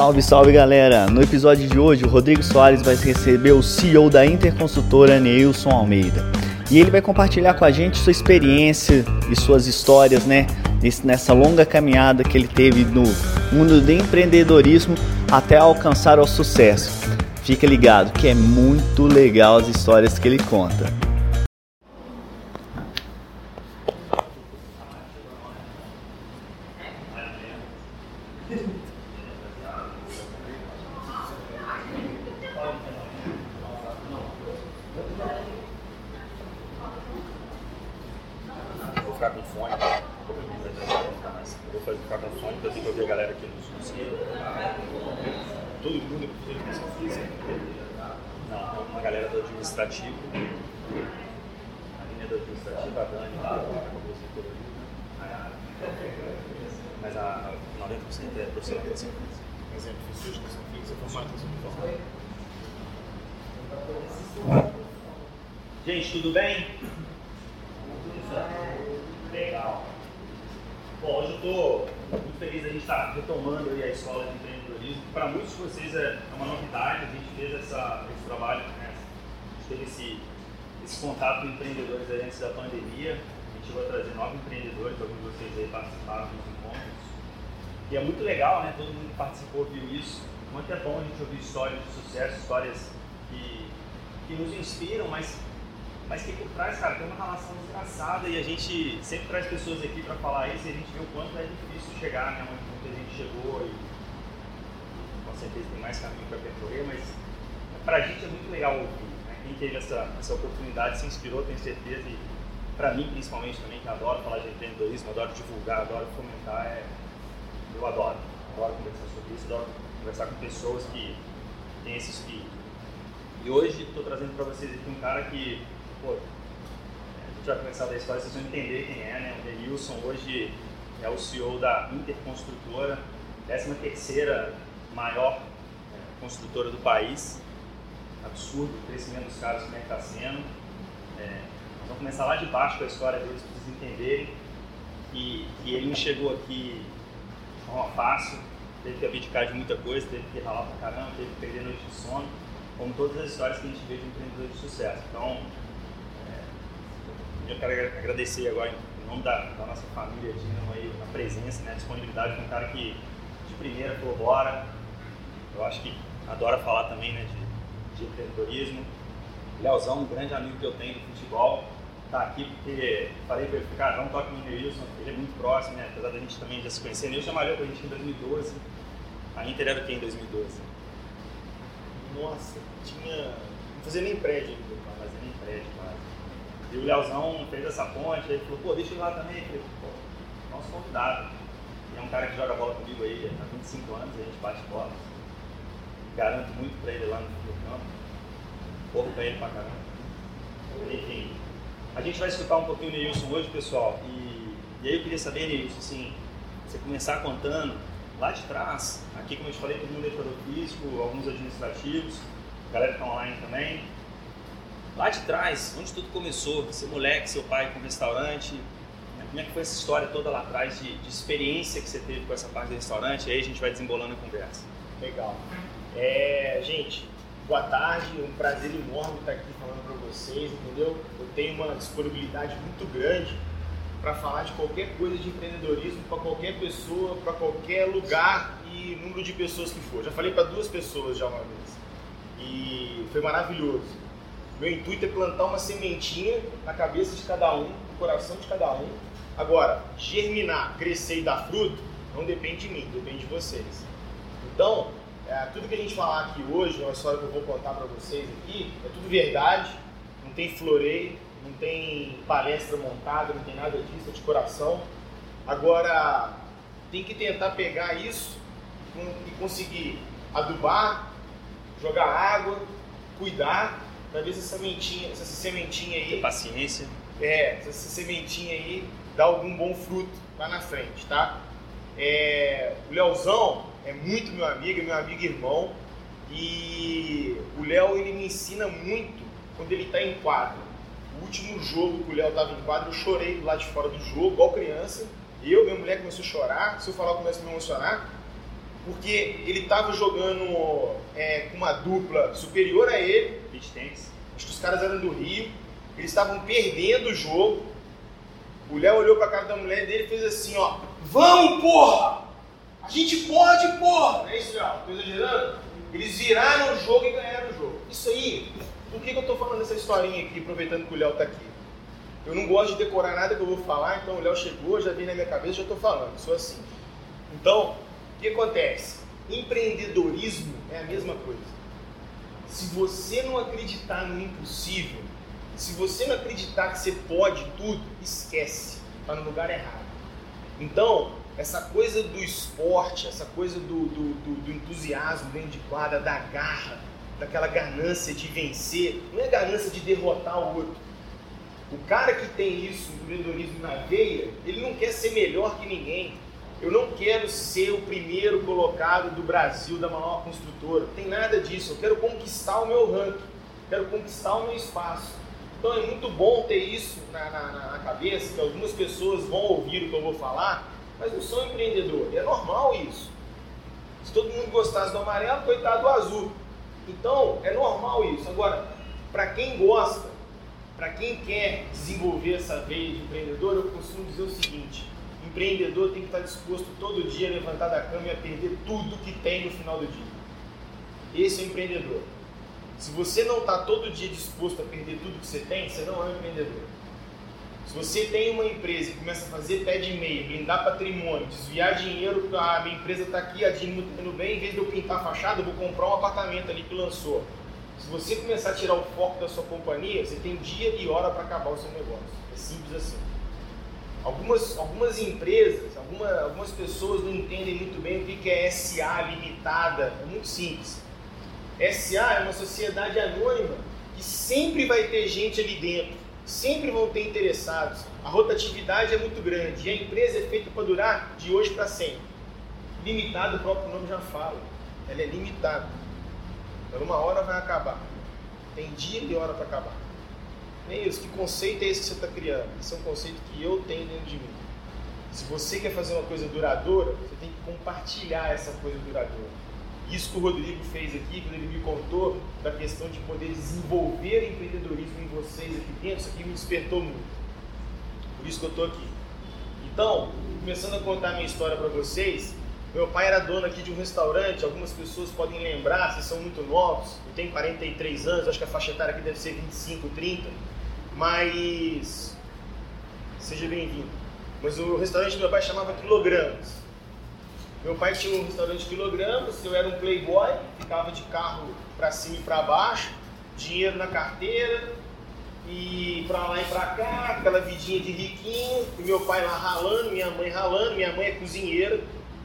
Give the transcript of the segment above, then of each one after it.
Salve, salve galera! No episódio de hoje, o Rodrigo Soares vai receber o CEO da Interconstrutora, Neilson Almeida. E ele vai compartilhar com a gente sua experiência e suas histórias, né? Nessa longa caminhada que ele teve no mundo do empreendedorismo até alcançar o sucesso. Fica ligado que é muito legal as histórias que ele conta. ficar com fone. Vou fazer ficar com fone, porque eu tenho que ouvir a galera aqui nos conseguir. Todo mundo que fez educação física. Não, uma galera do administrativo. A linha do administrativo, a Dani, lá, mas a 90% é profissional de educação física. Exemplo, fiz educação física, formado em educação física. Gente, tudo bem? Legal. Bom, hoje eu estou muito feliz a gente estar tá retomando aí a escola de empreendedorismo. Para muitos de vocês é uma novidade, a gente fez essa, esse trabalho, né? a gente teve esse, esse contato com empreendedores aí antes da pandemia. A gente vai trazer nove empreendedores, alguns de vocês aí participaram dos encontros. E é muito legal, né? Todo mundo que participou viu isso. A gente ouvir histórias de sucesso, histórias que, que nos inspiram, mas mas que por trás, cara, tem uma relação desgraçada e a gente sempre traz pessoas aqui para falar isso e a gente vê o quanto é difícil chegar, né, onde muita gente chegou e com certeza tem mais caminho para percorrer, mas para a gente é muito legal ouvir. Né? Quem teve essa, essa oportunidade se inspirou, tenho certeza, e para mim principalmente também, que adoro falar de empreendedorismo, adoro divulgar, adoro fomentar, é, eu adoro. Adoro conversar sobre isso, adoro conversar com pessoas que têm esse espírito. E hoje estou trazendo para vocês aqui um cara que pô, a gente vai começar da história, vocês vão entender quem é, né? O Denilson hoje é o CEO da Interconstrutora, 13 terceira maior é, construtora do país. Absurdo o crescimento dos caras como é que está sendo. É, vamos começar lá de baixo com a história deles para vocês entenderem que, que ele não chegou aqui de forma fácil, teve que abdicar de muita coisa, teve que ralar pra caramba, teve que perder noite de sono, como todas as histórias que a gente vê de empreendedores de sucesso. Então, eu quero agradecer agora em nome da, da nossa família Dinamo aí, a presença, né, a disponibilidade com um cara que de primeira falou bora. Eu acho que adora falar também né, de, de empreendedorismo. Leozão, um grande amigo que eu tenho do futebol, tá aqui porque falei para ele, cara, não toque no Nilson, ele é muito próximo, né? apesar da gente também já se conhecer. Nilson malhou com a gente em 2012, a Inter era quem em 2012? Nossa, tinha. Não fazia nem prédio ainda. Não fazia nem prédio, quase. E o Leozão fez essa ponte, aí falou, pô, deixa eu ir lá também. Eu falei, pô, nosso convidado. E é um cara que joga bola comigo aí há 25 anos, a gente bate bola. Garanto muito pra ele lá no campo. Corro pra ele pra caramba. Enfim, a gente vai escutar um pouquinho o Neilson hoje, pessoal. E, e aí eu queria saber, Neilson, assim, você começar contando lá de trás, aqui como eu te falei, todo mundo é educador físico, alguns administrativos, a galera que tá online também Lá de trás, onde tudo começou, ser moleque, seu pai com restaurante, né? como é que foi essa história toda lá atrás de, de, experiência que você teve com essa parte do restaurante? E aí a gente vai desembolando a conversa. Legal. É, gente, boa tarde, é um prazer enorme estar aqui falando vocês, entendeu? Eu tenho uma disponibilidade muito grande para falar de qualquer coisa de empreendedorismo para qualquer pessoa, para qualquer lugar e número de pessoas que for. Já falei para duas pessoas já uma vez e foi maravilhoso. Meu intuito é plantar uma sementinha na cabeça de cada um, no coração de cada um. Agora, germinar, crescer e dar fruto não depende de mim, depende de vocês. Então, é, tudo que a gente falar aqui hoje, uma história que eu vou contar para vocês aqui, é tudo verdade, tem floreio, não tem palestra montada, não tem nada disso, é de coração. Agora, tem que tentar pegar isso e conseguir adubar, jogar água, cuidar para ver se essa sementinha, essa sementinha aí. Ter paciência. É, essa sementinha aí dá algum bom fruto lá na frente, tá? É, o Leozão é muito meu amigo, é meu amigo irmão. E o Léo ele me ensina muito quando ele está em quadro. O último jogo que o Léo estava em quadro, eu chorei do lado de fora do jogo, igual criança. Eu, minha mulher começou a chorar. Se eu falar, eu começo a me emocionar. porque ele estava jogando é, com uma dupla superior a ele. Beach tennis. Acho que os caras eram do Rio. Eles estavam perdendo o jogo. O Léo olhou para a cara da mulher dele e fez assim, ó. Vamos, porra! A gente pode, porra! Não é isso, Léo? Estou exagerando? Eles viraram o jogo e ganharam o jogo. Isso aí, por que, que eu estou falando essa historinha aqui, aproveitando que o Léo está aqui? Eu não gosto de decorar nada que eu vou falar, então o Léo chegou, já veio na minha cabeça, já estou falando. Sou assim. Então, o que acontece? Empreendedorismo é a mesma coisa. Se você não acreditar no impossível, se você não acreditar que você pode tudo, esquece. Está no lugar errado. Então, essa coisa do esporte, essa coisa do, do, do, do entusiasmo dentro de quadra, da garra, daquela ganância de vencer, não é ganância de derrotar o outro. O cara que tem isso, empreendedorismo na veia, ele não quer ser melhor que ninguém. Eu não quero ser o primeiro colocado do Brasil, da maior construtora. Não tem nada disso. Eu quero conquistar o meu ranking. Quero conquistar o meu espaço. Então é muito bom ter isso na, na, na cabeça, que algumas pessoas vão ouvir o que eu vou falar, mas não são empreendedores. É normal isso. Se todo mundo gostasse do amarelo, coitado do azul. Então, é normal isso. Agora, para quem gosta, para quem quer desenvolver essa veia de empreendedor, eu costumo dizer o seguinte: empreendedor tem que estar disposto todo dia a levantar da cama e a perder tudo que tem no final do dia. Esse é o empreendedor. Se você não está todo dia disposto a perder tudo que você tem, você não é um empreendedor. Se você tem uma empresa e começa a fazer pé de meia, blindar patrimônio, desviar dinheiro, a minha empresa está aqui, a dinheiro está indo bem, em vez de eu pintar a fachada, eu vou comprar um apartamento ali que lançou. Se você começar a tirar o foco da sua companhia, você tem dia e hora para acabar o seu negócio. É simples assim. Algumas, algumas empresas, alguma, algumas pessoas não entendem muito bem o que é SA limitada. É muito simples. SA é uma sociedade anônima que sempre vai ter gente ali dentro, sempre vão ter interessados. A rotatividade é muito grande e a empresa é feita para durar de hoje para sempre. Limitado, o próprio nome já fala. Ela é limitada. Então, uma hora vai acabar. Tem dia e hora para acabar. Nem isso. Que conceito é esse que você está criando? Esse é um conceito que eu tenho dentro de mim. Se você quer fazer uma coisa duradoura, você tem que compartilhar essa coisa duradoura. Isso que o Rodrigo fez aqui, quando ele me contou da questão de poder desenvolver empreendedorismo em vocês aqui dentro, isso aqui me despertou muito. Por isso que eu estou aqui. Então, começando a contar minha história para vocês, meu pai era dono aqui de um restaurante, algumas pessoas podem lembrar, vocês são muito novos, eu tenho 43 anos, acho que a faixa etária aqui deve ser 25, 30, mas seja bem-vindo. Mas o restaurante do meu pai chamava Quilogramas. Meu pai tinha um restaurante quilogramas, eu era um playboy, ficava de carro para cima e para baixo, dinheiro na carteira, e para lá e para cá, aquela vidinha de riquinho, e meu pai lá ralando, minha mãe ralando, minha mãe é cozinheira,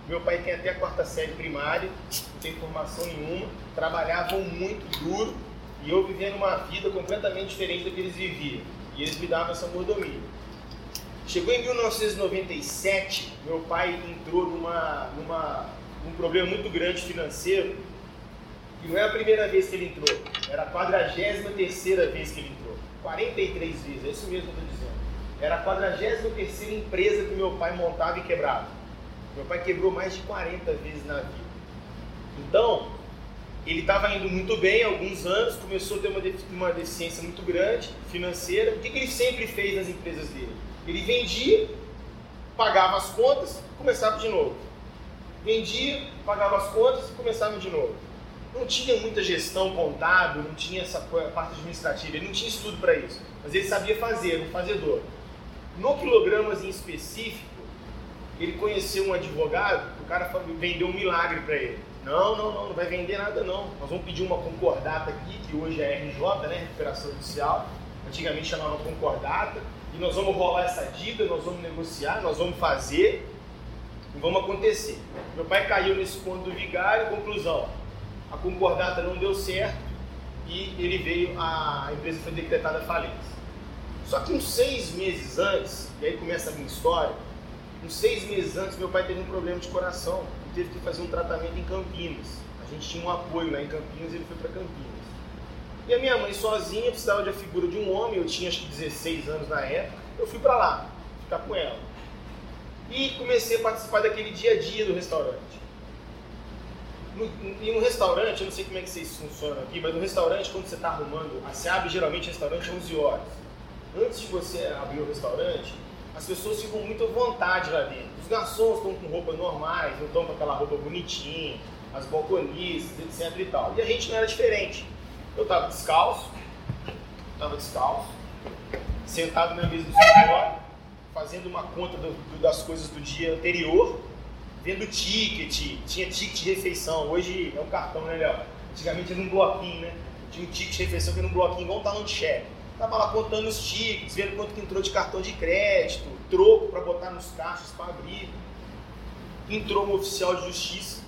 meu pai tem até a quarta série primária, não tem formação nenhuma, trabalhavam muito duro, e eu vivendo uma vida completamente diferente da que eles viviam, e eles me davam essa mordomia. Chegou em 1997, meu pai entrou numa, numa, num problema muito grande financeiro. E não é a primeira vez que ele entrou, era a 43 vez que ele entrou. 43 vezes, é isso mesmo que eu estou dizendo. Era a 43 empresa que meu pai montava e quebrava. Meu pai quebrou mais de 40 vezes na vida. Então, ele estava indo muito bem há alguns anos, começou a ter uma, deficiência muito grande financeira. O que, que ele sempre fez nas empresas dele? Ele vendia, pagava as contas, começava de novo. Vendia, pagava as contas e começava de novo. Não tinha muita gestão contábil, não tinha essa parte administrativa, ele não tinha estudo para isso. Mas ele sabia fazer, um fazedor. No quilogramas em específico, ele conheceu um advogado, o cara vendeu um milagre para ele. Não, não, não, não vai vender nada não. Nós vamos pedir uma concordata aqui, que hoje é RJ, né, recuperação judicial. Antigamente chamava concordata e nós vamos rolar essa dívida, nós vamos negociar, nós vamos fazer e vamos acontecer. Meu pai caiu nesse ponto do vigário, conclusão, a concordata não deu certo e ele veio, a empresa foi decretada falência. Só que uns seis meses antes, e aí começa a minha história, uns seis meses antes meu pai teve um problema de coração e teve que fazer um tratamento em Campinas. A gente tinha um apoio lá em Campinas e ele foi para Campinas. E a minha mãe sozinha precisava de a figura de um homem, eu tinha acho que 16 anos na época, eu fui para lá, ficar com ela. E comecei a participar daquele dia a dia do restaurante. no, em um restaurante, eu não sei como é que vocês funcionam aqui, mas no restaurante, quando você está arrumando, você abre geralmente o restaurante às 11 horas. Antes de você abrir o restaurante, as pessoas ficam muito à vontade lá dentro. Os garçons estão com roupas normais, não estão com aquela roupa bonitinha, as balconistas, etc e tal. E a gente não era diferente. Eu estava descalço, estava descalço, sentado na mesa do escritório, fazendo uma conta do, do, das coisas do dia anterior, vendo ticket, tinha ticket de refeição, hoje é um cartão, né, Léo? Antigamente era um bloquinho, né? Tinha um ticket de refeição que era um bloquinho igual um talão de cheque. Tava lá contando os tickets, vendo quanto que entrou de cartão de crédito, troco para botar nos caixas para abrir. Entrou um oficial de justiça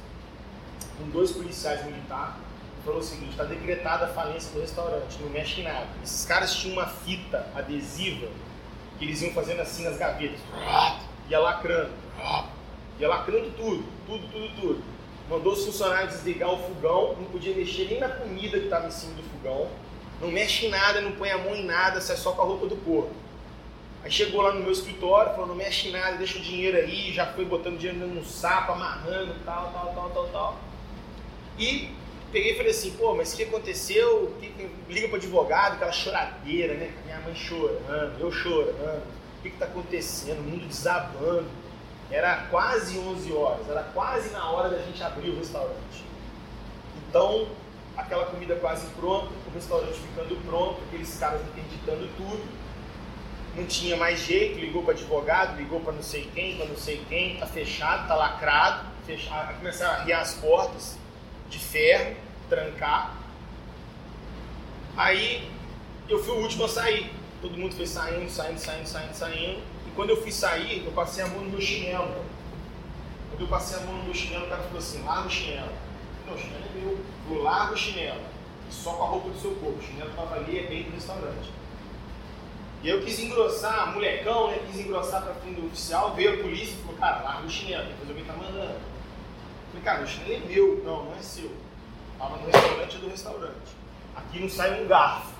com dois policiais militares falou o seguinte: está decretada a falência do restaurante, não mexe em nada. Esses caras tinham uma fita adesiva que eles iam fazendo assim nas gavetas, ia lacrando, ia lacrando tudo, tudo, tudo, tudo. Mandou os funcionários desligar o fogão, não podia mexer nem na comida que estava em cima do fogão não mexe em nada, não põe a mão em nada, sai só com a roupa do corpo. Aí chegou lá no meu escritório, falou, não mexe em nada, deixa o dinheiro aí, já foi botando dinheiro no sapo, amarrando, tal, tal, tal, tal, tal. E peguei e falei assim, pô, mas o que aconteceu? Liga para advogado, aquela choradeira, né? Minha mãe chorando, eu chorando. O que está acontecendo? O mundo desabando. Era quase 11 horas, era quase na hora da gente abrir o restaurante. Então, aquela comida quase pronta, o restaurante ficando pronto, aqueles caras interditando tudo. Não tinha mais jeito, ligou para advogado, ligou para não sei quem, para não sei quem, tá fechado, tá lacrado, fechado, começaram a arriar as portas de ferro, trancar. Aí eu fui o último a sair. Todo mundo foi saindo, saindo, saindo, saindo, saindo. E quando eu fui sair, eu passei a mão no meu chinelo. Quando eu passei a mão no meu chinelo, o cara falou assim, lá no chinelo. Não, o chinelo é meu. Eu largo o chinelo. Só com a roupa do seu corpo. O chinelo estava ali, é bem do restaurante. E eu quis engrossar, molecão, né? Quis engrossar para fim do oficial. Veio a polícia e falou, cara, larga o chinelo. Depois alguém tá mandando. Falei, cara, o chinelo é meu. Não, não é seu. Estava no restaurante do restaurante. Aqui não sai um garfo.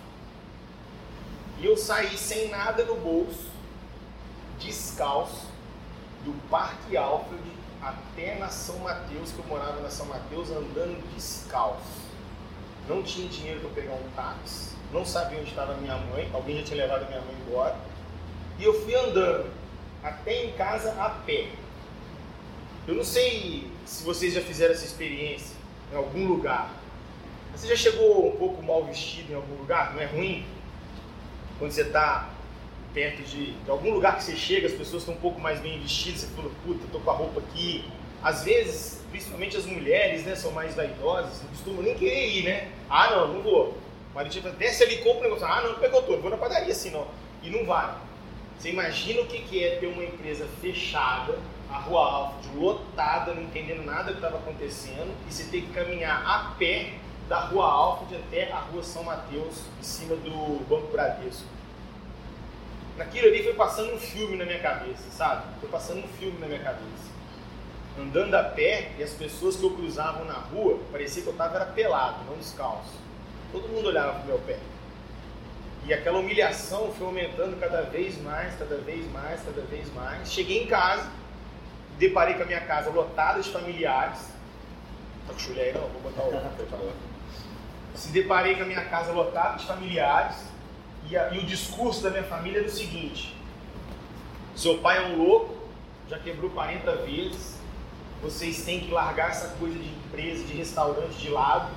E eu saí sem nada no bolso, descalço, do Parque Alfred até na São Mateus, que eu morava na São Mateus, andando descalço. Não tinha dinheiro para pegar um táxi, não sabia onde estava minha mãe, alguém já tinha levado minha mãe embora. E eu fui andando até em casa a pé. Eu não sei se vocês já fizeram essa experiência em algum lugar. Você já chegou um pouco mal vestido em algum lugar? Não é ruim? Quando você está perto de, de, algum lugar que você chega, as pessoas estão um pouco mais bem vestidas, você fala, puta, tô com a roupa aqui. Às vezes, principalmente as mulheres, né, são mais vaidosas, não costumam nem querer ir, né? Ah, não, não vou. O marido fala, desce ali, compra um negócio. Ah, não, não pegou tudo, vou na padaria assim, não. E não vai. Você imagina o que é ter uma empresa fechada, a rua Alfred lotada, não entendendo nada do que estava acontecendo, e você ter que caminhar a pé da rua Alfred até a rua São Mateus, em cima do Banco Bradesco naquilo ali foi passando um filme na minha cabeça, sabe? Foi passando um filme na minha cabeça. Andando a pé e as pessoas que eu cruzava na rua, parecia que eu estava pelado, não descalço. Todo mundo olhava pro meu pé. E aquela humilhação foi aumentando cada vez mais, cada vez mais, cada vez mais. Cheguei em casa, deparei com a minha casa lotada de familiares. Tá com chulé aí não? Vou botar o Se deparei com a minha casa lotada de familiares e, a, e o discurso da minha família era o seguinte: seu pai é um louco, já quebrou 40 vezes, vocês têm que largar essa coisa de empresa, de restaurante de lado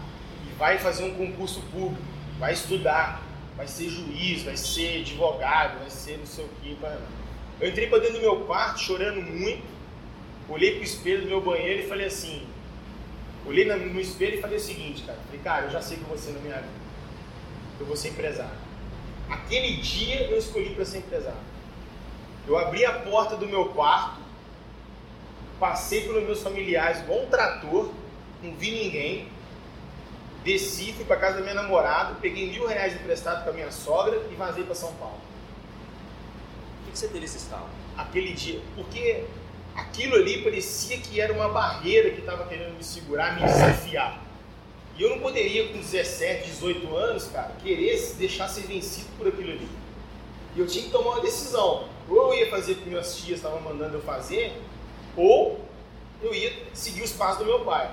e vai fazer um concurso público, vai estudar, vai ser juiz, vai ser advogado, vai ser não sei o que. Eu entrei para dentro do meu quarto chorando muito, olhei para o espelho do meu banheiro e falei assim: olhei no espelho e falei o seguinte, cara, falei, cara, eu já sei que eu vou ser na minha vida, eu vou ser empresário. Aquele dia eu escolhi para ser empresário. Eu abri a porta do meu quarto, passei pelos meus familiares igual um trator, não vi ninguém, desci, fui para casa da minha namorada, peguei mil reais emprestado com a minha sogra e vazei para São Paulo. Por que você teve esse estalo? Aquele dia, porque aquilo ali parecia que era uma barreira que estava querendo me segurar, me desafiar. E eu não poderia, com 17, 18 anos, cara, querer deixar ser vencido por aquilo ali. E eu tinha que tomar uma decisão. Ou eu ia fazer o que minhas tias estavam mandando eu fazer, ou eu ia seguir os passos do meu pai.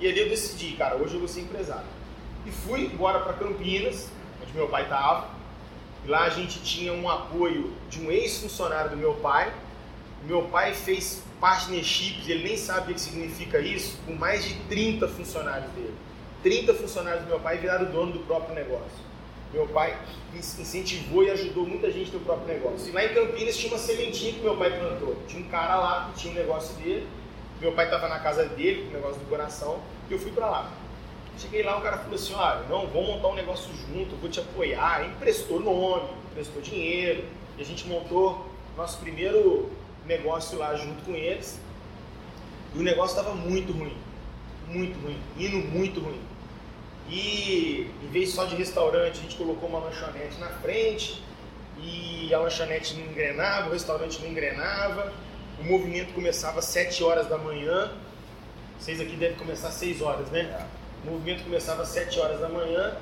E E ali eu decidi, cara, hoje eu vou ser empresário. E fui embora para Campinas, onde meu pai estava. Lá a gente tinha um apoio de um ex-funcionário do meu pai. Meu pai fez partnerships, ele nem sabe o que significa isso, com mais de 30 funcionários dele. 30 funcionários do meu pai viraram dono do próprio negócio. Meu pai incentivou e ajudou muita gente no próprio negócio. E lá em Campinas tinha uma sementinha que meu pai plantou. Tinha um cara lá que tinha um negócio dele. Meu pai estava na casa dele, com o negócio do coração, e eu fui para lá. Cheguei lá, o cara falou assim: olha, não, vamos montar um negócio junto, vou te apoiar. Aí emprestou nome, emprestou dinheiro, e a gente montou nosso primeiro negócio lá junto com eles. E o negócio estava muito ruim, muito ruim, indo muito ruim. E em vez só de restaurante, a gente colocou uma lanchonete na frente e a lanchonete não engrenava, o restaurante não engrenava. O movimento começava às 7 horas da manhã. Vocês aqui devem começar às 6 horas, né? O movimento começava às 7 horas da manhã.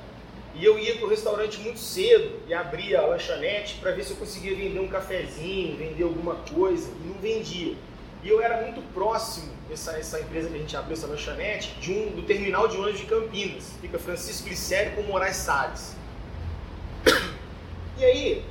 E eu ia para o restaurante muito cedo e abria a lanchonete para ver se eu conseguia vender um cafezinho, vender alguma coisa. E não vendia. E eu era muito próximo, essa, essa empresa que a gente abriu, essa lanchonete, de um, do terminal de ônibus de Campinas. Fica Francisco Glicério com Moraes Salles. E aí,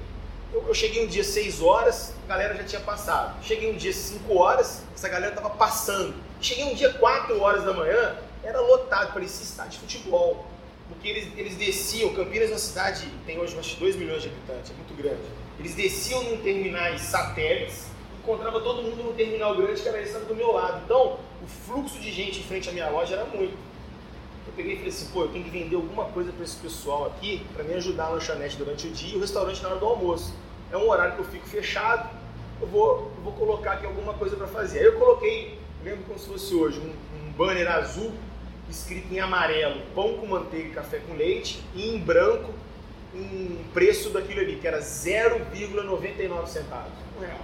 eu, eu, cheguei um dia 6 horas, a galera já tinha passado. Cheguei um dia 5 horas, essa galera estava passando. Cheguei um dia 4 horas da manhã, era lotado, parecia estádio de futebol. Porque eles, eles desciam, Campinas é uma cidade, tem hoje de 2 milhões de habitantes, é muito grande. Eles desciam num terminais satélites, encontrava todo mundo no terminal grande que era esse do meu lado. Então, o fluxo de gente em frente à minha loja era muito. Eu peguei e falei assim, pô, eu tenho que vender alguma coisa para esse pessoal aqui para me ajudar a lanchonete durante o dia e o restaurante na hora do almoço. É um horário que eu fico fechado, eu vou, eu vou colocar aqui alguma coisa para fazer. Aí eu coloquei, lembro como se fosse hoje, um, um banner azul escrito em amarelo, pão com manteiga e café com leite, e em branco um preço daquilo ali, que era 0,99 centavos. Um real.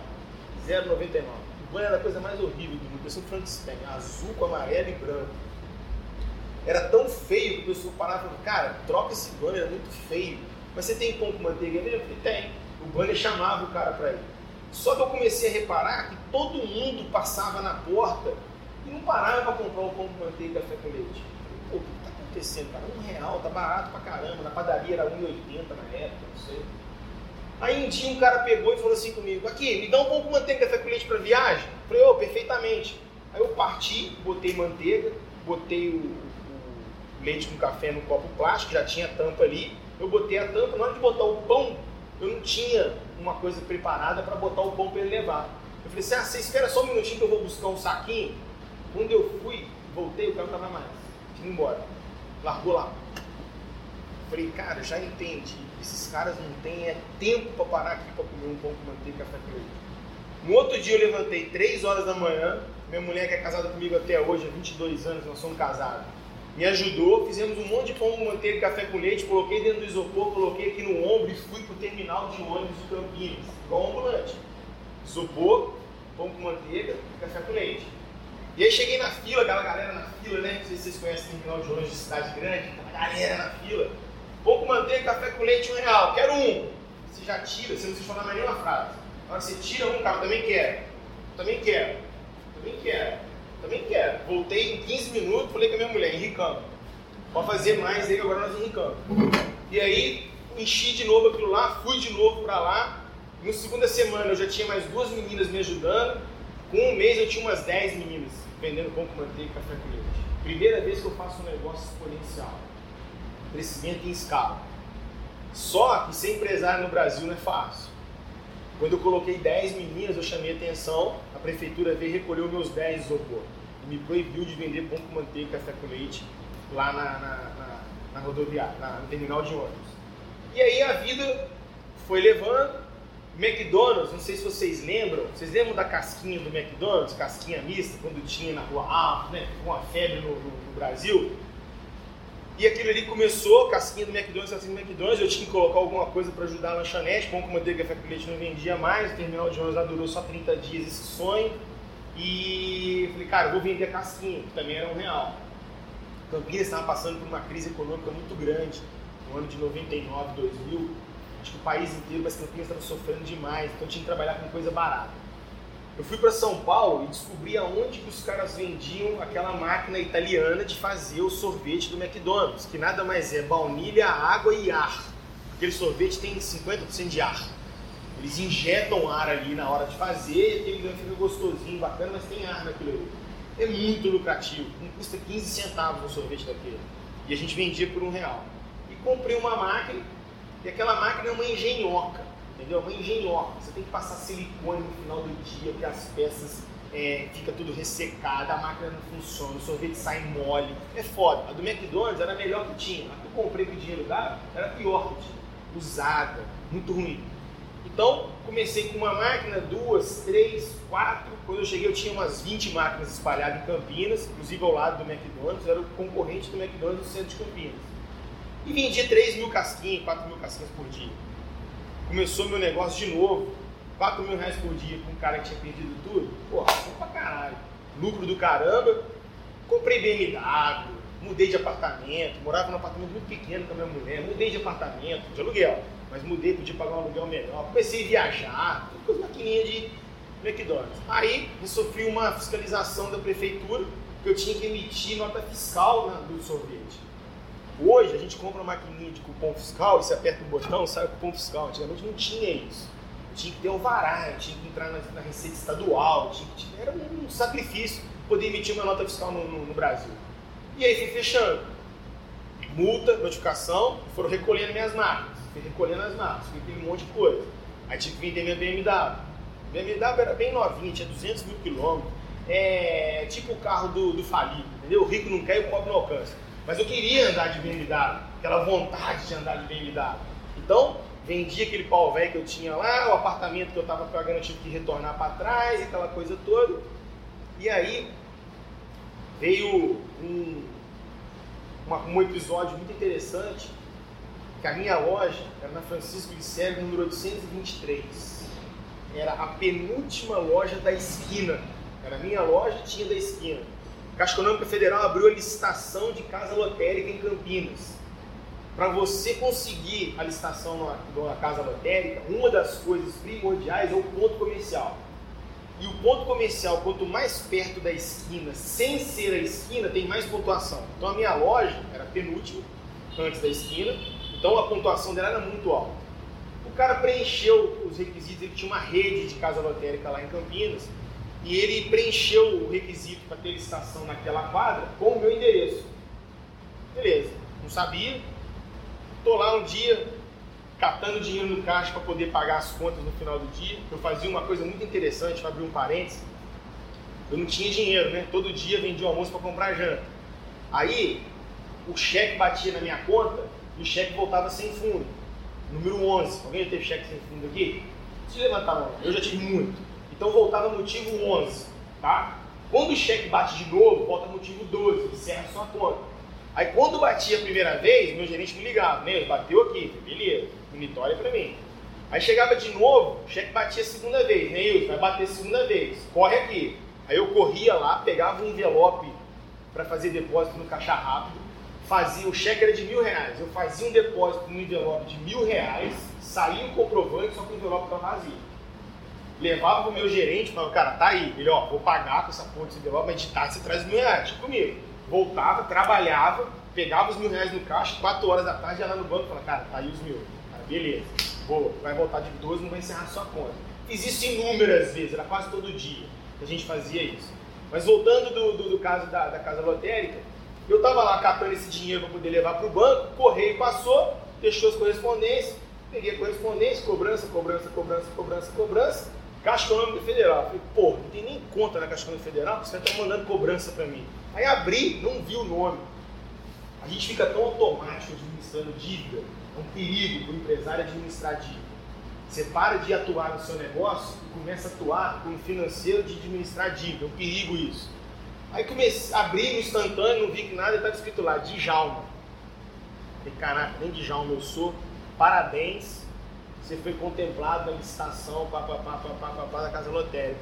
0,99. O banner era a coisa mais horrível do mundo, parecia um Frankenstein, azul com amarelo e branco. Era tão feio que o pessoal parava e falava, cara, troca esse banner, é muito feio. Mas você tem pão com manteiga mesmo? Falei, tem. O banner chamava o cara para ir. Só que eu comecei a reparar que todo mundo passava na porta e não parava para comprar um pão com manteiga e café com leite. Pô, o que está acontecendo, cara? Um real, tá barato pra caramba. Na padaria era 1,80 na época, não sei. Aí um dia um cara pegou e falou assim comigo, aqui, me dá um pão com manteiga e café com leite para viagem? Eu falei, ô, oh, perfeitamente. Aí eu parti, botei manteiga, botei o, o leite com café no copo plástico, já tinha tampa ali. Eu botei a tampa, na hora de botar o pão, eu não tinha uma coisa preparada para botar o pão para ele levar. Eu falei assim, ah, você espera só um minutinho que eu vou buscar um saquinho. Quando eu fui, voltei, o cara não estava mais. Tinha embora. Largou lá. Falei, cara, já entendi. Esses caras não têm é tempo para parar aqui para comer um pão com manteiga e café com leite. No outro dia eu levantei 3 horas da manhã. Minha mulher, que é casada comigo até hoje, há 22 anos, nós somos casados, me ajudou. Fizemos um monte de pão com manteiga e café com leite. Coloquei dentro do isopor, coloquei aqui no ombro e fui para o terminal de ônibus de Campinas, igual ambulante. Isopor, pão com manteiga e café com leite. E aí cheguei na fila, aquela galera na fila, né? Não sei se vocês conhecem terminal de ônibus de cidade grande, aquela galera na fila. Pão com manteiga, café com leite, um real. Quero um. Você já tira, você não precisa falar mais nenhuma frase. Na hora que você tira um, cara, também quero. Também quero. Também quero. Também quero. Voltei em 15 minutos, falei com a minha mulher, enricando. Pode fazer mais aí agora nós enricamos. E aí, enchi de novo aquilo lá, fui de novo para lá. Na segunda semana eu já tinha mais duas meninas me ajudando. Com um mês eu tinha umas 10 meninas vendendo pão com manteiga e café com leite. Primeira vez que eu faço um negócio exponencial crescimento em escala. Só que ser empresário no Brasil não é fácil. Quando eu coloquei 10 meninas, eu chamei atenção, a prefeitura veio e recolheu meus 10 isopor. E me proibiu de vender pão com manteiga e café com leite lá na, na, na, na rodoviária, na, no terminal de ônibus. E aí a vida foi levando. McDonald's, não sei se vocês lembram, vocês lembram da casquinha do McDonald's, casquinha mista, quando tinha na rua Alto, né? Com a febre no, no, no Brasil? E aquilo ali começou, casquinha do McDonald's, casquinha do McDonald's, eu tinha que colocar alguma coisa para ajudar a lanchonete, pão com manteiga com leite não vendia mais, o terminal de ônibus lá durou só 30 dias esse sonho. E falei, cara, vou vender a casquinha, que também era um real. Campinas estava passando por uma crise econômica muito grande, no ano de 99, 2000. Que o país inteiro, mas Campinas estava sofrendo demais, então tinha que trabalhar com coisa barata. Eu fui para São Paulo e descobri aonde que os caras vendiam aquela máquina italiana de fazer o sorvete do McDonald's, que nada mais é baunilha, água e ar. Aquele sorvete tem 50% de ar. Eles injetam ar ali na hora de fazer, e aquele fica gostosinho, bacana, mas tem ar naquilo. É muito lucrativo, custa 15 centavos um sorvete daquele. E a gente vendia por um real. E comprei uma máquina, e aquela máquina é uma engenhoca, entendeu? Uma engenhoca. Você tem que passar silicone no final do dia, porque as peças é, fica tudo ressecado, a máquina não funciona, o sorvete sai mole. É foda. A do McDonald's era a melhor que tinha. A que eu comprei com dinheiro dava era pior que tinha. Usada, muito ruim. Então, comecei com uma máquina, duas, três, quatro. Quando eu cheguei, eu tinha umas 20 máquinas espalhadas em Campinas, inclusive ao lado do McDonald's, era o concorrente do McDonald's no centro de Campinas. E vendia 3 mil casquinhas, 4 mil casquinhas por dia. Começou meu negócio de novo, 4 mil reais por dia com um cara que tinha perdido tudo. Pô, bom pra caralho. Lucro do caramba. Comprei BMW, mudei de apartamento, morava num apartamento muito pequeno com a minha mulher, mudei de apartamento, de aluguel mas mudei, podia pagar um aluguel melhor. Comecei a viajar, tudo com as maquininhas de McDonald's. Aí eu sofri uma fiscalização da prefeitura que eu tinha que emitir nota fiscal na, do sorvete. Hoje a gente compra uma maquininha de cupom fiscal e você aperta um botão sai o cupom fiscal. Antigamente não tinha isso. tinha que ter o vará, tinha que entrar na, na receita estadual, que, era um sacrifício poder emitir uma nota fiscal no, no, no Brasil. E aí fui fechando. Multa, notificação, foram recolhendo minhas máquinas fui recolhendo as marcas, fui um monte de coisa. Aí tive que vender minha BMW. BMW era bem novinha, tinha 200 mil quilômetros. É tipo o carro do, do falido, entendeu? O rico não quer e o pobre não alcança. Mas eu queria andar de BMW, aquela vontade de andar de BMW. Então, vendi aquele pau velho que eu tinha lá, o apartamento que eu estava pagando eu tive que retornar para trás, aquela coisa toda. E aí veio um, uma, um episódio muito interessante que a minha loja era na Francisco de Sérgio, número 823. Era a penúltima loja da esquina. Era a minha loja tinha da esquina. Caixa Econômica Federal abriu a licitação de casa lotérica em Campinas. Para você conseguir a licitação numa, numa casa lotérica, uma das coisas primordiais é o ponto comercial. E o ponto comercial, quanto mais perto da esquina, sem ser a esquina, tem mais pontuação. Então a minha loja era penúltima, antes da esquina, então a pontuação dela era muito alta. O cara preencheu os requisitos, ele tinha uma rede de casa lotérica lá em Campinas, e ele preencheu o requisito para ter licitação naquela quadra com o meu endereço. Beleza, não sabia. Estou lá um dia catando dinheiro no caixa para poder pagar as contas no final do dia. Eu fazia uma coisa muito interessante, para abrir um parênteses. Eu não tinha dinheiro, né? Todo dia vendia o almoço para comprar janta. Aí o cheque batia na minha conta e o cheque voltava sem fundo. Número 11. Alguém já teve cheque sem fundo aqui? Se levantar a mão. Eu já tive muito. Então voltava motivo 11. Tá? Quando o cheque bate de novo, volta motivo 12. Encerra sua conta. Aí quando batia a primeira vez, meu gerente me ligava. Né? Bateu aqui. Beleza. Monitora para mim. Aí chegava de novo, o cheque batia a segunda vez. Neilson, vai bater a segunda vez. Corre aqui. Aí eu corria lá, pegava um envelope para fazer depósito no caixa rápido fazia, o cheque era de mil reais, eu fazia um depósito no envelope de mil reais, saía o comprovante, só que o envelope estava vazio. Levava pro meu gerente, falava, cara, tá aí, ele, ó, vou pagar com essa porra desse envelope, mas de tarde você traz mil reais, tipo comigo. Voltava, trabalhava, pegava os mil reais no caixa, quatro horas da tarde, ia lá no banco falava, cara, tá aí os mil. Cara, beleza, boa, vai voltar de 12, não vai encerrar sua conta. Existe inúmeras vezes, era quase todo dia que a gente fazia isso. Mas voltando do, do, do caso da, da casa lotérica, eu estava lá catando esse dinheiro para poder levar para o banco, correio passou, deixou as correspondências, peguei a correspondência, cobrança, cobrança, cobrança, cobrança, cobrança, Caixa Econômica Federal. Falei, pô, não tem nem conta na Caixa Econômica Federal, você está mandando cobrança para mim. Aí abri, não vi o nome. A gente fica tão automático administrando dívida, é um perigo para o empresário administrar dívida. Você para de atuar no seu negócio e começa a atuar como financeiro de administrar dívida. É um perigo isso. Aí comecei, abri no instantâneo, não vi que nada, estava escrito lá, Djalma. Falei, caraca, nem Djalma eu sou, parabéns, você foi contemplado na licitação pá, pá, da casa lotérica.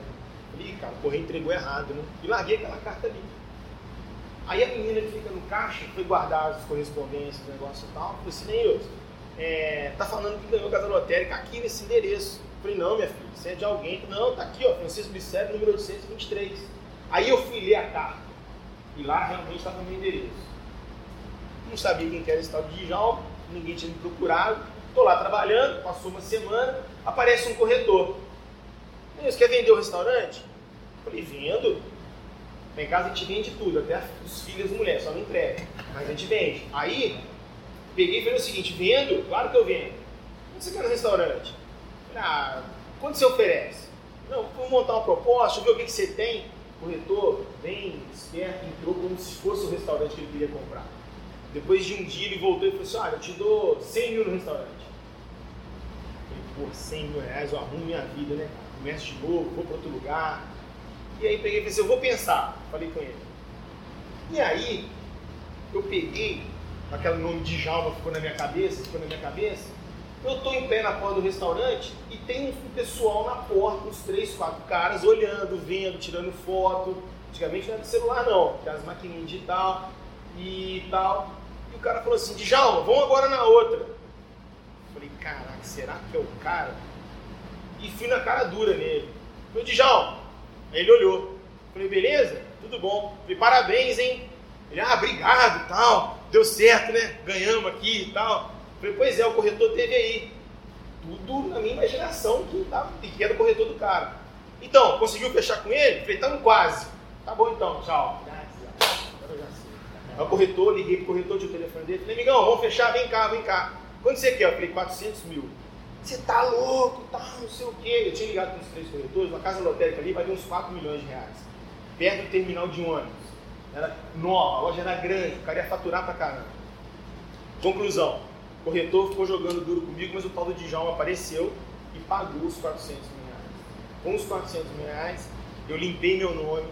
Falei, cara, o correio entregou errado, né? E larguei aquela carta ali. Aí a menina que fica no caixa foi guardar as correspondências, o negócio e tal. Falei assim, nem é, tá falando que ganhou casa lotérica aqui nesse endereço. falei, não, minha filha, você é de alguém. Não, tá aqui, ó, Francisco Bicep, número 823. Aí eu fui ler a carta. E lá realmente estava no meu endereço. Não sabia quem que era esse tal de Djalma, ninguém tinha me procurado. Estou lá trabalhando, passou uma semana, aparece um corretor. Você quer vender o restaurante? Falei, vendo. Em casa a gente vende tudo, até os filhos das mulheres, só não entrega. Mas a gente vende. Aí, peguei e falei o seguinte, vendo? Claro que eu vendo. Quanto você quer no restaurante? Ah, quanto você oferece? Não, vamos montar uma proposta, ver o que, que você tem. O corretor, bem esperto, entrou como se fosse o restaurante que ele queria comprar. Depois de um dia ele voltou e falou assim, olha, eu te dou 100 mil no restaurante. Eu falei, pô, 100 mil reais, eu arrumo minha vida, né? Começo de novo, vou para outro lugar. E aí peguei e falei assim, eu vou pensar. Falei com ele. E aí, eu peguei, aquele nome de Jalma ficou na minha cabeça, ficou na minha cabeça. Eu tô em pé na porta do restaurante e tem um pessoal na porta, uns três, quatro caras, olhando, vendo, tirando foto. Antigamente não era de celular não, tinha as maquininhas digital e tal. Cara falou assim, Djalma, vamos agora na outra. Eu falei, caraca, será que é o cara? E fui na cara dura nele. Falei, Djalma. Aí ele olhou. Falei, beleza? Tudo bom. Falei, parabéns, hein? Ele, ah, obrigado tal. Deu certo, né? Ganhamos aqui e tal. Falei, pois é, o corretor teve aí. Tudo na minha imaginação que, tava, que era o corretor do cara. Então, conseguiu fechar com ele? Falei, estamos quase. Tá bom então, tchau. Agora eu já sei. Aí o corretor, liguei pro corretor, tinha o telefone dele. Falei, amigão, vamos fechar, vem cá, vem cá. Quanto você quer? Eu falei, 400 mil. Você tá louco, tá, não sei o quê. Eu tinha ligado com os três corretores, uma casa lotérica ali vai uns 4 milhões de reais. Perto do terminal de ônibus. Era nova, a loja era grande, o cara ia faturar pra caramba. Conclusão, o corretor ficou jogando duro comigo, mas o tal do apareceu e pagou os 400 mil reais. Com os 400 mil reais, eu limpei meu nome,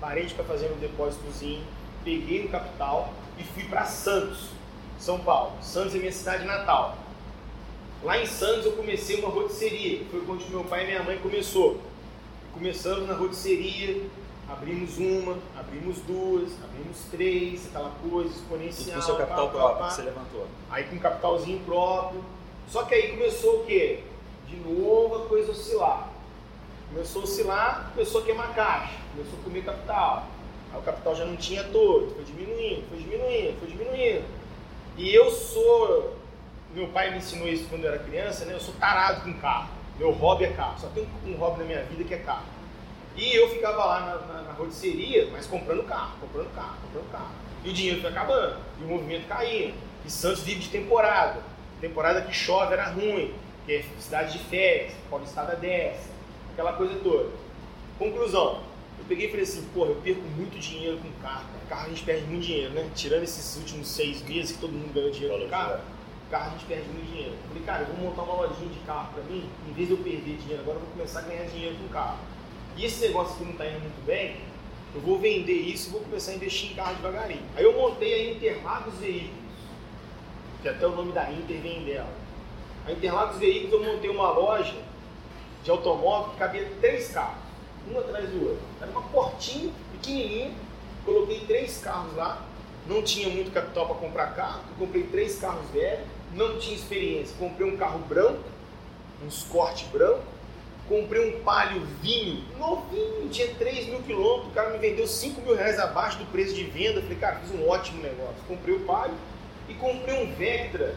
parei de ficar fazendo um depósitozinho, peguei o capital e fui para Santos, São Paulo. Santos é minha cidade natal. Lá em Santos eu comecei uma rotisseria, foi quando meu pai e minha mãe começou. Começamos na rotisseria, abrimos uma, abrimos duas, abrimos três, aquela coisa exponencial. Com o seu capital pá, próprio pá. que você levantou. Aí com um capitalzinho próprio. Só que aí começou o quê? De novo a coisa oscilar. Começou a oscilar, começou a queimar caixa, começou a comer capital. Aí o capital já não tinha todo, foi diminuindo, foi diminuindo, foi diminuindo. E eu sou. Meu pai me ensinou isso quando eu era criança, né? Eu sou tarado com carro. Meu hobby é carro. Só tem um hobby na minha vida que é carro. E eu ficava lá na, na, na mas comprando carro, comprando carro, comprando carro. E o dinheiro foi acabando, e o movimento caindo. E Santos vive de temporada. Temporada que chove era ruim, que é cidade de férias, Paulistada desce, aquela coisa toda. Conclusão, eu peguei e falei assim, porra, eu perco muito dinheiro com carro. cara. Carro a gente perde muito dinheiro, né? Tirando esses últimos seis meses que todo mundo ganhou dinheiro com carro, carro a gente perde muito dinheiro. Eu falei, cara, eu vou montar uma lojinha de carro pra mim, em vez de eu perder dinheiro, agora eu vou começar a ganhar dinheiro com carro. E esse negócio que não está indo muito bem, eu vou vender isso e vou começar a investir em carro devagarinho. Aí eu montei a Interlagos Veículos, que até o nome da Inter vem dela. A Interlagos Veículos eu montei uma loja de automóvel que cabia três carros, um atrás do outro. Era uma portinha pequenininha, coloquei três carros lá, não tinha muito capital para comprar carro, comprei três carros velhos, não tinha experiência, comprei um carro branco, um Escort branco, comprei um palio vinho, novinho, tinha 3 mil quilômetros, o cara me vendeu 5 mil reais abaixo do preço de venda, falei, cara, fiz um ótimo negócio. Comprei o palio e comprei um Vectra,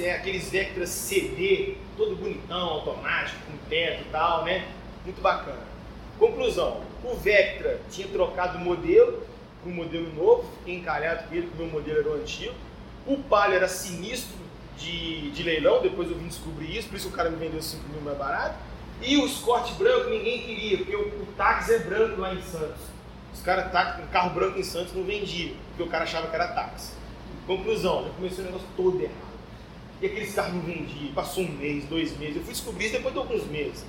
é, aqueles Vectra CD, todo bonitão, automático, com teto e tal, né? Muito bacana. Conclusão, o Vectra tinha trocado o modelo para um modelo novo, encalhado com ele, porque o meu modelo era o antigo. O palio era sinistro, de, de leilão, depois eu vim descobrir isso, por isso o cara me vendeu 5 mil mais barato. E o Escort branco ninguém queria, porque o, o táxi é branco lá em Santos. Os caras, tá, um carro branco em Santos não vendia, porque o cara achava que era táxi. Conclusão, já começou o negócio todo errado. E aqueles carros não vendiam, passou um mês, dois meses. Eu fui descobrir isso depois de alguns meses.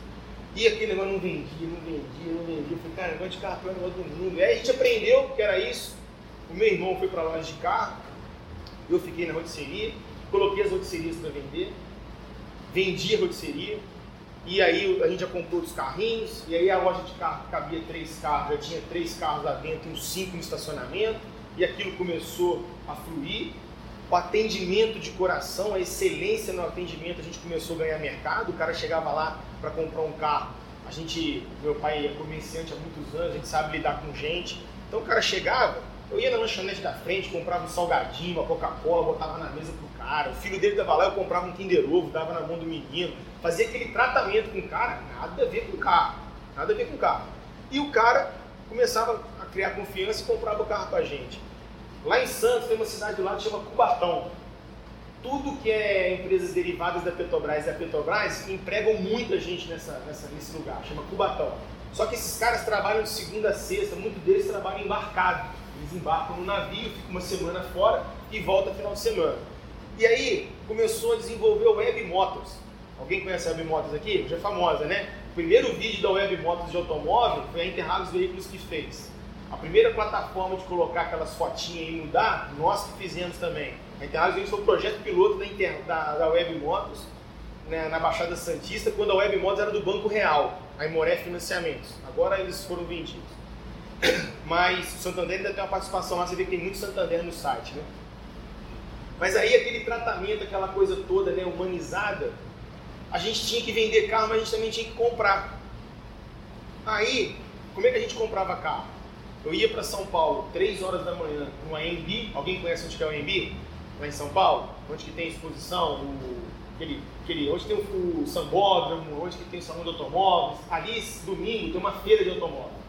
E aquele negócio não vendia, não vendia, não vendia. Eu falei, cara, negócio de carro é o negócio do mundo. Aí a gente aprendeu que era isso. O meu irmão foi para a loja de carro, eu fiquei na rotisseria coloquei as rotisserias para vender, vendi a rotisseria, e aí a gente já comprou os carrinhos, e aí a loja de carro cabia três carros, já tinha três carros lá dentro, uns cinco no estacionamento, e aquilo começou a fluir. O atendimento de coração, a excelência no atendimento, a gente começou a ganhar mercado. O cara chegava lá para comprar um carro. A gente, meu pai é comerciante há muitos anos, a gente sabe lidar com gente. Então o cara chegava, eu ia na lanchonete da frente, comprava um salgadinho, uma Coca-Cola, botava na mesa pro cara. O filho dele tava lá, eu comprava um Kinder Ovo, dava na mão do menino. Fazia aquele tratamento com o cara, nada a ver com o carro. Nada a ver com o carro. E o cara começava a criar confiança e comprava o carro com a gente. Lá em Santos tem uma cidade lá que chama Cubatão. Tudo que é empresas derivadas da Petrobras e da Petrobras empregam muita gente nessa, nessa, nesse lugar, chama Cubatão. Só que esses caras trabalham de segunda a sexta, muitos deles trabalham embarcado. Eles embarcam no navio, ficam uma semana fora e voltam final de semana. E aí começou a desenvolver o Web Motors. Alguém conhece a Web Motors aqui? Já é famosa, né? O primeiro vídeo da Web Motors de automóvel foi a Interlagos Veículos que fez. A primeira plataforma de colocar aquelas fotinhas e mudar, nós que fizemos também. A Interlagos foi o projeto piloto da, Inter, da, da Web Motors né, na Baixada Santista, quando a Web Motors era do Banco Real, a Imoré Financiamentos. Agora eles foram vendidos. Mas o Santander ainda tem uma participação lá, você vê que tem muito Santander no site, né? Mas aí aquele tratamento, aquela coisa toda né, humanizada, a gente tinha que vender carro, mas a gente também tinha que comprar. Aí, como é que a gente comprava carro? Eu ia para São Paulo, 3 horas da manhã, no AMB. Alguém conhece onde que é o AMB? Lá em São Paulo? Onde que tem exposição, o, aquele, aquele, onde tem o, o sambódromo, onde que tem o salão de automóveis. Ali, domingo, tem uma feira de automóveis.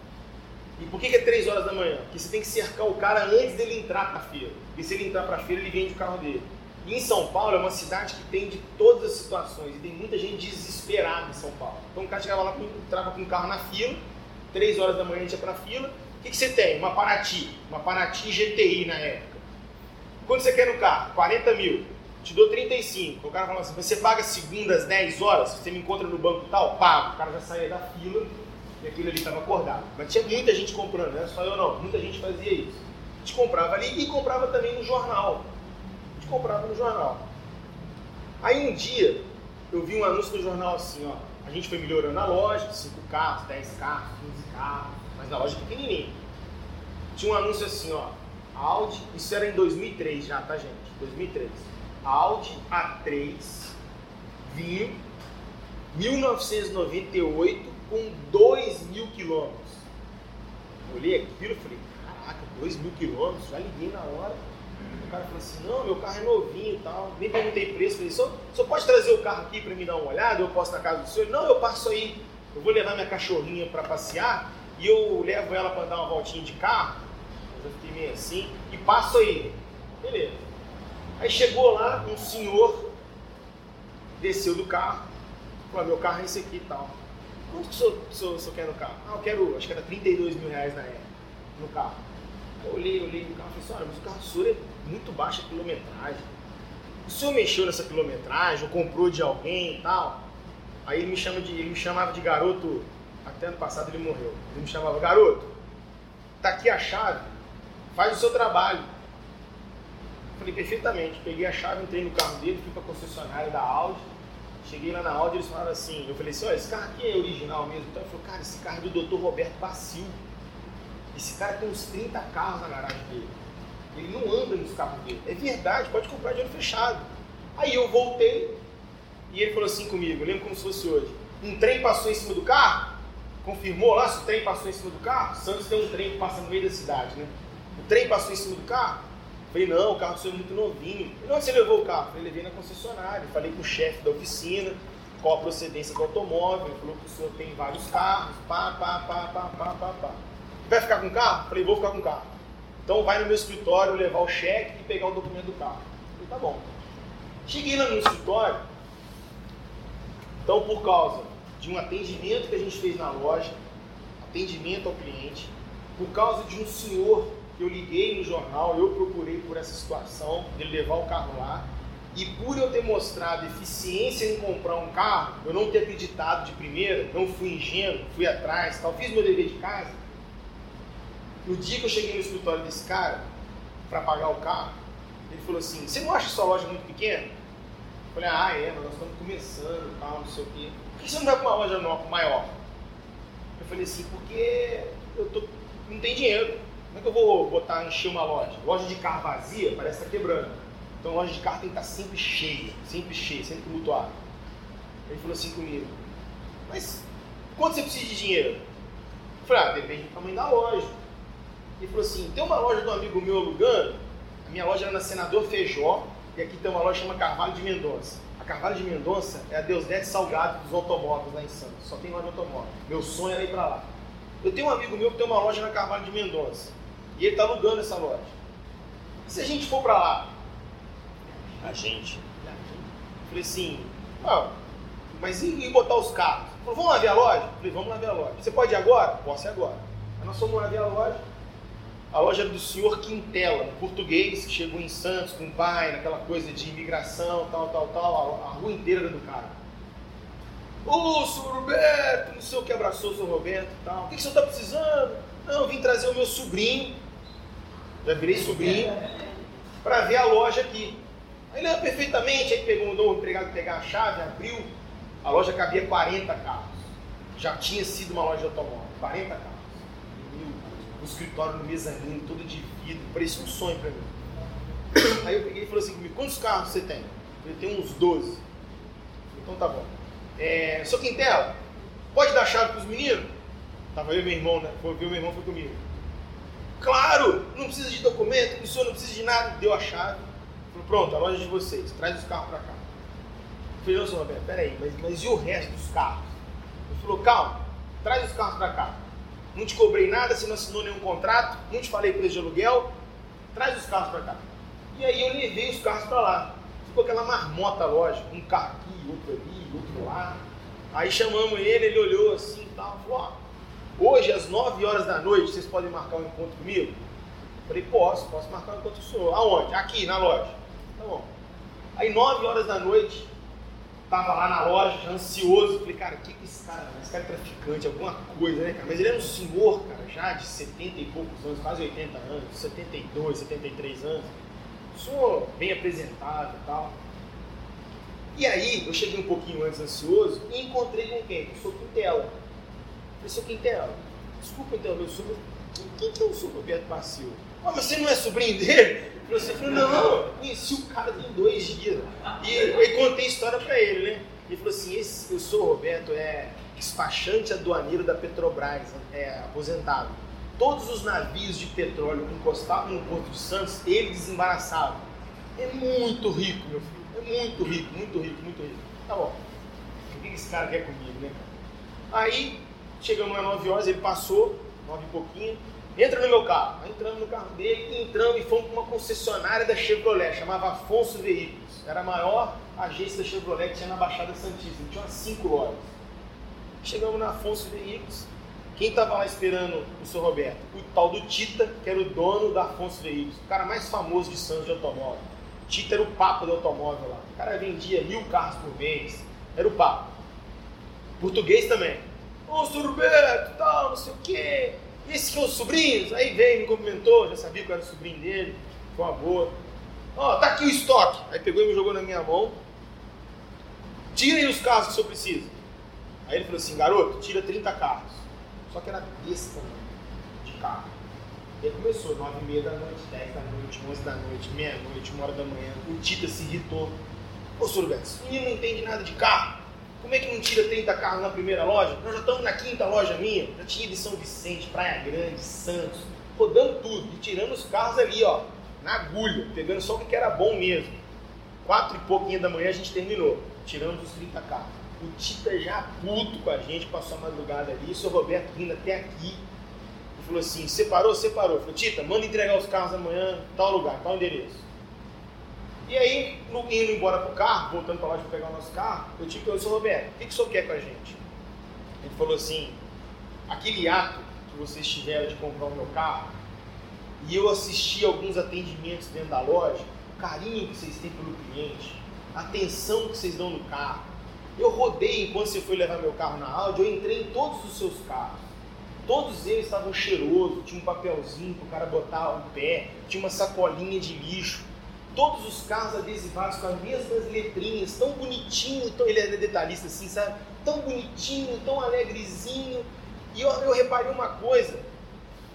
E por que, que é 3 horas da manhã? Porque você tem que cercar o cara antes dele entrar para a feira. E se ele entrar para a feira, ele vende o carro dele. E em São Paulo é uma cidade que tem de todas as situações. E tem muita gente desesperada em São Paulo. Então o cara chegava lá, entrava com o carro na fila, 3 horas da manhã a gente ia para a fila, o que, que, você tem? Uma Paraty, uma Paraty GTI na época. Quanto você quer no carro? 40 mil. Te dou 35. O cara fala assim: você paga segunda às 10 horas? Você me encontra no banco tal? Pago. O cara já saía da fila e aquilo ali estava acordado. Mas tinha muita gente comprando, não era só eu não. Muita gente fazia isso. A gente comprava ali e comprava também no jornal. A gente comprava no jornal. Aí um dia eu vi um anúncio no jornal assim: ó, a gente foi melhorando a loja, 5 carros, 10 carros, 15 carros mas na loja pequenininha. Tinha um anúncio assim, ó, Audi, isso era em 2003 já, tá gente? 2003. Audi A3 vinho 1998 com 2 mil quilômetros. Olhei aquilo e falei, caraca, 2 mil quilômetros, já liguei na hora. O cara falou assim, não, meu carro é novinho e tal. Nem perguntei preço, falei, só, só pode trazer o carro aqui para me dar uma olhada? Eu posso na casa do senhor? Não, eu passo aí. Eu vou levar minha cachorrinha para passear e eu levo ela para dar uma voltinha de carro, eu fiquei meio assim, e passo aí. Beleza. Aí chegou lá, um senhor desceu do carro, falou, meu carro é esse aqui e tal. Quanto que o senhor, o, senhor, o senhor quer no carro? Ah, eu quero, acho que era 32 mil reais na época, no carro. Eu olhei, olhei no carro e falei assim, olha, mas o carro do senhor é muito baixa quilometragem. O senhor mexeu nessa quilometragem, ou comprou de alguém e tal? Aí ele me, chama de, ele me chamava de garoto até ano passado ele morreu. Ele me chamava, garoto, tá aqui a chave, faz o seu trabalho. Falei, perfeitamente. Peguei a chave, entrei no carro dele, fui para concessionária da Audi. Cheguei lá na Audi, eles falaram assim, eu falei assim, olha, esse carro aqui é original mesmo. Então ele falou, cara, esse carro é do Dr. Roberto Bacil. Esse cara tem uns 30 carros na garagem dele. Ele não anda nos carros dele. É verdade, pode comprar de olho fechado. Aí eu voltei e ele falou assim comigo, eu lembro como se fosse hoje. Um trem passou em cima do carro? Confirmou lá se o trem passou em cima do carro? Santos tem um trem que passa no meio da cidade, né? O trem passou em cima do carro? Falei, não, o carro do senhor é muito novinho. E onde você levou o carro? Falei, levei na concessionária. Falei com o chefe da oficina, qual a procedência do automóvel. Ele falou que o senhor tem vários carros, pá, pá, pá, pá, pá, pá, pá. Vai ficar com o carro? Falei, vou ficar com o carro. Então vai no meu escritório levar o cheque e pegar o documento do carro. Falei, tá bom. Cheguei lá no escritório, então por causa de um atendimento que a gente fez na loja, atendimento ao cliente, por causa de um senhor que eu liguei no jornal, eu procurei por essa situação, dele levar o carro lá, e por eu ter mostrado eficiência em comprar um carro, eu não ter acreditado de primeira, não fui ingênuo, fui atrás, tal, fiz meu dever de casa. No dia que eu cheguei no escritório desse cara, para pagar o carro, ele falou assim: Você não acha sua loja muito pequena? Eu falei: Ah, é, mas nós estamos começando, tal, não sei o quê. Por que você não vai para uma loja maior? Eu falei assim, porque eu tô, não tem dinheiro. Como é que eu vou botar, encher uma loja? Loja de carro vazia parece estar tá quebrando. Então loja de carro tem que estar sempre cheia, sempre cheia, sempre tumultuada. Ele falou assim comigo, mas quanto você precisa de dinheiro? Eu falei, ah, depende do tamanho da loja. Ele falou assim, tem uma loja de um amigo meu alugando, a minha loja era na Senador Feijó, e aqui tem uma loja que chama Carvalho de Mendonça. A Carvalho de Mendonça é a Deus Neto Salgado dos automóveis lá em Santos. Só tem loja de automóvel. Meu sonho era ir para lá. Eu tenho um amigo meu que tem uma loja na Carvalho de Mendonça. E ele está alugando essa loja. E se a gente for para lá? A gente. Eu falei assim, ah, mas e, e botar os carros? Ele falou, vamos lá ver a loja? Eu falei, vamos lá ver a loja. Você pode ir agora? Posso ir agora. Aí nós fomos lá ver a loja. A loja do senhor Quintela, português que chegou em Santos com o pai, naquela coisa de imigração, tal, tal, tal. A, rua inteira era do cara. Ô, senhor Roberto, não sei o que abraçou o senhor Roberto e tal. O que, que o senhor está precisando? Não, vim trazer o meu sobrinho, já virei sobrinho, para ver a loja aqui. Aí ele perfeitamente, aí pegou, mandou o empregado pegar a chave, abriu, a loja cabia 40 carros. Já tinha sido uma loja de automóvel, 40 carros. O escritório no mezanino, todo de vidro, parecia um sonho para mim. Aí eu peguei e falei assim comigo, quantos carros você tem? Eu tenho uns 12. Então tá bom. É, Sou Quintela, pode dar chave para os meninos? Tava eu e meu irmão, né? Foi, meu irmão foi comigo. Claro, não precisa de documento, o senhor não precisa de nada. Deu a chave. Falou, pronto, a loja de vocês, traz os carros para cá. Eu falei, não, senhor Roberto, peraí, mas, mas e o resto dos carros? Ele falou, calma, traz os carros para cá. Não te cobrei nada, você não assinou nenhum contrato, não te falei preço de aluguel, traz os carros para cá. E aí eu levei os carros para lá. Ficou aquela marmota loja, um carro aqui, outro ali, outro lá. Aí chamamos ele, ele olhou assim e tal, falou, ó, hoje às 9 horas da noite vocês podem marcar um encontro comigo? Falei, posso, posso marcar um encontro com o senhor. Aonde? Aqui, na loja. Tá bom. Aí 9 horas da noite, tava lá na loja, ansioso, falei, cara, o que que esse cara, esse cara é traficante, alguma coisa, né, cara? Mas ele era um senhor, cara, já de 70 e poucos anos, quase 80 anos, 72, 73 anos. Sou bem apresentado e tal. E aí, eu cheguei um pouquinho antes ansioso e encontrei com quem? Com o Sr. Quintela. Falei, Sr. Quintela, desculpa então, meu sobrinho, quem que é o Sr. Roberto Pacil? Ah, mas você não é sobrinho dele? Você falou, não, conheci o cara tem dois dias. E eu contei história para ele, né? Ele falou assim, esse, eu sou o Roberto, é despachante aduaneiro da Petrobras, é aposentado. Todos os navios de petróleo que encostavam no Porto de Santos, ele desembaraçava. É muito rico, meu filho. É muito rico, muito rico, muito rico. Tá bom. O que esse cara quer comigo, né? Aí, chegamos às 9 horas, ele passou, 9 e pouquinho, entra no meu carro. Aí entramos no carro dele, entramos e fomos para uma concessionária da Chevrolet, chamava Afonso Veículos. Era a maior agência da Chevrolet que tinha na Baixada Santista, tinha umas 5 lojas. Chegamos na Afonso Veículos, quem estava lá esperando o seu Roberto? O tal do Tita, que era o dono da Afonso Veículos, o cara mais famoso de Santos de automóvel. Tita era o papo do automóvel lá. O cara vendia mil carros por mês. Era o papo. Português também. Ô, seu Roberto, tal, não sei o quê. Esse que os sobrinhos? Aí veio, me cumprimentou, já sabia que eu era o sobrinho dele. Foi uma boa. Ó, tá aqui o estoque. Aí pegou e me jogou na minha mão. Tira aí os carros que o senhor precisa. Aí ele falou assim, garoto, tira 30 carros. Só que era desse tamanho de carro. E aí começou, 9 e meia da noite, 10 da noite, 11 da noite, meia-noite, uma hora da manhã. O Tita se irritou. Ô, Roberto, esse menino não entende nada de carro. Como é que não tira 30 carros na primeira loja? Nós já estamos na quinta loja minha. Já tinha em São Vicente, Praia Grande, Santos, rodando tudo e tirando os carros ali, ó, na agulha, pegando só o que era bom mesmo. Quatro e pouquinho da manhã a gente terminou. Tiramos os 30 carros. O Tita já puto com a gente, passou a madrugada ali. O seu Roberto vindo até aqui. Ele falou assim: separou? Separou. Falou: Tita, manda entregar os carros amanhã, tal lugar, tal endereço. E aí, no, indo embora pro carro, voltando para lá para pegar o nosso carro, eu tive que senhor Roberto, o que, que o senhor quer com a gente? Ele falou assim: aquele ato que vocês tiveram de comprar o meu carro, e eu assisti alguns atendimentos dentro da loja, o carinho que vocês têm pelo cliente, a atenção que vocês dão no carro. Eu rodei enquanto você foi levar meu carro na Audi, eu entrei em todos os seus carros. Todos eles estavam cheirosos, tinha um papelzinho para o cara botar o pé, tinha uma sacolinha de lixo todos os carros adesivados com as mesmas letrinhas, tão bonitinho, tão, ele é detalhista assim, sabe? Tão bonitinho, tão alegrezinho. E eu, eu reparei uma coisa,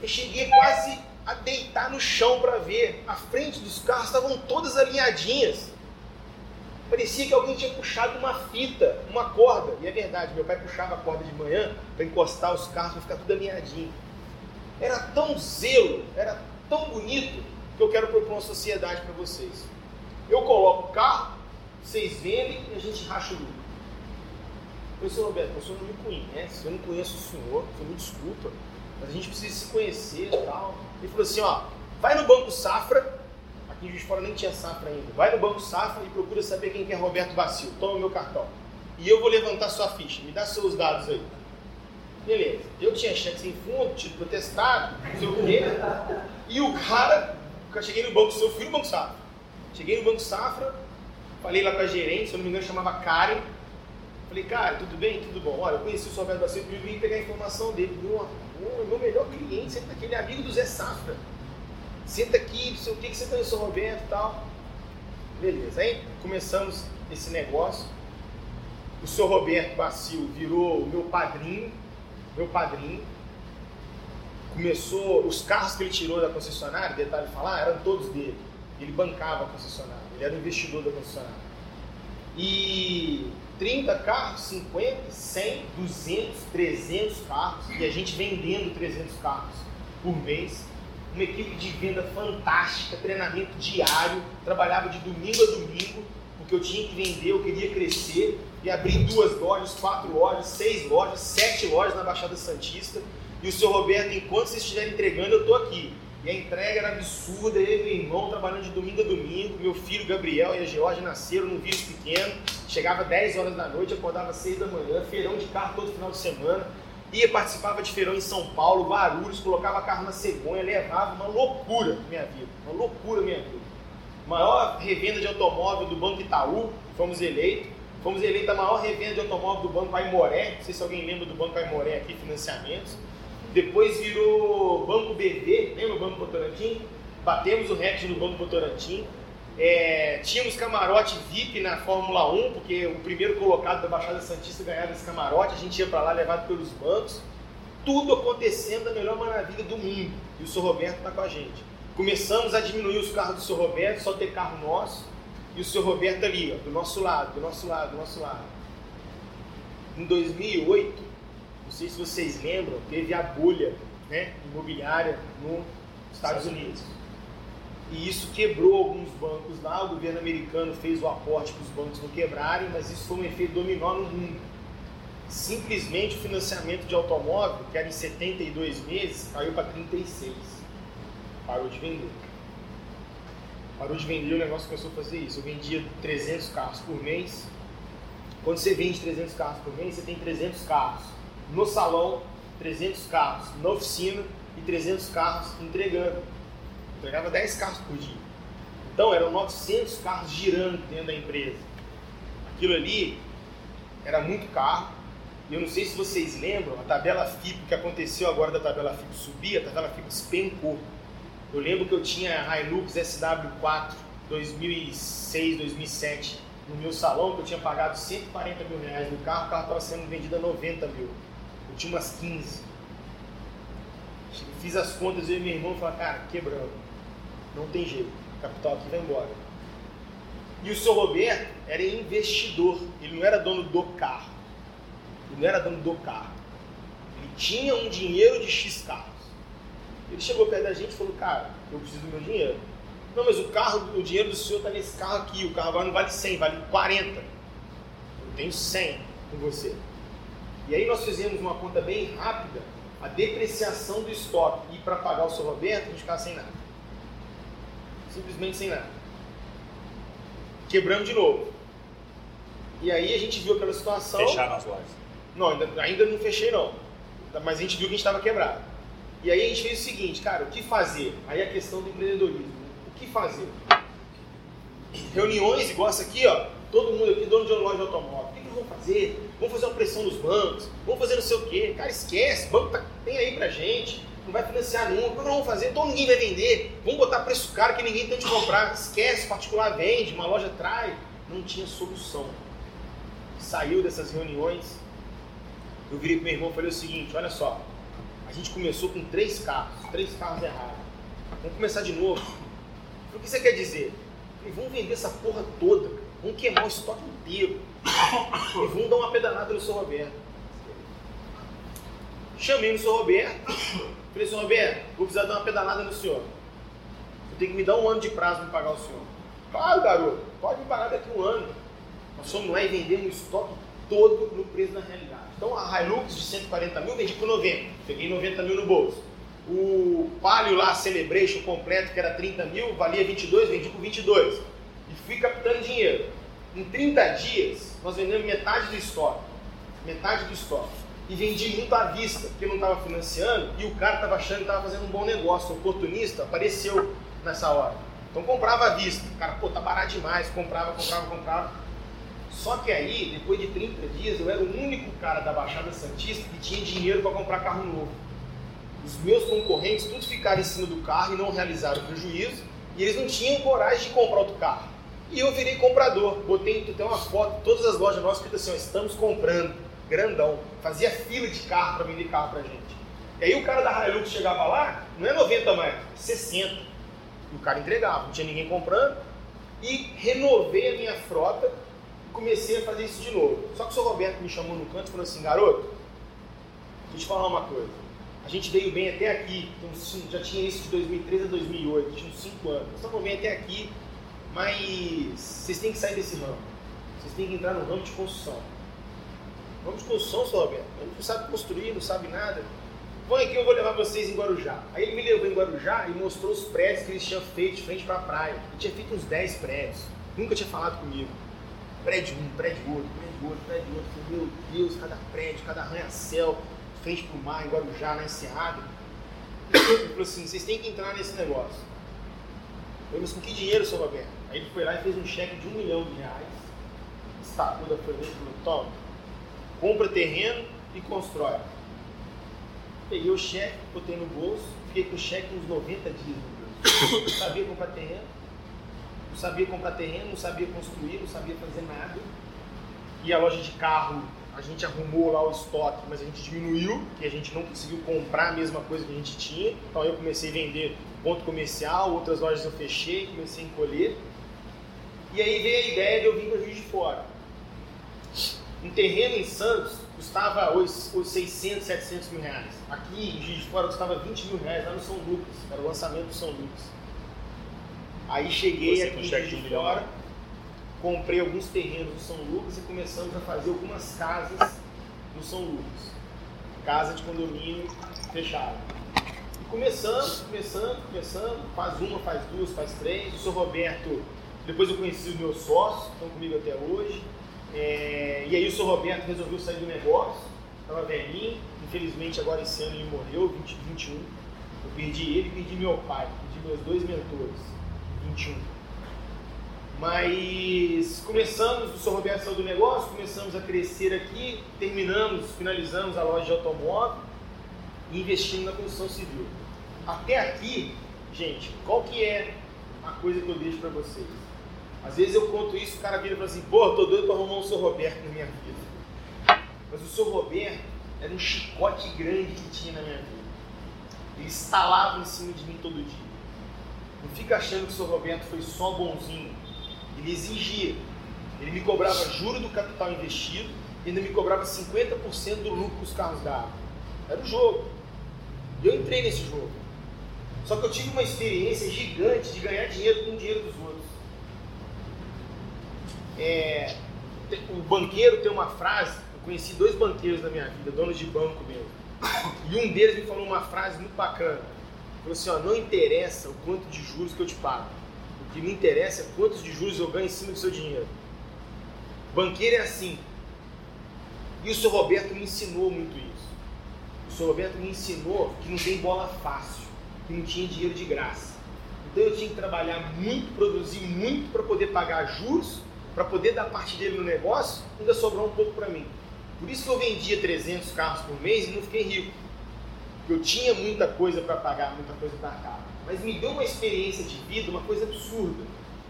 eu cheguei quase a deitar no chão para ver. A frente dos carros estavam todas alinhadinhas. Parecia que alguém tinha puxado uma fita, uma corda. E é verdade, meu pai puxava a corda de manhã para encostar os carros para ficar tudo alinhadinho. Era tão zelo, era tão bonito que eu quero propor uma sociedade para vocês. Eu coloco o carro, vocês vendem e a gente racha o lucro. Eu sou Roberto, o senhor não me conhece, eu não conheço o senhor, o senhor me desculpa, mas a gente precisa se conhecer e tal. Ele falou assim, ó, vai no Banco Safra, aqui em Juiz Fora nem tinha Safra ainda, vai no Banco Safra e procura saber quem que é Roberto Bacil, toma meu cartão. E eu vou levantar sua ficha, me dá seus dados aí. Beleza, eu tinha cheque sem fundo, título protestado, não sei o quê, e o cara, eu cheguei no Banco, eu fui no Banco Safra, cheguei no Banco Safra, falei lá com a gerente, se eu não me engano chamava Karen, falei, cara, tudo bem? Tudo bom. Olha, eu conheci o Roberto Bacil e vim pegar a informação dele. Meu, meu melhor cliente, senta aqui, ele é amigo do Zé Safra. Senta aqui, o que, que você conheceu o Roberto e tal. Beleza, aí começamos esse negócio. O senhor Roberto Bacil virou meu padrinho, meu padrinho. Começou, os carros que ele tirou da concessionária, detalhe falar, eram todos dele. Ele bancava a concessionária, ele era investidor da concessionária. E 30 carros, 50, 100, 200, 300 carros e a gente vendendo 300 carros por mês. Uma equipe de venda fantástica, treinamento diário, trabalhava de domingo a domingo, porque eu tinha que vender, eu queria crescer e abrir duas lojas, quatro lojas, seis lojas, sete lojas na Baixada Santista. E o seu Roberto, enquanto vocês estiverem entregando, eu estou aqui. E a entrega era absurda, eu e meu irmão trabalhando de domingo a domingo, meu filho Gabriel e a Georgia nasceram num vírus pequeno, chegava 10 horas da noite, acordava 6 da manhã, feirão de carro todo final de semana, ia, participava de feirão em São Paulo, Guarulhos, colocava carro na cegonha, levava uma loucura minha vida, uma loucura minha vida. Maior revenda de automóvel do Banco Itaú, fomos eleitos, fomos eleitos a maior revenda de automóvel do Banco Aimoré, não sei se alguém lembra do Banco Aimoré aqui, financiamentos, depois virou Banco BV, lembra o Banco Votorantim? Batemos o recorde no Banco Votorantim. É, tínhamos camarote VIP na Fórmula 1, porque o primeiro colocado da Baixada Santista ganhava esse camarote, a gente ia para lá levado pelos bancos. Tudo acontecendo da melhor maravilha do mundo. E o Sr. Roberto está com a gente. Começamos a diminuir os carros do Sr. Roberto, só ter carro nosso. E o Sr. Roberto ali, ó, do nosso lado, do nosso lado, do nosso lado. Em 2008, não sei se vocês lembram, teve a bolha né, imobiliária nos Estados Unidos. E isso quebrou alguns bancos lá, o governo americano fez o aporte para os bancos não quebrarem, mas isso foi um efeito dominó no mundo. Simplesmente o financiamento de automóvel, que era em 72 meses, caiu para 36. Parou de vender. Parou de vender, o negócio começou a fazer isso. Eu vendia 300 carros por mês. Quando você vende 300 carros por mês, você tem 300 carros no salão, 300 carros na oficina e 300 carros entregando. Entregava 10 carros por dia. Então eram 900 carros girando dentro da empresa. Aquilo ali era muito carro. Eu não sei se vocês lembram, a tabela FIP que aconteceu agora da tabela FIP subir, a tabela FIP despencou. Eu lembro que eu tinha a Hilux SW4 2006, 2007 no meu salão, que eu tinha pagado 140 mil reais no carro, o carro estava sendo vendido a 90 mil eu tinha umas 15. Fiz as contas, eu e meu irmão falaram, cara, quebrando. Não tem jeito. O capital aqui vai embora. E o seu Roberto era investidor. Ele não era dono do carro. Ele não era dono do carro. Ele tinha um dinheiro de X carros. Ele chegou perto da gente e falou, cara, eu preciso do meu dinheiro. Não, mas o carro, o dinheiro do senhor está nesse carro aqui. O carro agora não vale 100, vale 40. Eu tenho 100 com você. E aí nós fizemos uma conta bem rápida, a depreciação do estoque e para pagar o seu Roberto, a gente ficava sem nada. Simplesmente sem nada. Quebramos de novo. E aí a gente viu aquela situação. Fecharam as lojas. Não, ainda, ainda não fechei não. Mas a gente viu que a gente estava quebrado. E aí a gente fez o seguinte, cara, o que fazer? Aí a questão do empreendedorismo. O que fazer? Reuniões igual essa aqui, ó. Todo mundo aqui, dono de uma loja de automóvel. O que, que vamos fazer? vamos fazer uma pressão nos bancos, vamos fazer não sei o quê. Cara, esquece, o banco tá, tem aí pra gente, não vai financiar nunca, o que vamos fazer? Então ninguém vai vender, vamos botar preço caro que ninguém tem de comprar. Esquece, particular vende, uma loja trai. Não tinha solução. Saiu dessas reuniões, eu virei pro meu irmão e falei o seguinte, olha só, a gente começou com três carros, três carros errados. Vamos começar de novo. O que você quer dizer? Falei, vamos vender essa porra toda, vamos queimar o estoque inteiro e vamos dar uma pedalada no São Roberto. Chamei no São Roberto, falei, São Roberto, vou precisar dar uma pedalada no senhor. Você tem que me dar um ano de prazo para pagar o senhor. Claro, garoto, pode me pagar daqui a um ano. Nós fomos lá e vendemos o estoque todo no preço da realidade. Então a Hilux de 140 mil vendi por 90, peguei 90 mil no bolso. O Palio lá, Celebration completo, que era 30 mil, valia 22, vendi por 22. E fui captando dinheiro. Em 30 dias, nós vendemos metade do estoque. Metade do estoque. E vendi muito à vista, porque não estava financiando e o cara estava achando que estava fazendo um bom negócio. O oportunista apareceu nessa hora. Então comprava à vista. O cara, pô, tá barato demais. Comprava, comprava, comprava. Só que aí, depois de 30 dias, eu era o único cara da Baixada Santista que tinha dinheiro para comprar carro novo. Os meus concorrentes todos ficaram em cima do carro e não realizaram prejuízo, e eles não tinham coragem de comprar outro carro. E eu virei comprador. Botei tem uma foto, todas as lojas nossas escrito assim: estamos comprando, grandão. Fazia fila de carro para vender carro para gente. E aí o cara da Hilux chegava lá, não é 90 mais, 60. E o cara entregava, não tinha ninguém comprando. E renovei a minha frota comecei a fazer isso de novo. Só que o seu Roberto me chamou no canto e falou assim, garoto, deixa eu te falar uma coisa. A gente veio bem até aqui, então, já tinha isso de 2013 a 2008, tinha uns 5 anos. Nós estamos bem até aqui, mas vocês têm que sair desse ramo. Vocês têm que entrar no ramo de construção. Ramo de construção, seu Roberto, não sabe construir, não sabe nada. Vão aqui, eu vou levar vocês em Guarujá. Aí ele me levou em Guarujá e mostrou os prédios que eles tinham feito de frente para a praia. Ele tinha feito uns 10 prédios. Nunca tinha falado comigo prédio um, prédio outro, prédio outro, prédio outro. Falei, meu Deus, cada prédio, cada arranha-céu, frente para o mar, em Guarujá, na Encerrada. Ele falou assim, vocês têm que entrar nesse negócio. Eu falei, mas com que dinheiro, seu Roberto? Aí ele foi lá e fez um cheque de um milhão de reais, estacou da folha e falou, toma, compra terreno e constrói. Peguei o cheque, botei no bolso, fiquei com o cheque uns 90 dias no bolso. Sabia comprar terreno, não sabia comprar terreno, não sabia construir, não sabia fazer nada. E a loja de carro, a gente arrumou lá o estoque, mas a gente diminuiu, porque a gente não conseguiu comprar a mesma coisa que a gente tinha. Então eu comecei a vender ponto comercial, outras lojas eu fechei, comecei a encolher. E aí veio a ideia de eu vir para Juiz de Fora. Um terreno em Santos custava os, os 600, 700 mil reais. Aqui em Juiz de Fora custava 20 mil reais, lá no São Lucas. Era o lançamento do São Lucas. Aí cheguei Você aqui de fora, comprei alguns terrenos no São Lucas e começamos a fazer algumas casas no São Lucas. Casa de condomínio fechada. E começando, começando, começando, faz uma, faz duas, faz três. O seu Roberto, depois eu conheci os meus sócios, estão comigo até hoje. É, e aí o seu Roberto resolveu sair do negócio, estava velhinho, infelizmente agora esse ano ele morreu, 2021. Eu perdi ele perdi meu pai, perdi meus dois mentores. 21. Mas começamos, o Sr. Roberto saiu do negócio, começamos a crescer aqui, terminamos, finalizamos a loja de automóvel e investimos na construção civil. Até aqui, gente, qual que é a coisa que eu deixo para vocês? Às vezes eu conto isso, o cara vira e fala assim, pô, tô doido para arrumar um Sr. Roberto na minha vida. Mas o Sr. Roberto era um chicote grande que tinha na minha vida. Ele instalava em cima de mim todo dia. Não fica achando que o seu Roberto foi só bonzinho. Ele exigia. Ele me cobrava juro do capital investido e ainda me cobrava 50% do lucro que os carros davam. Era o jogo. E eu entrei nesse jogo. Só que eu tive uma experiência gigante de ganhar dinheiro com o dinheiro dos outros. É, o banqueiro tem uma frase, eu conheci dois banqueiros na minha vida, donos de banco mesmo. E um deles me falou uma frase muito bacana. Falou assim, ó, não interessa o quanto de juros que eu te pago. O que me interessa é quantos de juros eu ganho em cima do seu dinheiro. Banqueiro é assim. E o senhor Roberto me ensinou muito isso. O senhor Roberto me ensinou que não tem bola fácil, que não tinha dinheiro de graça. Então eu tinha que trabalhar muito, produzir muito para poder pagar juros, para poder dar parte dele no negócio, ainda sobrar um pouco para mim. Por isso que eu vendia 300 carros por mês e não fiquei rico eu tinha muita coisa para pagar, muita coisa para arcar. Mas me deu uma experiência de vida, uma coisa absurda.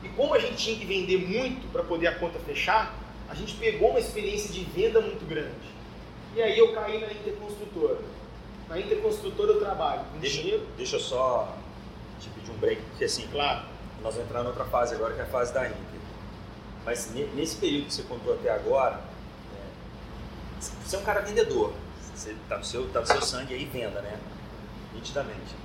E como a gente tinha que vender muito para poder a conta fechar, a gente pegou uma experiência de venda muito grande. E aí eu caí na Interconstrutora. Na Interconstrutora eu trabalho com deixa, dinheiro. Deixa eu só te pedir um break, porque assim, claro, nós vamos entrar em outra fase agora, que é a fase da Inter. Mas nesse período que você contou até agora, é, você é um cara vendedor. Você tá no seu, tá no seu sangue aí venda, né? Nitidamente.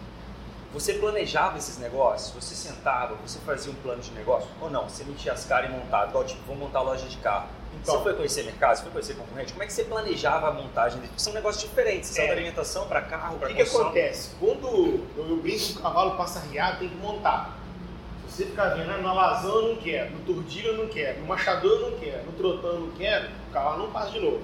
Você planejava esses negócios? Você sentava, você fazia um plano de negócio? Ou não? Você metia as caras e montava, igual tipo, vou montar loja de carro. Então, você foi conhecer mercado, você foi conhecer concorrente? Como é que você planejava a montagem? Porque são negócios diferentes, você é. da alimentação para carro, para. O que, que acontece? Quando eu brinco que o cavalo passa riado, tem que montar. Você ficar vendo, ah, no alazão eu não quero, no tordilho eu não quero, no machador eu não quero, no trotão eu não quero, o cavalo não passa de novo.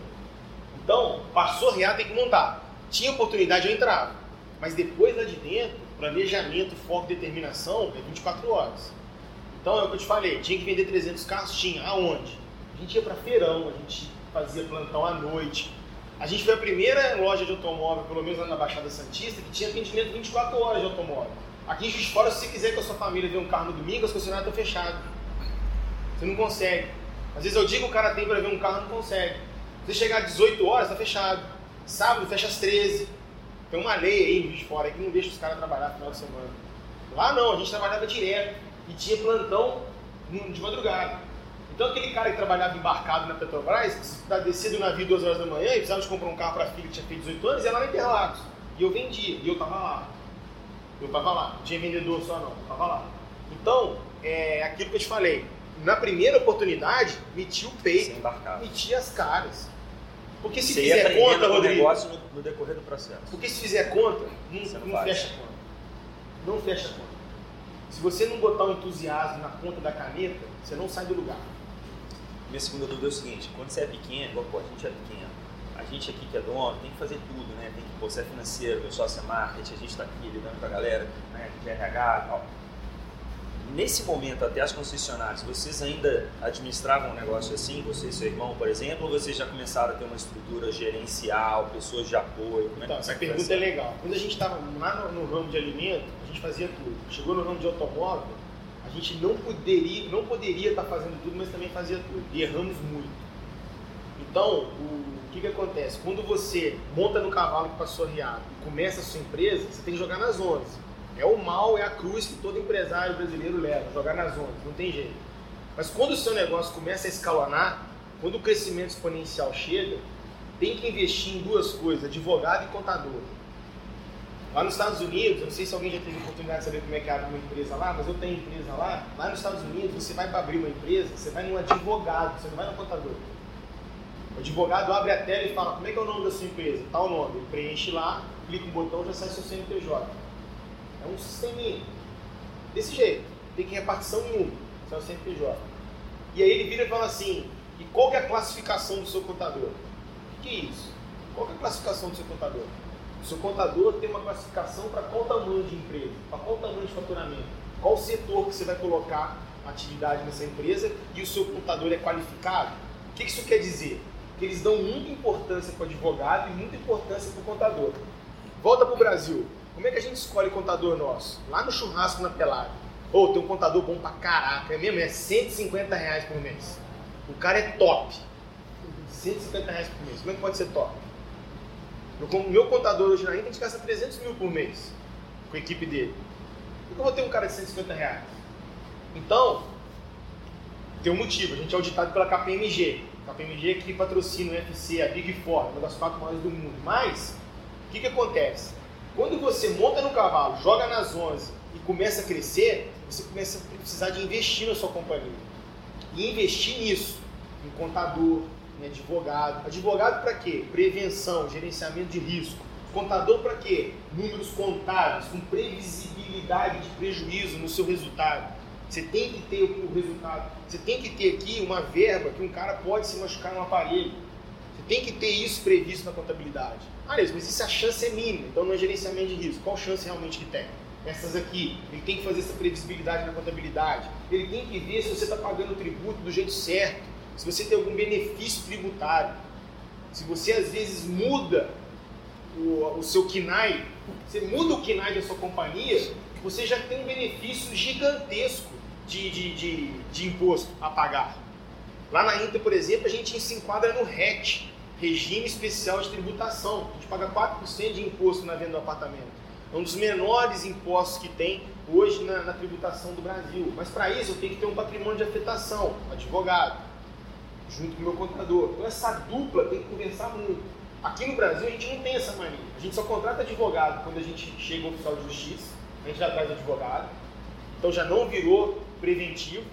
Então, passou riado, tem que montar. Tinha oportunidade, eu entrava. Mas depois lá de dentro, planejamento, foco, determinação é 24 horas. Então é o que eu te falei, tinha que vender 300 carros? Tinha. Aonde? A gente ia para feirão, a gente fazia plantão à noite. A gente foi a primeira loja de automóvel, pelo menos lá na Baixada Santista, que tinha atendimento 24 horas de automóvel. Aqui em Juiz Fora, se você quiser que a sua família ver um carro no domingo, as concessionárias estão fechadas. Você não consegue. Às vezes eu digo que o cara tem para ver um carro, não consegue. Se você chegar às 18 horas, está fechado. Sábado fecha às 13. Tem uma lei aí em Juiz Fora que não deixa os caras trabalhar no final de semana. Lá não, a gente trabalhava direto e tinha plantão de madrugada. Então aquele cara que trabalhava embarcado na Petrobras, da descer do navio duas horas da manhã e precisava de comprar um carro para a filha que tinha feito 18 anos, ia lá na Interlagos. E eu vendia, e eu tava lá. Eu tava lá. Não tinha vendedor só não, eu tava lá. Então, é aquilo que eu te falei. Na primeira oportunidade, meti o peito, meti as caras. Porque se Você fizer conta, Rodrigo. negócio no, no, decorrer do processo. Porque se fizer conta, não, não, não fecha conta. Não fecha conta. Se você não botar o entusiasmo na ponta da caneta, você não sai do lugar. Minha segunda dúvida é o seguinte: quando você é pequeno, igual pô, a gente é pequeno, a gente aqui que é dono tem que fazer tudo, né? Tem você é financeiro, meu sócio é marketing, a gente está aqui lidando com a galera, né? De RH e tal nesse momento, até as concessionárias, vocês ainda administravam um negócio assim, você e seu irmão, por exemplo, ou vocês já começaram a ter uma estrutura gerencial, pessoas de apoio? Como é, então, essa pergunta é legal. Quando a gente estava lá no, no, ramo de alimento, a gente fazia tudo. Chegou no ramo de automóvel, a gente não poderia, não poderia estar tá fazendo tudo, mas também fazia tudo. E erramos muito. Então, o que, que acontece? Quando você monta no cavalo que passou riado e começa a sua empresa, você tem que jogar nas 11 é o mal, é a cruz que todo empresário brasileiro leva, jogar nas ondas, não tem jeito. Mas quando o seu negócio começa a escalonar, quando o crescimento exponencial chega, tem que investir em duas coisas, advogado e contador. Lá nos Estados Unidos, eu não sei se alguém já teve oportunidade de saber como é que abre uma empresa lá, mas eu tenho empresa lá. Lá nos Estados Unidos, você vai para abrir uma empresa, você vai num advogado, você não vai no contador. O advogado abre a tela e fala, como é que é o nome da sua empresa? Tal nome. Ele preenche lá, clica no botão, já sai seu CNPJ. É um sisteminha. Desse jeito. Tem que repartição em um. Isso é o CNPJ. E aí ele vira e fala assim, e qual é a classificação do seu contador? O que é isso? Qual é a classificação do seu contador? O seu contador tem uma classificação para qual tamanho de empresa, para qual tamanho de faturamento, qual o setor que você vai colocar atividade nessa empresa e o seu contador é qualificado. O que isso quer dizer? Que eles dão muita importância para o advogado e muita importância para o contador. Volta para o Brasil. Como é que a gente escolhe contador nosso? Lá no churrasco na pelada. Ou oh, tem um contador bom pra caraca, é mesmo? É 150 reais por mês. O cara é top. 150 reais por mês. Como é que pode ser top? Meu, meu contador hoje na Inter, a gente gasta 300 mil por mês com a equipe dele. Por que eu vou ter um cara de 150 reais? Então, tem um motivo. A gente é auditado pela KPMG. A KPMG é que patrocina o UFC, a Big Four, uma das quatro maiores do mundo. Mas, o que, que acontece? Quando você monta no cavalo, joga nas 11 e começa a crescer, você começa a precisar de investir na sua companhia. E investir nisso, em contador, em advogado. Advogado para quê? Prevenção, gerenciamento de risco. Contador para quê? Números contábeis, com previsibilidade de prejuízo no seu resultado. Você tem que ter o resultado. Você tem que ter aqui uma verba que um cara pode se machucar no aparelho. Você tem que ter isso previsto na contabilidade. Ah, mas isso a chance é mínima, então não é gerenciamento de risco. Qual chance realmente que tem? Essas aqui, ele tem que fazer essa previsibilidade na contabilidade. Ele tem que ver se você está pagando o tributo do jeito certo, se você tem algum benefício tributário. Se você às vezes muda o, o seu KINAI, você muda o KINAI da sua companhia, você já tem um benefício gigantesco de, de, de, de imposto a pagar. Lá na Inter, por exemplo, a gente se enquadra no RET, regime especial de tributação. A gente paga 4% de imposto na venda do apartamento. É um dos menores impostos que tem hoje na, na tributação do Brasil. Mas para isso eu tenho que ter um patrimônio de afetação, advogado, junto com o meu contador. Então essa dupla tem que conversar muito. Aqui no Brasil a gente não tem essa mania. A gente só contrata advogado quando a gente chega ao oficial de justiça, a gente já traz advogado. Então já não virou preventivo,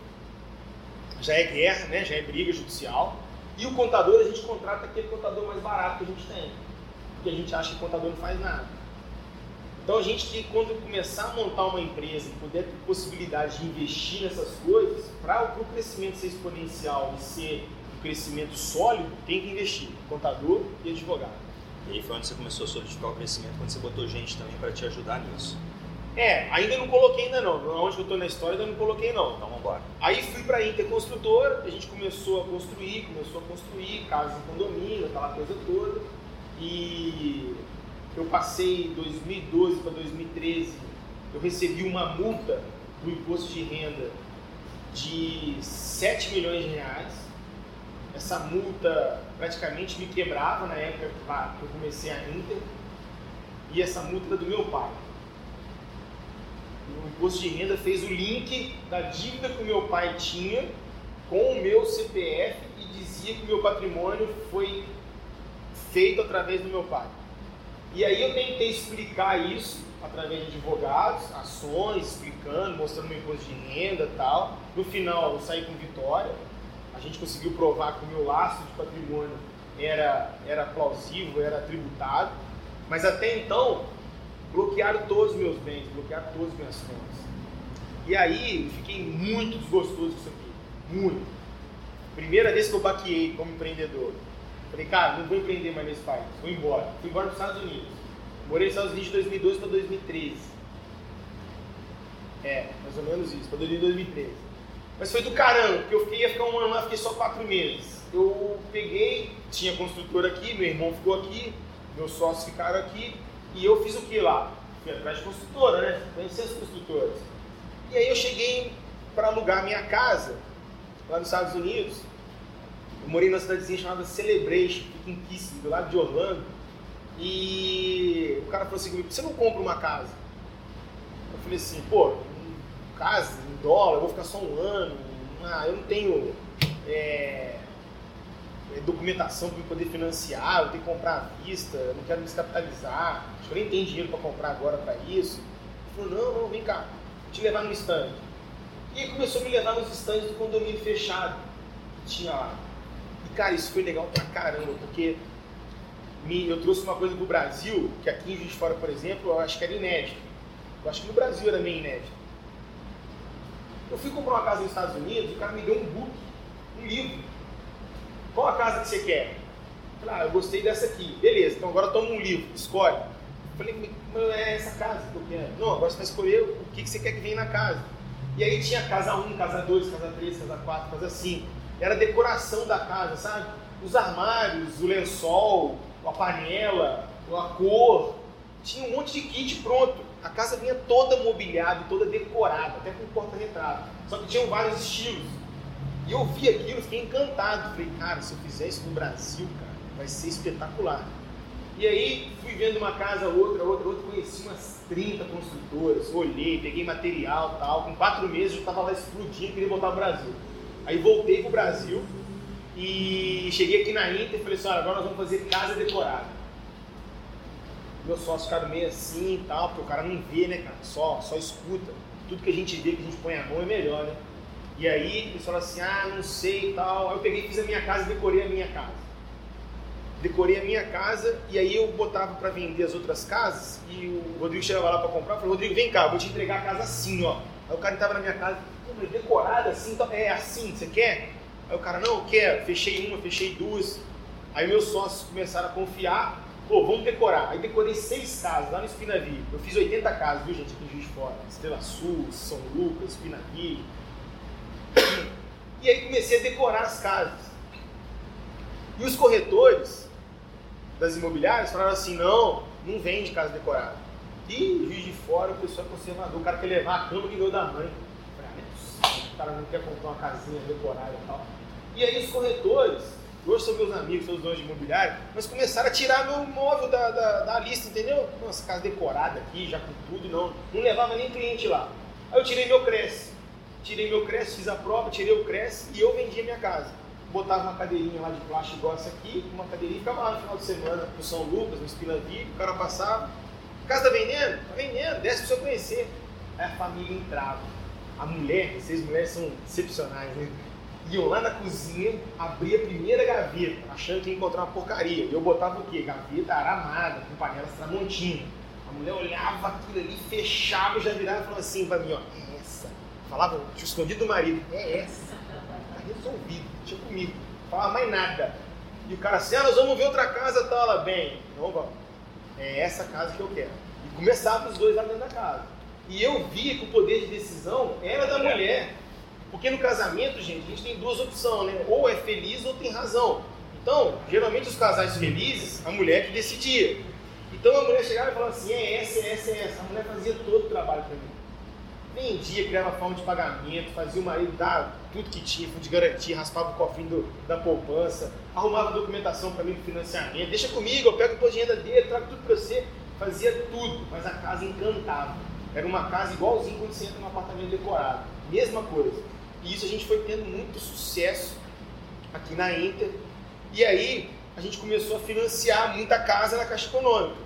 já é guerra, né? já é briga judicial. E o contador a gente contrata aquele contador mais barato que a gente tem. Porque a gente acha que o contador não faz nada. Então a gente que quando começar a montar uma empresa e puder ter possibilidade de investir nessas coisas, para o crescimento ser exponencial e ser um crescimento sólido, tem que investir, contador e advogado. E aí foi onde você começou a solidificar o crescimento, quando você botou gente também para te ajudar nisso. É, ainda não coloquei ainda não. Onde eu estou na história ainda não coloquei não. Então vamos embora. Aí fui para a Interconstrutora, a gente começou a construir, começou a construir casas em condomínio, aquela coisa toda. E eu passei 2012 para 2013, eu recebi uma multa do imposto de renda de 7 milhões de reais. Essa multa praticamente me quebrava na época que eu comecei a Inter. E essa multa era do meu pai. O imposto de renda fez o link da dívida que o meu pai tinha com o meu CPF e dizia que o meu patrimônio foi feito através do meu pai. E aí eu tentei explicar isso através de advogados, ações, explicando, mostrando meu imposto de renda e tal. No final eu saí com vitória. A gente conseguiu provar que o meu laço de patrimônio era, era plausível, era tributado. Mas até então, bloquearam todos os meus bens, bloquearam todas as minhas contas. E aí, fiquei muito desgostoso com isso aqui. Muito. Primeira vez que eu baqueei como empreendedor. Falei, cara, não vou empreender mais nesse país, vou embora. Fui embora para os Estados Unidos. Morei nos Estados Unidos de 2012 para 2013. É, mais ou menos isso, para 2013. Mas foi do caramba, porque eu fiquei, ia ficar um ano lá, fiquei só quatro meses. Eu peguei, tinha construtor aqui, meu irmão ficou aqui, meus sócios ficaram aqui, e eu fiz o que lá? Fui atrás de construtora, né? Conheci as construtoras. E aí eu cheguei para alugar minha casa lá nos Estados Unidos. Eu morei numa cidadezinha chamada Celebration, fica em do lado de Orlando. E o cara falou assim comigo, você não compra uma casa? Eu falei assim, pô, casa em dólar, eu vou ficar só um ano, ah, eu não tenho é documentação para poder financiar, eu tenho que comprar à vista, eu não quero me descapitalizar, acho que eu nem tenho dinheiro para comprar agora para isso. Ele falou, não, não, vem cá, vou te levar no stand. E aí começou a me levar nos stands do condomínio fechado que tinha lá. E cara, isso foi legal pra caramba, porque me, eu trouxe uma coisa pro Brasil, que aqui em Juiz Fora, por exemplo, eu acho que era inédito. Eu acho que no Brasil era meio inédito. Eu fui comprar uma casa nos Estados Unidos, o cara me deu um book, um livro. Qual a casa que você quer? Eu falei, ah, eu gostei dessa aqui. Beleza, então agora toma um livro, escolhe. Eu falei, é essa casa que eu quero. Não, agora você vai escolher o que, que você quer que venha na casa. E aí tinha casa 1, casa 2, casa 3, casa 4, casa 5. Era a decoração da casa, sabe? Os armários, o lençol, a panela, a cor. Tinha um monte de kit pronto. A casa vinha toda mobiliada, toda decorada, até com porta-retrato. Só que tinham vários estilos. E eu vi aquilo, fiquei encantado. Falei, cara, se eu fizer isso no Brasil, cara, vai ser espetacular. E aí fui vendo uma casa, outra, outra, outra, conheci umas 30 construtoras, olhei, peguei material tal. Com quatro meses eu estava lá explodindo, queria voltar ao Brasil. Aí voltei para o Brasil e cheguei aqui na Inter e falei assim, agora nós vamos fazer casa decorada. Meus sócios ficaram meio assim e tal, porque o cara não vê, né, cara? Só, só escuta. Tudo que a gente vê, que a gente põe a mão é melhor, né? E aí eles falaram assim, ah, não sei e tal. Aí eu peguei, fiz a minha casa decorei a minha casa. Decorei a minha casa e aí eu botava para vender as outras casas e o Rodrigo chegava lá para comprar, falei, Rodrigo, vem cá, vou te entregar a casa assim, ó. Aí o cara estava na minha casa, decorada assim, então, é assim, você quer? Aí o cara, não, eu quero. Fechei uma, fechei duas. Aí meus sócios começaram a confiar. Pô, vamos decorar. Aí decorei seis casas lá no Espinavi. Eu fiz 80 casas, viu, gente, aqui em Juiz de Fora. Estrela Sul, São Lucas, Espinavi. E aí comecei a decorar as casas. E os corretores das imobiliárias falaram assim, não, não vende casa decorada. E Juiz de Fora, o pessoal é conservador. O cara quer levar a cama que deu da mãe. Ah, é. O cara não quer comprar uma casinha decorada e tal. E aí os corretores hoje são meus amigos, são os donos de imobiliário, mas começaram a tirar meu móvel da, da, da lista, entendeu? Nossa, casa decorada aqui, já com tudo, não, não levava nem cliente lá. Aí eu tirei meu Cresce, tirei meu Cresce, fiz a prova, tirei o Cresce e eu vendia minha casa. Botava uma cadeirinha lá de plástico igual essa aqui, uma cadeirinha, ficava lá no final de semana no São Lucas, no Espina Viva, o cara passava, casa tá vendendo? Tá vendendo, desce pra você conhecer. Aí a família entrava. A mulher, vocês mulheres são excepcionais, né? iam lá na cozinha, abria a primeira gaveta, achando que ia encontrar uma porcaria. E eu botava o quê? Gaveta aramada, com panelas tramontina. A mulher olhava aquilo ali, fechava e já virava e falava assim pra mim, ó. Falava, tinha escondido do marido, é essa. Tá resolvido, tinha comigo. Falava mais nada. E o cara assim, ah, nós vamos ver outra casa, tal, ela, bem, não vamos. É essa casa que eu quero. E começava os dois lá dentro da casa. E eu via que o poder de decisão era da mulher. Porque no casamento, gente, a gente tem duas opções, né? Ou é feliz ou tem razão. Então, geralmente os casais felizes, a mulher que decidia. Então a mulher chegava e falava assim, é essa, é essa, é essa. A mulher fazia todo o trabalho para mim. Vendia, criava forma de pagamento, fazia o marido dar tudo que tinha, fundo de garantia, raspava o cofrinho da poupança, arrumava documentação para mim do financiamento, deixa comigo, eu pego o de renda dele, trago tudo para você. Fazia tudo, mas a casa encantava. Era uma casa igualzinho quando você entra num apartamento decorado. Mesma coisa. E isso a gente foi tendo muito sucesso aqui na Inter. E aí a gente começou a financiar muita casa na Caixa Econômica.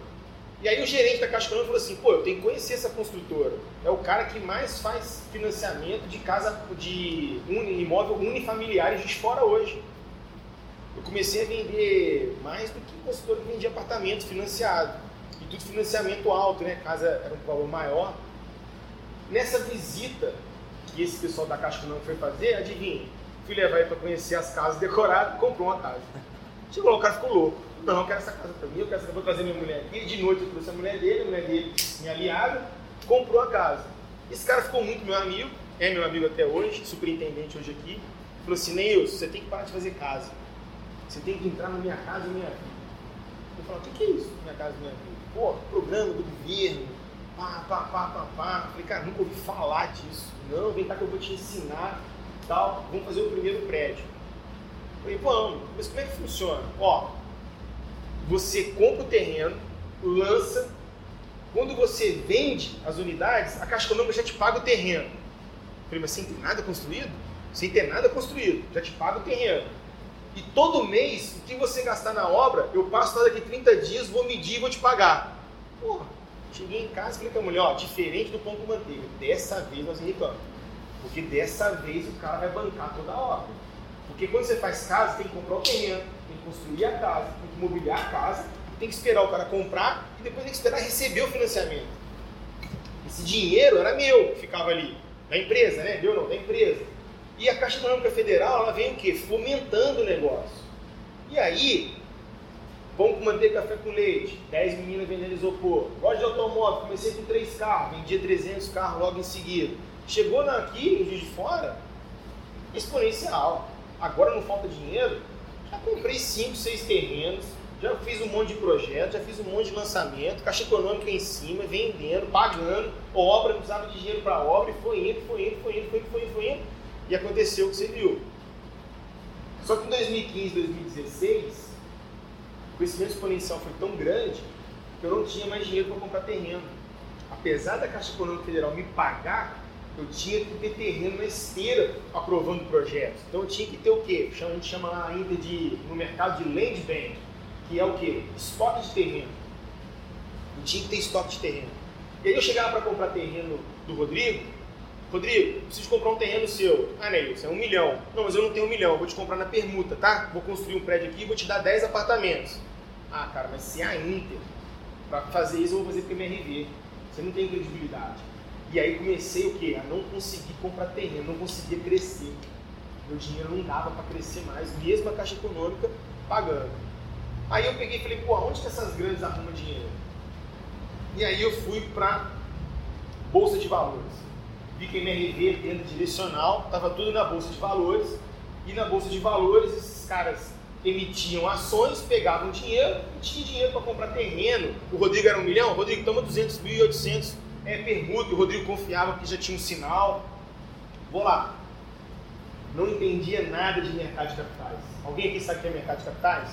E aí o gerente da Caixa Econômica falou assim, pô, eu tenho que conhecer essa construtora. É o cara que mais faz financiamento de casa, de imóvel unifamiliar de fora hoje. Eu comecei a vender mais do que construtora que vendia apartamento financiado. E tudo financiamento alto, né? Casa era um valor maior. Nessa visita que esse pessoal da Caixa não foi fazer, adivinha? Fui levar ele para conhecer as casas decoradas comprou uma casa. Chegou lá, o cara ficou louco. Não, eu quero essa casa para mim, eu quero essa, vou trazer minha mulher aqui. De noite eu trouxe a mulher dele, a mulher dele, minha aliada, comprou a casa. Esse cara ficou muito meu amigo, é meu amigo até hoje, superintendente hoje aqui. Falou assim, Neilson, você tem que parar de fazer casa. Você tem que entrar na minha casa e minha vida. Eu falei, o que, que é isso, minha casa e minha vida? Pô, programa do governo, pá, pá, pá, pá, pá. Falei, cara, nunca ouvi falar disso. Não, vem cá que eu vou te ensinar, tal. Vamos fazer o primeiro prédio. Falei, vamos. Mas como é que funciona? Ó, você compra o terreno, lança. Quando você vende as unidades, a Caixa Econômica já te paga o terreno. Falei, mas sem ter nada construído? Sem ter nada construído, já te paga o terreno. E todo mês, o que você gastar na obra, eu passo daqui 30 dias, vou medir e vou te pagar. Porra, Cheguei em casa e falei com a mulher, ó, diferente do pão com manteiga, dessa vez nós irritamos. Porque dessa vez o cara vai bancar toda a obra. Porque quando você faz casa, tem que comprar o terreno, tem que construir a casa, tem que mobiliar a casa, tem que esperar o cara comprar e depois tem que esperar receber o financiamento. Esse dinheiro era meu, que ficava ali, da empresa, né? Meu não, da empresa. E a Caixa Econômica Federal, ela vem o quê? Fomentando o negócio. E aí, Pão com manteiga, café com leite, 10 meninas vendendo isopor. Loja de automóvel, comecei com 3 carros, vendia 300 carros logo em seguida. Chegou aqui, em Juiz de Fora, exponencial. Agora não falta dinheiro, já comprei 5, 6 terrenos, já fiz um monte de projetos, já fiz um monte de lançamento, caixa econômica em cima, vendendo, pagando, obra, não precisava de dinheiro para obra, e foi indo, foi indo, foi indo, foi indo, foi indo, foi indo. E aconteceu o que você viu. Só que em 2015, 2016, o crescimento exponencial foi tão grande que eu não tinha mais dinheiro para comprar terreno. Apesar da Caixa Econômica Federal me pagar, eu tinha que ter terreno na esteira aprovando projetos. Então eu tinha que ter o quê? A gente chama ainda de, no mercado de land bank, que é o quê? Estoque de terreno. Eu tinha que ter estoque de terreno. E aí eu chegava para comprar terreno do Rodrigo, Rodrigo, preciso comprar um terreno seu. Ah, Neilson, é um milhão. Não, mas eu não tenho um milhão, eu vou te comprar na permuta, tá? Vou construir um prédio aqui e vou te dar 10 apartamentos. Ah, cara, mas se é a Inter, para fazer isso eu vou fazer com MRV. Você não tem credibilidade. E aí comecei o quê? A não conseguir comprar terreno, não conseguia crescer. Meu dinheiro não dava para crescer mais, mesmo a Caixa Econômica pagando. Aí eu peguei e falei, pô, onde que essas grandes arrumam dinheiro? E aí eu fui para Bolsa de Valores vi que a MRV, renda direcional, estava tudo na Bolsa de Valores. E na Bolsa de Valores, esses caras emitiam ações, pegavam dinheiro e tinha dinheiro para comprar terreno. O Rodrigo era um milhão, Rodrigo toma 200 mil e 800 é permuta. O Rodrigo confiava que já tinha um sinal. Vou lá. não entendia nada de mercado de capitais. Alguém aqui sabe o que é mercado de capitais?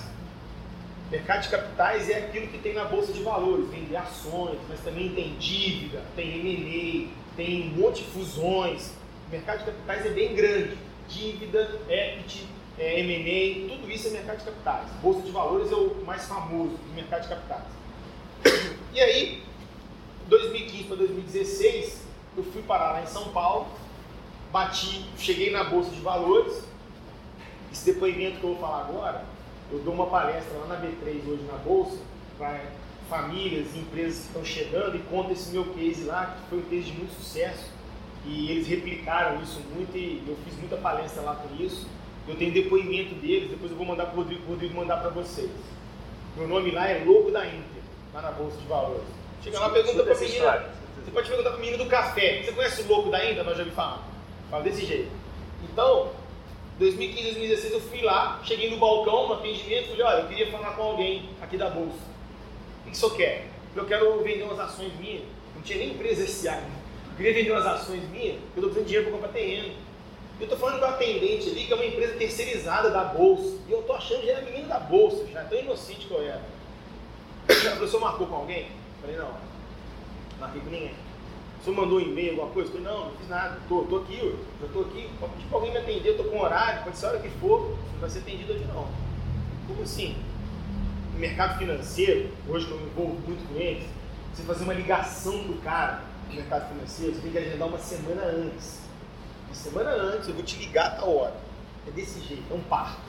Mercado de capitais é aquilo que tem na bolsa de valores, vende ações, mas também tem dívida, tem M&A, tem um monte de fusões. O mercado de capitais é bem grande. Dívida, equity, é, M&A, tudo isso é mercado de capitais. Bolsa de valores é o mais famoso do mercado de capitais. E aí, 2015 para 2016, eu fui parar lá em São Paulo, bati, cheguei na Bolsa de Valores. Esse depoimento que eu vou falar agora, eu dou uma palestra lá na B3 hoje na Bolsa, para famílias e empresas que estão chegando e conta esse meu case lá, que foi um case de muito sucesso. E eles replicaram isso muito e eu fiz muita palestra lá com isso. Eu tenho depoimento deles, depois eu vou mandar para o Rodrigo, Rodrigo mandar para vocês. Meu nome lá é Lobo da Inter, lá na Bolsa de Valores. Chega lá, pergunta para a menina. Você pode perguntar para o menino do café. Você conhece o Lobo da Inter? Nós já ouvi falar. Fala desse jeito. Então, 2015, 2016 eu fui lá, cheguei no balcão, no atendimento, falei, olha, eu queria falar com alguém aqui da Bolsa. O que o senhor quer? Eu quero vender umas ações minhas. Não tinha nem empresa esse ano. Eu queria vender umas ações minhas, eu estou precisando de dinheiro para comprar terreno. Eu estou falando com a atendente ali, que é uma empresa terceirizada da Bolsa. E eu estou achando que era menino da Bolsa, já tão inocente que eu era. A pessoa marcou com alguém? Falei, não. Marquei com ninguém. O senhor mandou um e-mail, alguma coisa? Falei, não, não fiz nada. Tô, tô aqui, eu já estou aqui. Pode pedir alguém me atender, eu estou com horário, pode ser a hora que for. Não vai ser atendido hoje não. Como assim? No mercado financeiro, hoje que eu me envolvo muito com eles, você fazer uma ligação do cara no mercado financeiro, você tem que agendar uma semana antes uma semana antes, eu vou te ligar a tal hora. É desse jeito, é um parto.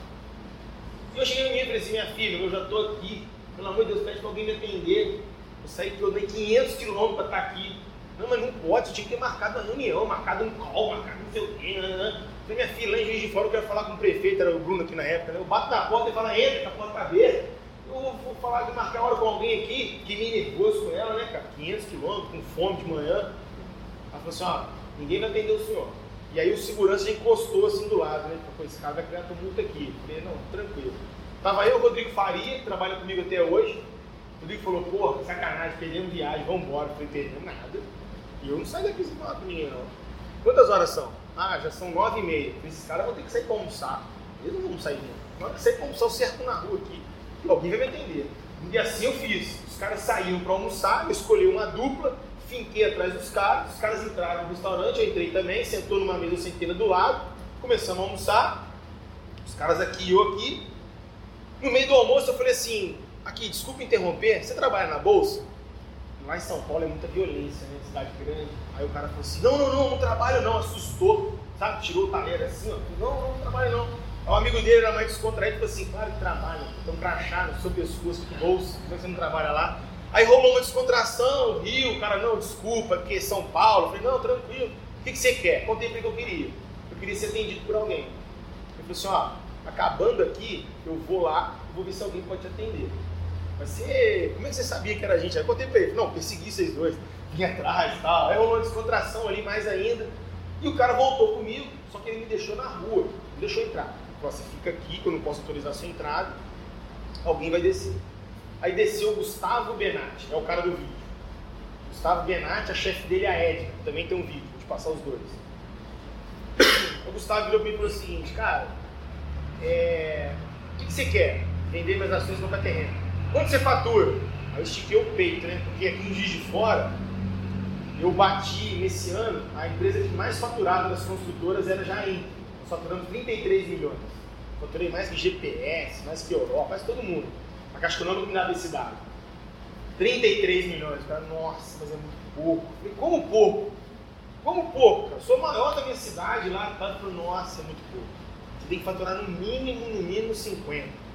E eu cheguei no menino e falei assim, minha filha, eu já estou aqui, pelo amor de Deus, pede para alguém me atender. Eu saí que eu dei 500 quilômetros para estar aqui. Não, mas não pode, tinha que ter marcado uma reunião, marcado um call, marcado não sei o quê. Né, né. Falei, minha filha, lá em Juiz de Fora, eu quero falar com o prefeito, era o Bruno aqui na época, né? Eu bato na porta e falo, entra, a porta tá aberta. Eu vou falar de marcar hora com alguém aqui, que me nervoso com ela, né, cara? 500 quilômetros, com fome de manhã. Ela falou assim, ó, ninguém vai atender o senhor. E aí o segurança encostou assim do lado, né? Falei, esse cara vai criar tumulto aqui. Falei, não, tranquilo. Tava eu, Rodrigo Faria, que trabalha comigo até hoje. O Rodrigo falou, porra, sacanagem, perdemos viagem, vamos embora. Falei, perdemos nada. E eu não saio daqui sem falar com ninguém, não. Quantas horas são? Ah, já são nove e meia. Esses caras vão ter que sair para almoçar. Eles não vão sair mesmo. Na hora que sair para almoçar, eu cerco na rua aqui. E alguém vai me entender. E assim eu fiz. Os caras saíram para almoçar, eu escolhi uma dupla, finquei atrás dos caras, os caras entraram no restaurante, eu entrei também, sentou numa mesa centena do lado, começamos a almoçar, os caras aqui e eu aqui. No meio do almoço eu falei assim, aqui, desculpa interromper, você trabalha na bolsa? Lá em São Paulo é muita violência, né? Cidade grande. Aí o cara falou assim, não, não, não, não trabalho não, assustou, sabe? Tirou o talher assim, ó. Não, não, não trabalho não. Aí o amigo dele era mais descontraído, falou assim, claro que trabalha, estão crachá no seu pescoço, que bolsa, você não trabalha lá. Aí rolou uma descontração, Rio, o cara, não, desculpa, porque São Paulo. Eu falei, não, tranquilo. O que, que você quer? Contei para que eu queria. Eu queria ser atendido por alguém. Eu falei assim, ó, acabando aqui, eu vou lá, vou ver se alguém pode te atender. Mas você, como é que você sabia que era a gente? Aí eu contei pra ele, não, persegui vocês dois, vim atrás e tal. Aí rolou uma descontração ali mais ainda. E o cara voltou comigo, só que ele me deixou na rua, me deixou entrar. Falou, você fica aqui, que eu não posso autorizar a sua entrada, alguém vai descer. Aí desceu o Gustavo Benatti, é o cara do vídeo. Gustavo Benatti, a chefe dele é a Edna, também tem um vídeo, vou te passar os dois. O Gustavo virou para mim e falou o seguinte, cara, é... o que, que, você quer? Vender minhas ações no terreno. Quanto você fatura? Aí eu estiquei o peito, né? Porque aqui em Juiz de Fora, eu bati nesse ano, a empresa que mais faturava das construtoras era. Nós faturamos 33 milhões. Faturei mais que GPS, mais que Europa, mais todo mundo. A Caixa Econômica me dá esse dado. 33 milhões. Cara, nossa, mas é muito pouco. Falei, como pouco? Como pouco? Eu sou maior da minha cidade lá? Falei, nossa, é muito pouco. Você tem que faturar no mínimo, no mínimo 50.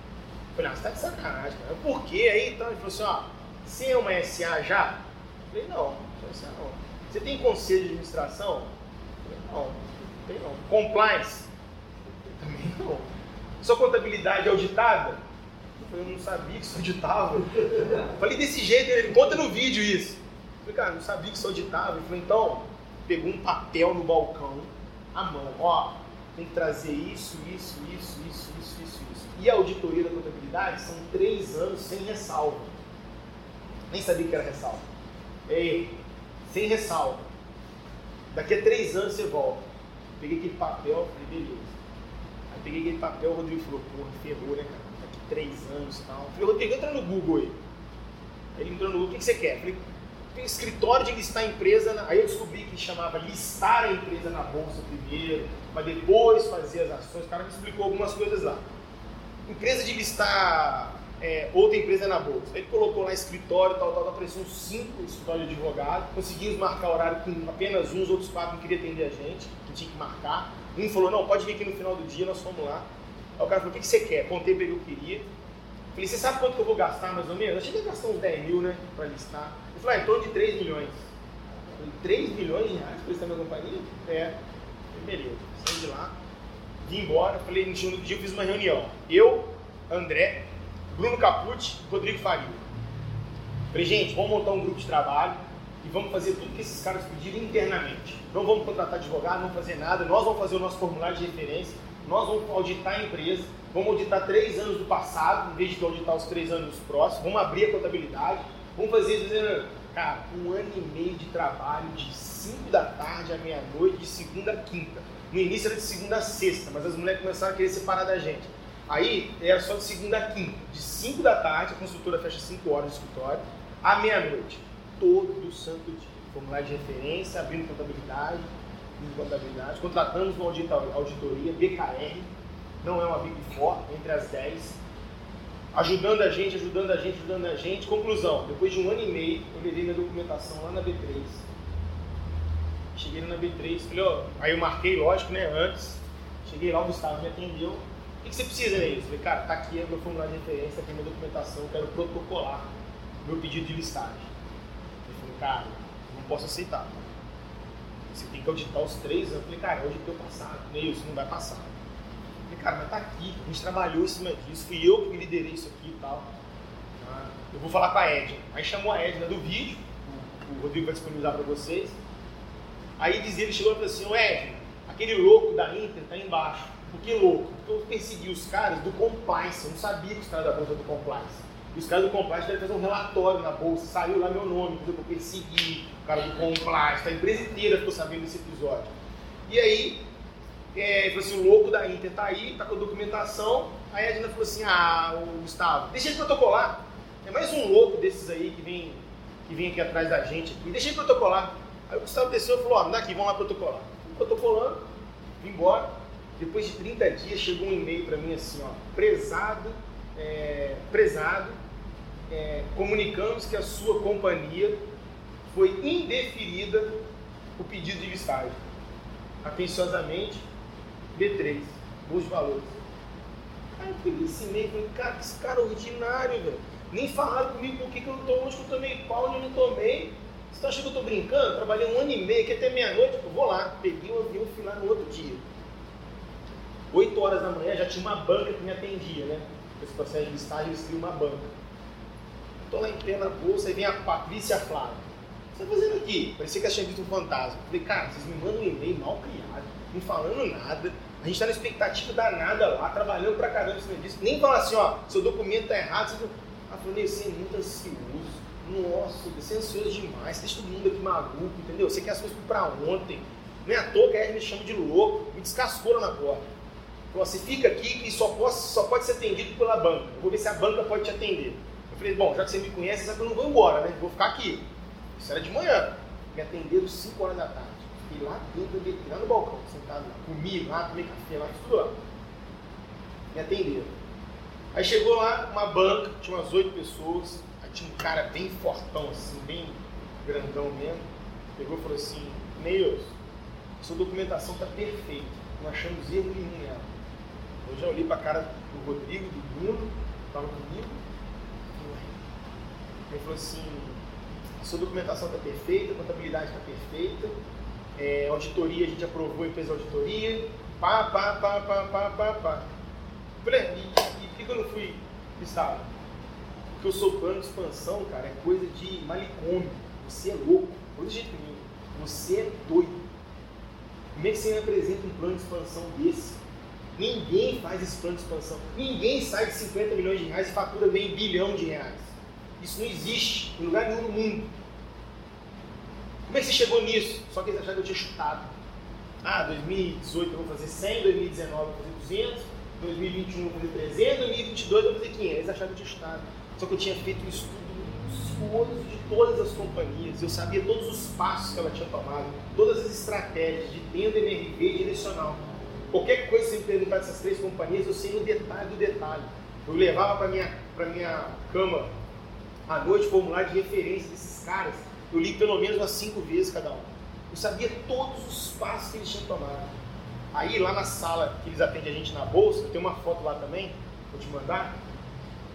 Falei, ah, você tá de sacanagem, cara. Por quê? Aí então ele falou assim, ó, você é uma SA já? Falei, não, não sou SA não. Você tem conselho de administração? Falei, não, não tem não. Compliance? Também não. Sua contabilidade é auditada? Eu não sabia que isso auditava. Falei desse jeito, ele conta no vídeo isso. Falei, cara, não sabia que isso auditava. Ele falou, então, pegou um papel no balcão, a mão, ó, tem que trazer isso, isso, isso, isso, isso. E a auditoria da contabilidade são três anos sem ressalva. Nem sabia que era ressalva. Ei, sem ressalva. Daqui a três anos você volta. Peguei aquele papel, falei, beleza. Aí peguei aquele papel, o Rodrigo falou, porra, ferrou, né, cara? Daqui três anos e tal. Eu falei, Rodrigo, entra no Google aí. Aí ele entrou no Google, o que, você quer? Falei, tem escritório de listar a empresa, na... aí eu descobri que chamava listar a empresa na bolsa primeiro, para depois fazer as ações. O cara me explicou algumas coisas lá. Empresa de listar é, outra empresa na bolsa. Ele colocou lá escritório, tal, tal, tal, apareceu cinco escritórios de advogado. Conseguimos marcar horário com apenas uns, outros quatro não queriam atender a gente, que tinha que marcar. Um falou, não, pode vir aqui no final do dia, nós fomos lá. Aí o cara falou, o que, que você quer? Contei para ele o que eu queria. Falei, você sabe quanto que eu vou gastar mais ou menos? Eu cheguei a gastar uns 10 mil, né, para listar. Ele falou, ah, em torno de 3 milhões. Falei, 3 milhões de reais para listar minha companhia? É. Falei, beleza. Saí de lá, vim embora. Falei, no dia eu fiz uma reunião. Eu, André, Bruno Capucci Rodrigo Faria. Falei, gente, vamos montar um grupo de trabalho e vamos fazer tudo que esses caras pediram internamente. Não vamos contratar advogado, não fazer nada, nós vamos fazer o nosso formulário de referência, nós vamos auditar a empresa, vamos auditar três anos do passado, em vez de auditar os três anos próximos, vamos abrir a contabilidade, vamos fazer isso, cara, um ano e meio de trabalho de 5 da tarde à meia-noite, de segunda a quinta. No início era de segunda a sexta, mas as mulheres começaram a querer separar da gente. Aí era só de segunda a quinta. De 5 da tarde, a construtora fecha 5 horas de escritório, à meia-noite. Todo santo dia. Formulário de referência, abrindo contabilidade, abrindo contabilidade. Contratamos uma auditoria, BKR, não é uma Big Four, entre as 10. Ajudando a gente, ajudando a gente, ajudando a gente. Conclusão, depois de um ano e meio, eu levei minha documentação lá na B3. Cheguei na B3, falei, ó, aí eu marquei, lógico, né, antes. Cheguei lá, o Gustavo me atendeu, o que você precisa, Neil? Eu falei, cara, tá aqui é meu formulário de referência, aqui minha documentação, quero protocolar meu pedido de listagem. Ele falou, cara, não posso aceitar. Você tem que auditar os três anos. Eu falei, cara, hoje é teu passado. Neil, isso não vai passar. Eu falei, cara, mas tá aqui, a gente trabalhou em cima disso, fui eu que liderei isso aqui e tal. Ah, eu vou falar com a Edna. Aí chamou a Edna do vídeo, o Rodrigo vai disponibilizar para vocês. Aí dizia, ele chegou e falou assim, Edna, aquele louco da Inter tá embaixo. Por que louco? Porque eu persegui os caras do compliance, eu não sabia que os caras da bolsa do compliance. E os caras do compliance devem fazer um relatório na bolsa, saiu lá meu nome, porque eu persegui o cara do compliance, a empresa inteira ficou sabendo desse episódio. E aí, é, falou assim, o louco da Inter tá aí, tá com a documentação, aí a Edna falou assim, ah, o Gustavo, deixa ele protocolar. É mais um louco desses aí que vem, que vem aqui atrás da gente aqui, deixa ele protocolar. Aí o Gustavo desceu e falou, ó, oh, daqui, vamos lá protocolar. Protocolando, vim embora. Depois de 30 dias chegou um e-mail para mim assim, ó, prezado, é, prezado, é, comunicamos que a sua companhia foi indeferida o pedido de listagem. Atenciosamente, B3, bons valores. Aí eu peguei esse e-mail e falei, cara, esse cara é ordinário, velho. Nem falaram comigo por que, que eu não tô onde que eu tomei pau, onde eu não tomei. Você tá achando que eu tô brincando? Trabalhei um ano e meio, aqui até meia-noite, eu vou lá. Peguei o avião e fui lá no outro dia. 8 horas da manhã já tinha uma banca que me atendia, né? Esse processo de estágio criam uma banca. Estou lá em pé na bolsa e vem a Patrícia Flávia. O que você está fazendo aqui? Parecia que eu tinha visto um fantasma. Falei, cara, vocês me mandam um e-mail mal criado, não falando nada. A gente está na expectativa danada lá, trabalhando pra caramba em cima disso. Nem falar assim, ó, seu documento tá errado. Você... Ela falou, você é muito ansioso. Nossa, você é ansioso demais, você deixa todo mundo aqui maluco, entendeu? Você quer as coisas para ontem. Não é à toa que a me chama de louco, me descascou na porta. Então, você fica aqui e só pode, só pode ser atendido pela banca. Eu vou ver se a banca pode te atender. Eu falei, bom, já que você me conhece, sabe que eu não vou embora, né? Vou ficar aqui. Isso era de manhã. Me atenderam 5 horas da tarde. Fiquei lá dentro, lá no balcão, sentado lá. Comi lá, tomei café lá, tudo lá. Me atenderam. Aí chegou lá uma banca, tinha umas oito pessoas. Tinha um cara bem fortão, assim, bem grandão mesmo. Pegou e falou assim, Neils, sua documentação está perfeita. Não achamos erro nenhum nela. Eu já olhei para a cara do Rodrigo, do Bruno, estava comigo. Ele falou assim: sua documentação está perfeita, a contabilidade está perfeita, é, auditoria a gente aprovou e fez auditoria, pá, pá, pá, pá, pá, pá, pá. Falei, e, e por que eu não fui listado? Porque eu sou plano de expansão, cara, é coisa de malicômio. Você é louco, não de jeito nenhum. Você é doido. Como é que você me apresenta um plano de expansão desse? Ninguém faz esse plano de expansão. Ninguém sai de 50 milhões de reais e fatura meio bilhão de reais. Isso não existe em lugar nenhum no mundo. Como é que você chegou nisso? Só que eles acharam que eu tinha chutado. Ah, 2018 eu vou fazer 100, 2019 eu vou fazer 200, 2021 eu vou fazer 300, 2022 eu vou fazer 500. Eles achavam que eu tinha estado. Só que eu tinha feito um estudo de todas as companhias. Eu sabia todos os passos que ela tinha tomado, todas as estratégias de tenda, MRV e direcional. Qualquer coisa que você me perguntar dessas três companhias, eu sei no detalhe do detalhe. Eu levava para minha, pra minha cama à noite formulário de referência desses caras. Eu li pelo menos umas cinco vezes cada um. Eu sabia todos os passos que eles tinham tomado. Aí lá na sala que eles atendem a gente na bolsa, tem uma foto lá também, vou te mandar.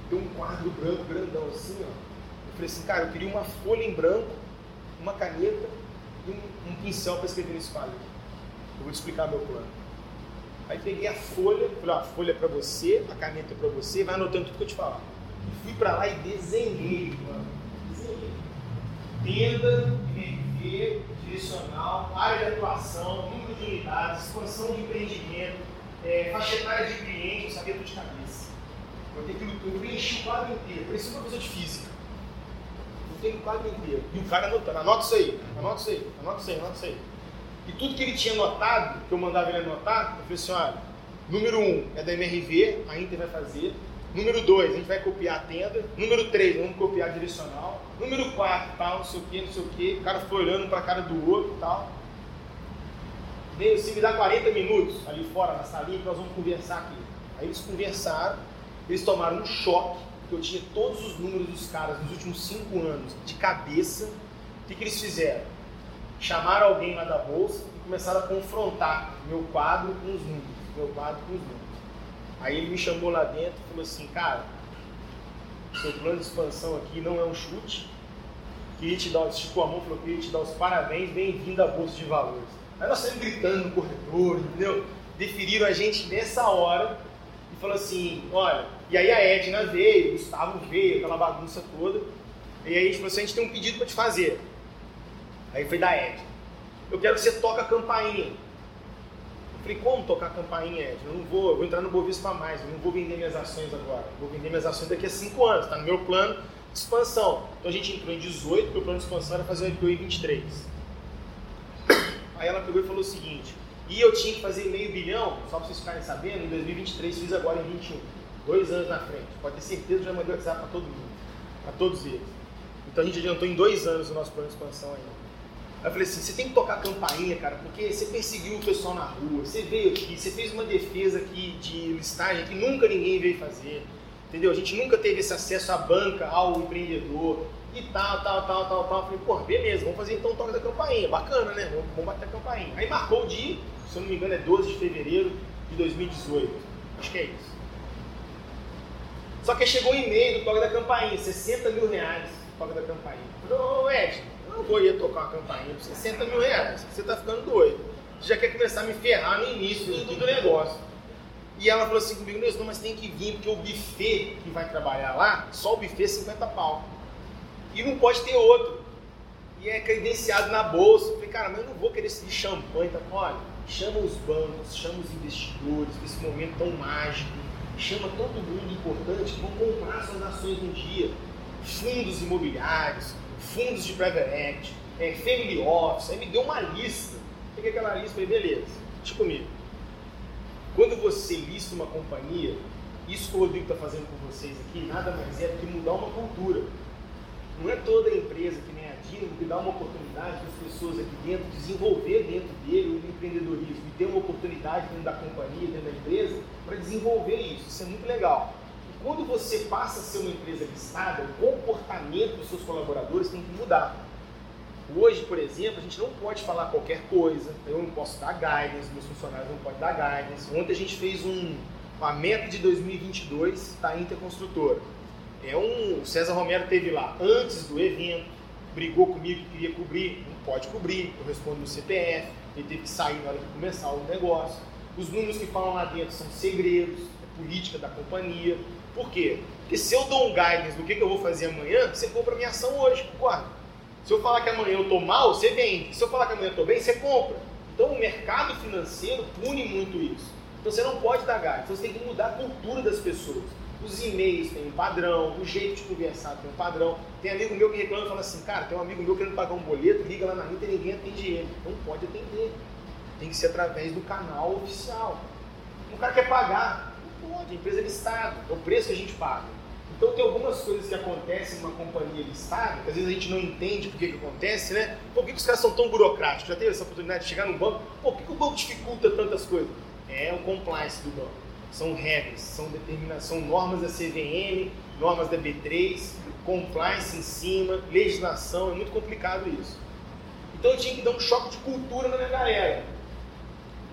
Tem um quadro branco grandão assim, ó. Eu falei assim, cara, eu queria uma folha em branco, uma caneta e um, um pincel para escrever nesse quadro. Eu vou te explicar meu plano. Aí peguei a folha, falei, ó, a folha é para você, a caneta é para você, vai anotando tudo que eu te falar. E fui para lá e desenhei, mano. Desenhei. Tenda, MRV, direcional, área de atuação, número de unidades, expansão de empreendimento, é, faixa etária de cliente, eu sabia tudo de cabeça. Eu tenho que eu preenchi o quadro inteiro, parecia uma coisa de física. Eu tenho o quadro inteiro. E o cara anotando, anota isso aí, anota isso aí, anota isso aí, anota isso aí. E tudo que ele tinha anotado, que eu mandava ele anotar, eu falei assim, olha, número 1 um é da MRV, a Inter vai fazer. Número 2, a gente vai copiar a tenda. Número 3, vamos copiar a direcional. Número 4, tal, não sei o que, não sei o que. O cara foi olhando para a cara do outro e tal. Meio assim, me dá 40 minutos ali fora na salinha que nós vamos conversar aqui. Aí eles conversaram, eles tomaram um choque, porque eu tinha todos os números dos caras nos últimos 5 anos de cabeça. O que, que eles fizeram? Chamaram alguém lá da bolsa e começaram a confrontar meu quadro com os números. Meu quadro com os números. Aí ele me chamou lá dentro e falou assim, cara, seu plano de expansão aqui não é um chute. Queria te dar, esticou a mão falou, queria te dar os parabéns, bem-vindo à Bolsa de Valores. Aí nós saímos gritando no corredor, entendeu? Deferiram a gente nessa hora e falou assim, olha, e aí a Edna veio, o Gustavo veio, aquela bagunça toda. E aí falou assim, a gente tem um pedido para te fazer. Aí foi da Edna. Eu quero que você toque a campainha. Eu falei, como tocar a campainha, Ed? Eu não vou, eu vou entrar no Bovespa mais, eu não vou vender minhas ações agora. Eu vou vender minhas ações daqui a 5 anos, está no meu plano de expansão. Então a gente entrou em 18, porque o plano de expansão era fazer o IPO em 23. Aí ela pegou e falou o seguinte, e eu tinha que fazer meio bilhão, só para vocês ficarem sabendo, em 2023 fiz agora em 21. Dois anos na frente. Pode ter certeza que já mandei WhatsApp para todo mundo, para todos eles. Então a gente adiantou em dois anos o nosso plano de expansão ainda. Aí eu falei assim, você tem que tocar campainha, cara, porque você perseguiu o pessoal na rua, você veio aqui, você fez uma defesa aqui de listagem que nunca ninguém veio fazer, entendeu? A gente nunca teve esse acesso à banca, ao empreendedor e tal, tal, tal, tal, tal. Eu falei, pô, beleza, vamos fazer então o toque da campainha, bacana, né? Vamos, vamos bater a campainha. Aí marcou o dia, se eu não me engano é 12 de fevereiro de 2018, acho que é isso. Só que chegou o e-mail do toque da campainha, 60 mil reais, toque da campainha. Eu falei, ô Ed, não vou ir tocar uma campainha por 60 mil reais. Você está ficando doido. Você já quer começar a me ferrar no início do, do negócio. E ela falou assim comigo, não, mas tem que vir, porque o buffet que vai trabalhar lá, só o buffet é 50 pau. E não pode ter outro. E é credenciado na bolsa. Eu falei, cara, mas eu não vou querer esse champanhe. Tá? Olha, chama os bancos, chama os investidores, nesse momento tão mágico. Chama todo mundo importante que vão comprar suas ações no dia. Fundos imobiliários, fundos de private equity, é, family office, aí me deu uma lista. Peguei aquela lista e falei, beleza, deixa comigo. Quando você lista uma companhia, isso que o Rodrigo está fazendo com vocês aqui, nada mais é do que mudar uma cultura. Não é toda empresa que nem a Dino que dá uma oportunidade para as pessoas aqui dentro desenvolver dentro dele o empreendedorismo e ter uma oportunidade dentro da companhia, dentro da empresa, para desenvolver isso. Isso é muito legal quando você passa a ser uma empresa listada, o comportamento dos seus colaboradores tem que mudar. Hoje, por exemplo, a gente não pode falar qualquer coisa, eu não posso dar guidance, meus funcionários não podem dar guidance. Ontem a gente fez um, uma meta de 2022 da Interconstrutora. É um, o César Romero teve lá antes do evento, brigou comigo que queria cobrir, não pode cobrir, eu respondo no CPF, ele teve que sair na hora de começar o negócio. Os números que falam lá dentro são segredos, é política da companhia. Por quê? Porque se eu dou um guidance do que, que eu vou fazer amanhã, você compra minha ação hoje, concorda? Se eu falar que amanhã eu estou mal, você vende. Se eu falar que amanhã eu estou bem, você compra. Então o mercado financeiro pune muito isso. Então você não pode dar guidance, você tem que mudar a cultura das pessoas. Os e-mails têm um padrão, o jeito de conversar tem um padrão. Tem amigo meu que reclama e fala assim, cara, tem um amigo meu querendo pagar um boleto, liga lá na Inter e ninguém atende ele. Não pode atender. Tem que ser através do canal oficial. O cara quer pagar, não pode, a empresa é listada, é o preço que a gente paga. Então tem algumas coisas que acontecem numa companhia listada, que às vezes a gente não entende por que, que acontece, né? Por que, que os caras são tão burocráticos? Já teve essa oportunidade de chegar no banco? Por que, que o banco dificulta tantas coisas? É o compliance do banco. São regras, são determinação, normas da CVM, normas da B3, compliance em cima, legislação, é muito complicado isso. Então eu tinha que dar um choque de cultura na minha galera.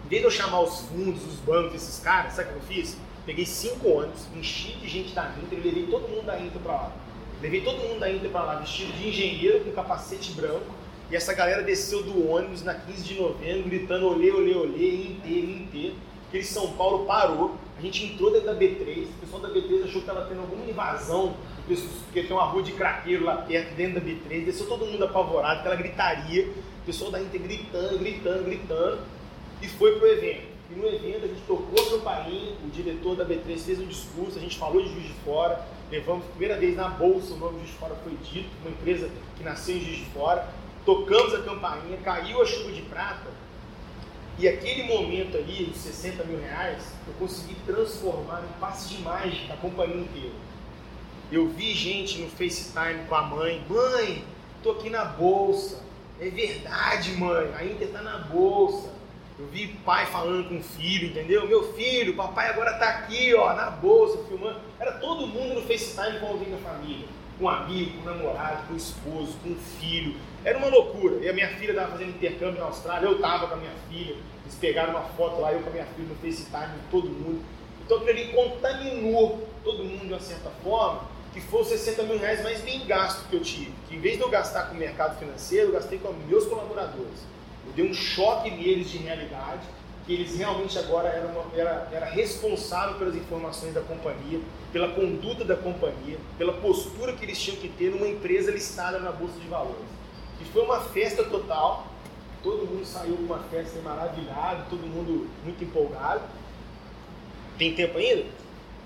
Em vez de eu chamar os fundos, os bancos, esses caras, sabe o que eu fiz? Peguei cinco ônibus, enchi de gente da Inter e levei todo mundo da Inter para lá. Levei todo mundo da Inter para lá, vestido de engenheiro, com capacete branco. E essa galera desceu do ônibus na 15 de novembro, gritando olê, olê, olê, inteiro, inteiro. Aquele São Paulo parou. A gente entrou dentro da B3. O pessoal da B3 achou que estava tendo alguma invasão, porque tem uma rua de craqueiro lá perto, dentro da B3. Desceu todo mundo apavorado, aquela gritaria. O pessoal da Inter gritando, gritando, gritando. E foi pro evento. E no evento a gente tocou a campainha, o diretor da B3 fez um discurso, a gente falou de Juiz de Fora, levamos primeira vez na bolsa o nome Juiz de Fora foi dito, uma empresa que nasceu em Juiz de Fora, tocamos a campainha, caiu a chuva de prata, e aquele momento ali, os 60 mil reais, eu consegui transformar em passe de mágica a companhia inteira. Eu vi gente no FaceTime com a mãe, mãe, tô aqui na bolsa. É verdade, mãe, a Inter tá na bolsa. Eu vi pai falando com o filho, entendeu? Meu filho, papai agora tá aqui, ó, na bolsa, filmando. Era todo mundo no FaceTime com alguém da família. Com um amigo, com um namorado, com um esposo, com um filho. Era uma loucura. E a minha filha estava fazendo intercâmbio na Austrália, eu estava com a minha filha. Eles pegaram uma foto lá, eu com a minha filha no FaceTime, todo mundo. Então aquilo ali contaminou todo mundo de uma certa forma, que foi os 60 mil reais mais bem gasto que eu tive. Que em vez de eu gastar com o mercado financeiro, eu gastei com meus colaboradores. Eu dei um choque neles de realidade, que eles realmente agora eram era, era responsável pelas informações da companhia, pela conduta da companhia, pela postura que eles tinham que ter numa empresa listada na Bolsa de Valores. E foi uma festa total, todo mundo saiu com uma festa maravilhado, todo mundo muito empolgado. Tem tempo ainda?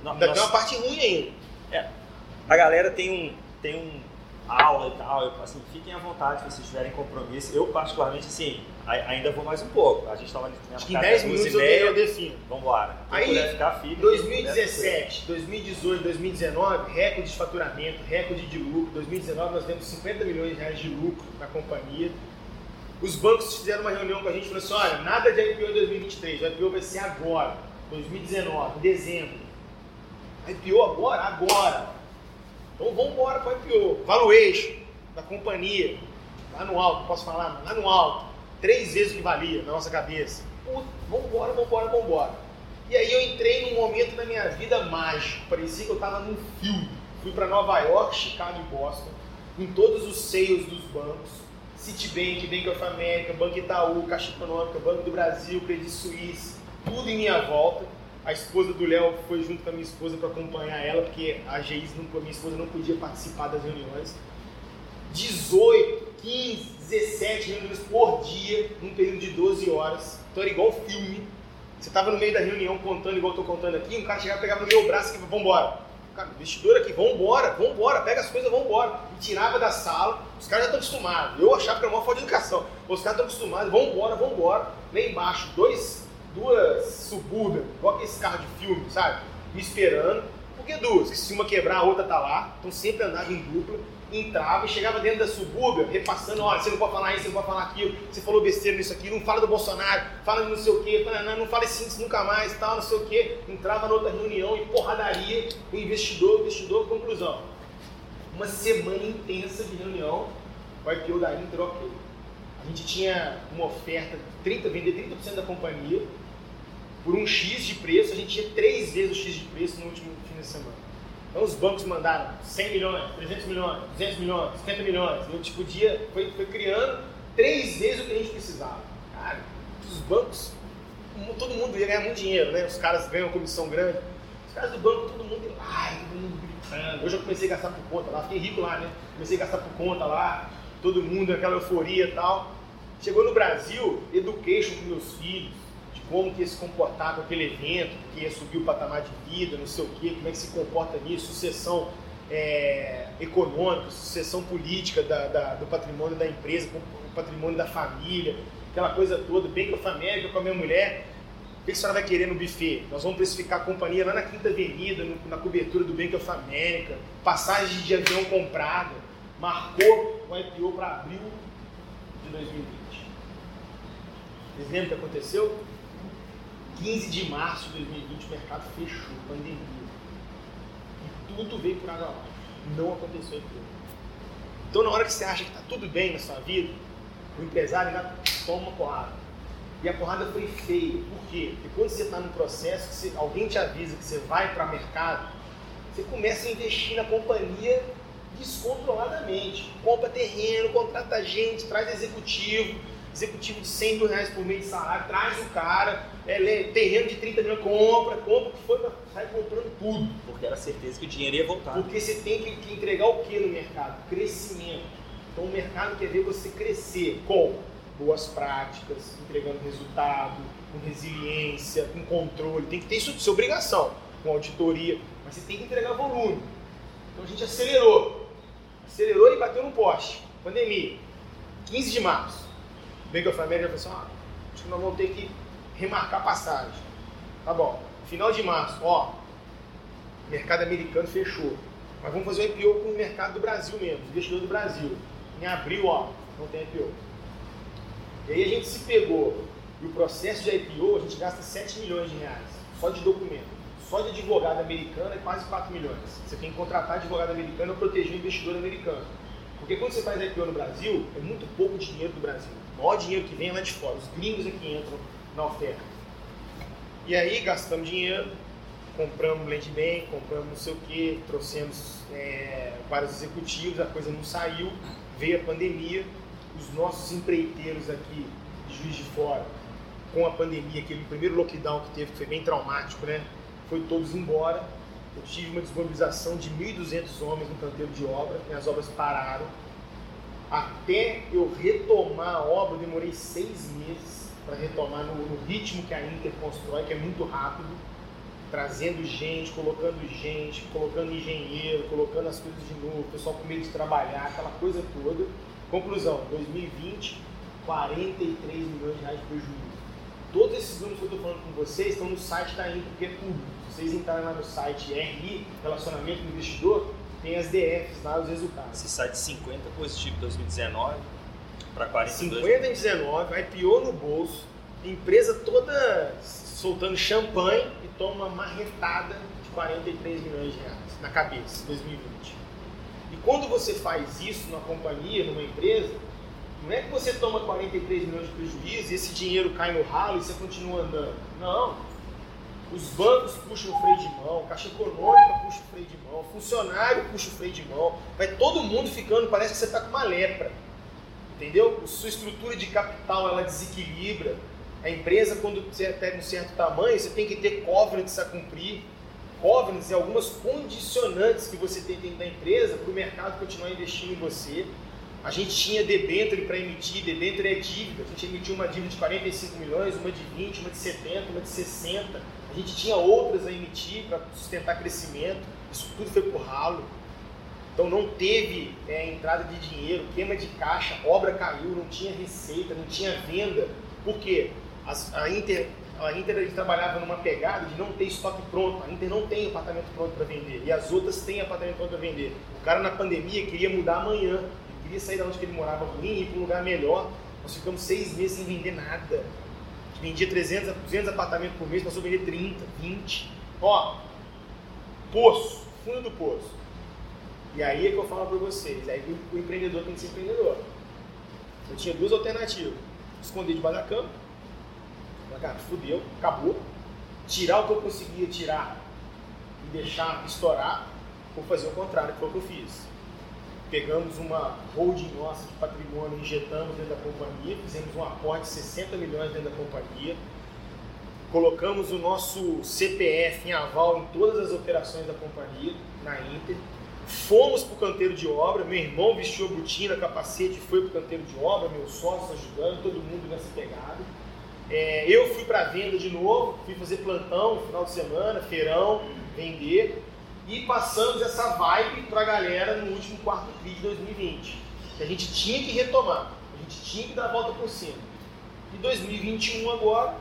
Não, Ainda nós- tem uma parte ruim ainda. É, a galera tem um, tem um aula e tal, eu, assim, fiquem à vontade se vocês tiverem compromisso. Eu, particularmente, assim, ainda vou mais um pouco. A gente estava Acho que em 10 minutos eu, eu defino. Vambora. Quem Aí, puder ficar, fica. Quem 2017, 2018, 2019, recorde de faturamento, recorde de lucro. 2019 nós demos 50 milhões de reais de lucro na companhia. Os bancos fizeram uma reunião com a gente e falaram assim, olha, nada de IPO em 2023, o IPO vai ser agora, 2019, em dezembro. IPO agora? Agora. Então vamos embora para o IPO. Valuation da companhia, lá no alto, posso falar? Lá no alto. Três vezes o que valia na nossa cabeça. Puta, vambora, vambora, vambora. E aí eu entrei num momento da minha vida mágico. Parecia que eu estava num filme. Fui para Nova York, Chicago e Boston, em todos os seios dos bancos. Citibank, Bank of America, Banco Itaú, Caixa Econômica, Banco do Brasil, Credit Suisse, tudo em minha volta. A esposa do Léo foi junto com a minha esposa para acompanhar ela, porque a Geis, não, a minha esposa, não podia participar das reuniões. 18, 15, 17 reuniões por dia, num período de 12 horas. Então era igual filme. Você estava no meio da reunião contando, igual eu estou contando aqui, um cara chegava, pegava no meu braço e falava, vambora. Cara, investidor aqui, vambora, vambora, pega as coisas, vambora. Me tirava da sala, os caras já estão acostumados. Eu achava que era uma falta de educação. Os caras estão acostumados, vambora, vambora. Lá embaixo, dois, duas subúrbias, igual aquele carro de filme, sabe? Me esperando. Por que duas? Que se uma quebrar, a outra tá lá. Então sempre andava em dupla entrava e chegava dentro da subúrbia, repassando, olha, você não pode falar isso, você não pode falar aquilo, você falou besteira nisso aqui, não fala do Bolsonaro, fala de não sei o quê, não, não fala índice nunca mais, tal, não sei o quê. Entrava na outra reunião e porradaria, o investidor, o investidor, conclusão. Uma semana intensa de reunião, o IPO da Inter, ok. A gente tinha uma oferta, de 30, vender 30% da companhia, por um X de preço, a gente tinha três vezes o X de preço no último fim de semana. Então os bancos mandaram 100 milhões, 300 milhões, 200 milhões, 50 milhões. E a gente foi, foi criando três vezes o que a gente precisava. Cara, os bancos, todo mundo ia ganhar muito dinheiro, né? Os caras ganham comissão grande. Os caras do banco, todo mundo ia lá, todo mundo gritando. Eu já comecei a gastar por conta lá, fiquei rico lá, né? Comecei a gastar por conta lá, todo mundo, aquela euforia e tal. Chegou no Brasil, education com meus filhos, de como que ia se comportar com aquele evento, que ia subir o patamar de vida, não sei o quê, como é que se comporta nisso, sucessão é, econômica, sucessão política da, da- do patrimônio da empresa, com o patrimônio da família. aquela coisa toda, Bank of America com a minha mulher. O que a senhora vai querer no buffet? Nós vamos precificar a companhia lá na Quinta Avenida, no, na cobertura do Bank of America, passagem de avião comprada, marcou o IPO para abril de 2020. Vocês lembram o que aconteceu? 15 de março de 2020 o mercado fechou, pandemia. E tudo veio por água abaixo. Não aconteceu IPO. Então na hora que você acha que está tudo bem na sua vida, o empresário já toma uma porrada. E a porrada foi feia. Por quê? Porque quando você está no processo, você, alguém te avisa que você vai para o mercado, você começa a investir na companhia descontroladamente. Compra terreno, contrata gente, traz executivo, executivo de 100 mil reais por mês de salário, traz o cara, é, terreno de 30 mil, compra, compra, que foi, sai comprando tudo. Porque era certeza que o dinheiro ia voltar. Porque você tem que, que entregar o que no mercado? Crescimento. Então o mercado quer ver você crescer com boas práticas, entregando resultado, com resiliência, com controle. Tem que ter isso de sua obrigação, com auditoria, mas você tem que entregar volume. Então a gente acelerou. Acelerou e bateu no poste. Pandemia. 15 de março. O Bank of America falou assim, ah, acho que nós vamos ter que remarcar a passagem. Tá bom. Final de março, ó, mercado americano fechou. Mas vamos fazer um IPO com o mercado do Brasil mesmo, investidor do Brasil. Em abril, ó, não tem IPO. E aí a gente se pegou. E o processo de IPO, a gente gasta 7 milhões de reais, só de documento. Só de advogado americano é quase 4 milhões. Você tem que contratar advogado americano ou proteger o investidor americano. Porque quando você faz IPO no Brasil, é muito pouco dinheiro do Brasil. O maior dinheiro que vem é lá de fora. Os gringos é que entram na oferta. E aí gastamos dinheiro, compramos land bank, compramos não sei o que, trouxemos é, vários executivos, a coisa não saiu veio a pandemia, os nossos empreiteiros aqui de Juiz de Fora, com a pandemia, aquele primeiro lockdown que teve, que foi bem traumático, né? Foi todos embora. Eu tive uma desmobilização de 1.200 homens no canteiro de obra, e as obras pararam. Até eu retomar a obra, eu demorei seis meses para retomar no, no ritmo que a Inter constrói, que é muito rápido trazendo gente, colocando gente, colocando engenheiro, colocando as coisas de novo, o pessoal com medo de trabalhar, aquela coisa toda. Conclusão, 2020, 43 milhões de reais de prejuízo. Todos esses números que eu estou falando com vocês estão no site da Info, porque é público. Vocês entrarem lá no site RI, Relacionamento com Investidor, tem as DFs lá, os resultados. Esse site 50 positivo 2019 para 42. 50 em 19, IPO no bolso, empresa toda soltando champanhe e toma uma marretada de 43 milhões de reais na cabeça, 2020. E quando você faz isso numa companhia, numa empresa, não é que você toma 43 milhões de prejuízo e esse dinheiro cai no ralo e você continua andando. Não. Os bancos puxam o freio de mão, Caixa Econômica puxa o freio de mão, funcionário puxa o freio de mão. Vai todo mundo ficando, parece que você está com uma lepra. Entendeu? Sua estrutura de capital ela desequilibra. A empresa, quando você pega um certo tamanho, você tem que ter covenants a cumprir. Covenants e algumas condicionantes que você tem dentro da empresa para o mercado continuar investindo em você. A gente tinha debênture para emitir, debênture é dívida. A gente emitiu uma dívida de 45 milhões, uma de 20, uma de 70, uma de 60. Gente tinha outras a emitir para sustentar crescimento. Isso tudo foi por ralo. Então não teve é, entrada de dinheiro, queima de caixa, obra caiu, não tinha receita, não tinha venda. Por quê? a Inter, a Inter a gente trabalhava numa pegada de não ter estoque pronto. A Inter não tem apartamento pronto para vender e as outras têm apartamento pronto para vender. O cara na pandemia queria mudar amanhã, ele queria sair da onde ele morava ruim e ir para um lugar melhor. Nós ficamos seis meses sem vender nada. Gente vendia 300, 200 apartamentos por mês, passou a vender 30, 20. Ó, poço, fundo do poço. E aí é que eu falo para vocês, aí o empreendedor tem que ser empreendedor. Eu tinha duas alternativas. Esconder debaixo da cama cara, fudeu, acabou. Tirar o que eu conseguia tirar e deixar estourar, ou fazer o contrário, que foi o que eu fiz. Pegamos uma holding nossa de patrimônio, injetamos dentro da companhia, fizemos um aporte de 60 milhões dentro da companhia, colocamos o nosso CPF em aval em todas as operações da companhia, na Inter, fomos para o canteiro de obra, meu irmão vestiu a botina, capacete, foi para o canteiro de obra, meus sócios ajudando, todo mundo nessa pegada. É, eu fui para venda de novo, fui fazer plantão no final de semana, feirão, vender. E passamos essa vibe para a galera no último quarto TRI de 2020. Que a gente tinha que retomar, a gente tinha que dar a volta por cima. E 2021 agora,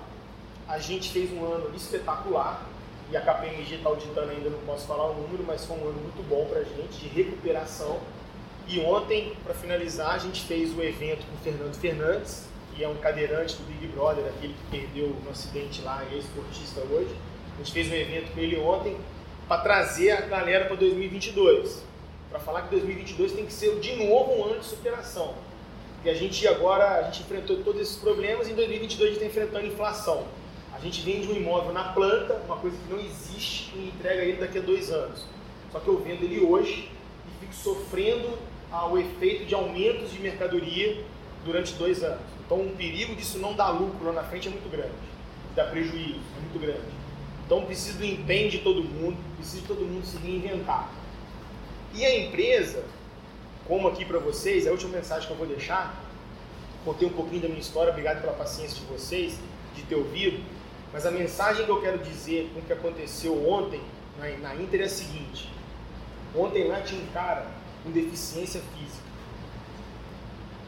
a gente fez um ano espetacular, e a KPMG está auditando ainda, não posso falar o número, mas foi um ano muito bom para a gente, de recuperação. E ontem, para finalizar, a gente fez o evento com o Fernando Fernandes, que é um cadeirante do Big Brother, aquele que perdeu no acidente lá, e é esportista hoje. A gente fez um evento com ele ontem para trazer a galera para 2022. Para falar que 2022 tem que ser de novo um ano de superação. Porque a gente agora, a gente enfrentou todos esses problemas e em 2022 a gente está enfrentando inflação. A gente vende um imóvel na planta, uma coisa que não existe, e entrega ele daqui a dois anos. Só que eu vendo ele hoje e fico sofrendo o efeito de aumentos de mercadoria durante dois anos. Então o perigo disso não dar lucro lá na frente é muito grande, dá prejuízo, é muito grande. Então precisa do empenho de todo mundo, precisa todo mundo se reinventar. E a empresa, como aqui para vocês, a última mensagem que eu vou deixar, contei um pouquinho da minha história, obrigado pela paciência de vocês, de ter ouvido. Mas a mensagem que eu quero dizer com o que aconteceu ontem na, na Inter é a seguinte: ontem lá tinha um cara com deficiência física.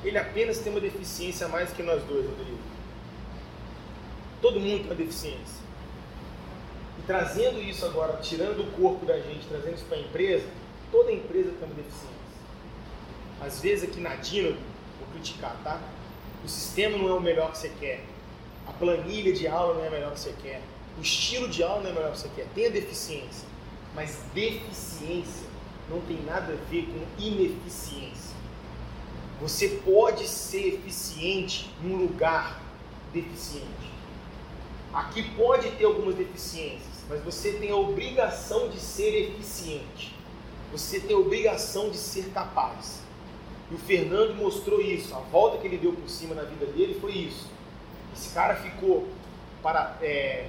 Ele apenas tem uma deficiência a mais que nós dois, Rodrigo. Todo mundo tem uma deficiência. Trazendo isso agora, tirando o corpo da gente, trazendo isso para a empresa, toda empresa tem uma deficiência. Às vezes aqui na Dino, vou criticar, tá? O sistema não é o melhor que você quer a planilha de aula não é a melhor que você quer, o estilo de aula não é o melhor que você quer, tem a deficiência, mas deficiência não tem nada a ver com ineficiência. Você pode ser eficiente num lugar deficiente. Aqui pode ter algumas deficiências, mas você tem a obrigação de ser eficiente. Você tem a obrigação de ser capaz. E o Fernando mostrou isso. A volta que ele deu por cima na vida dele foi isso. Esse cara ficou para, é,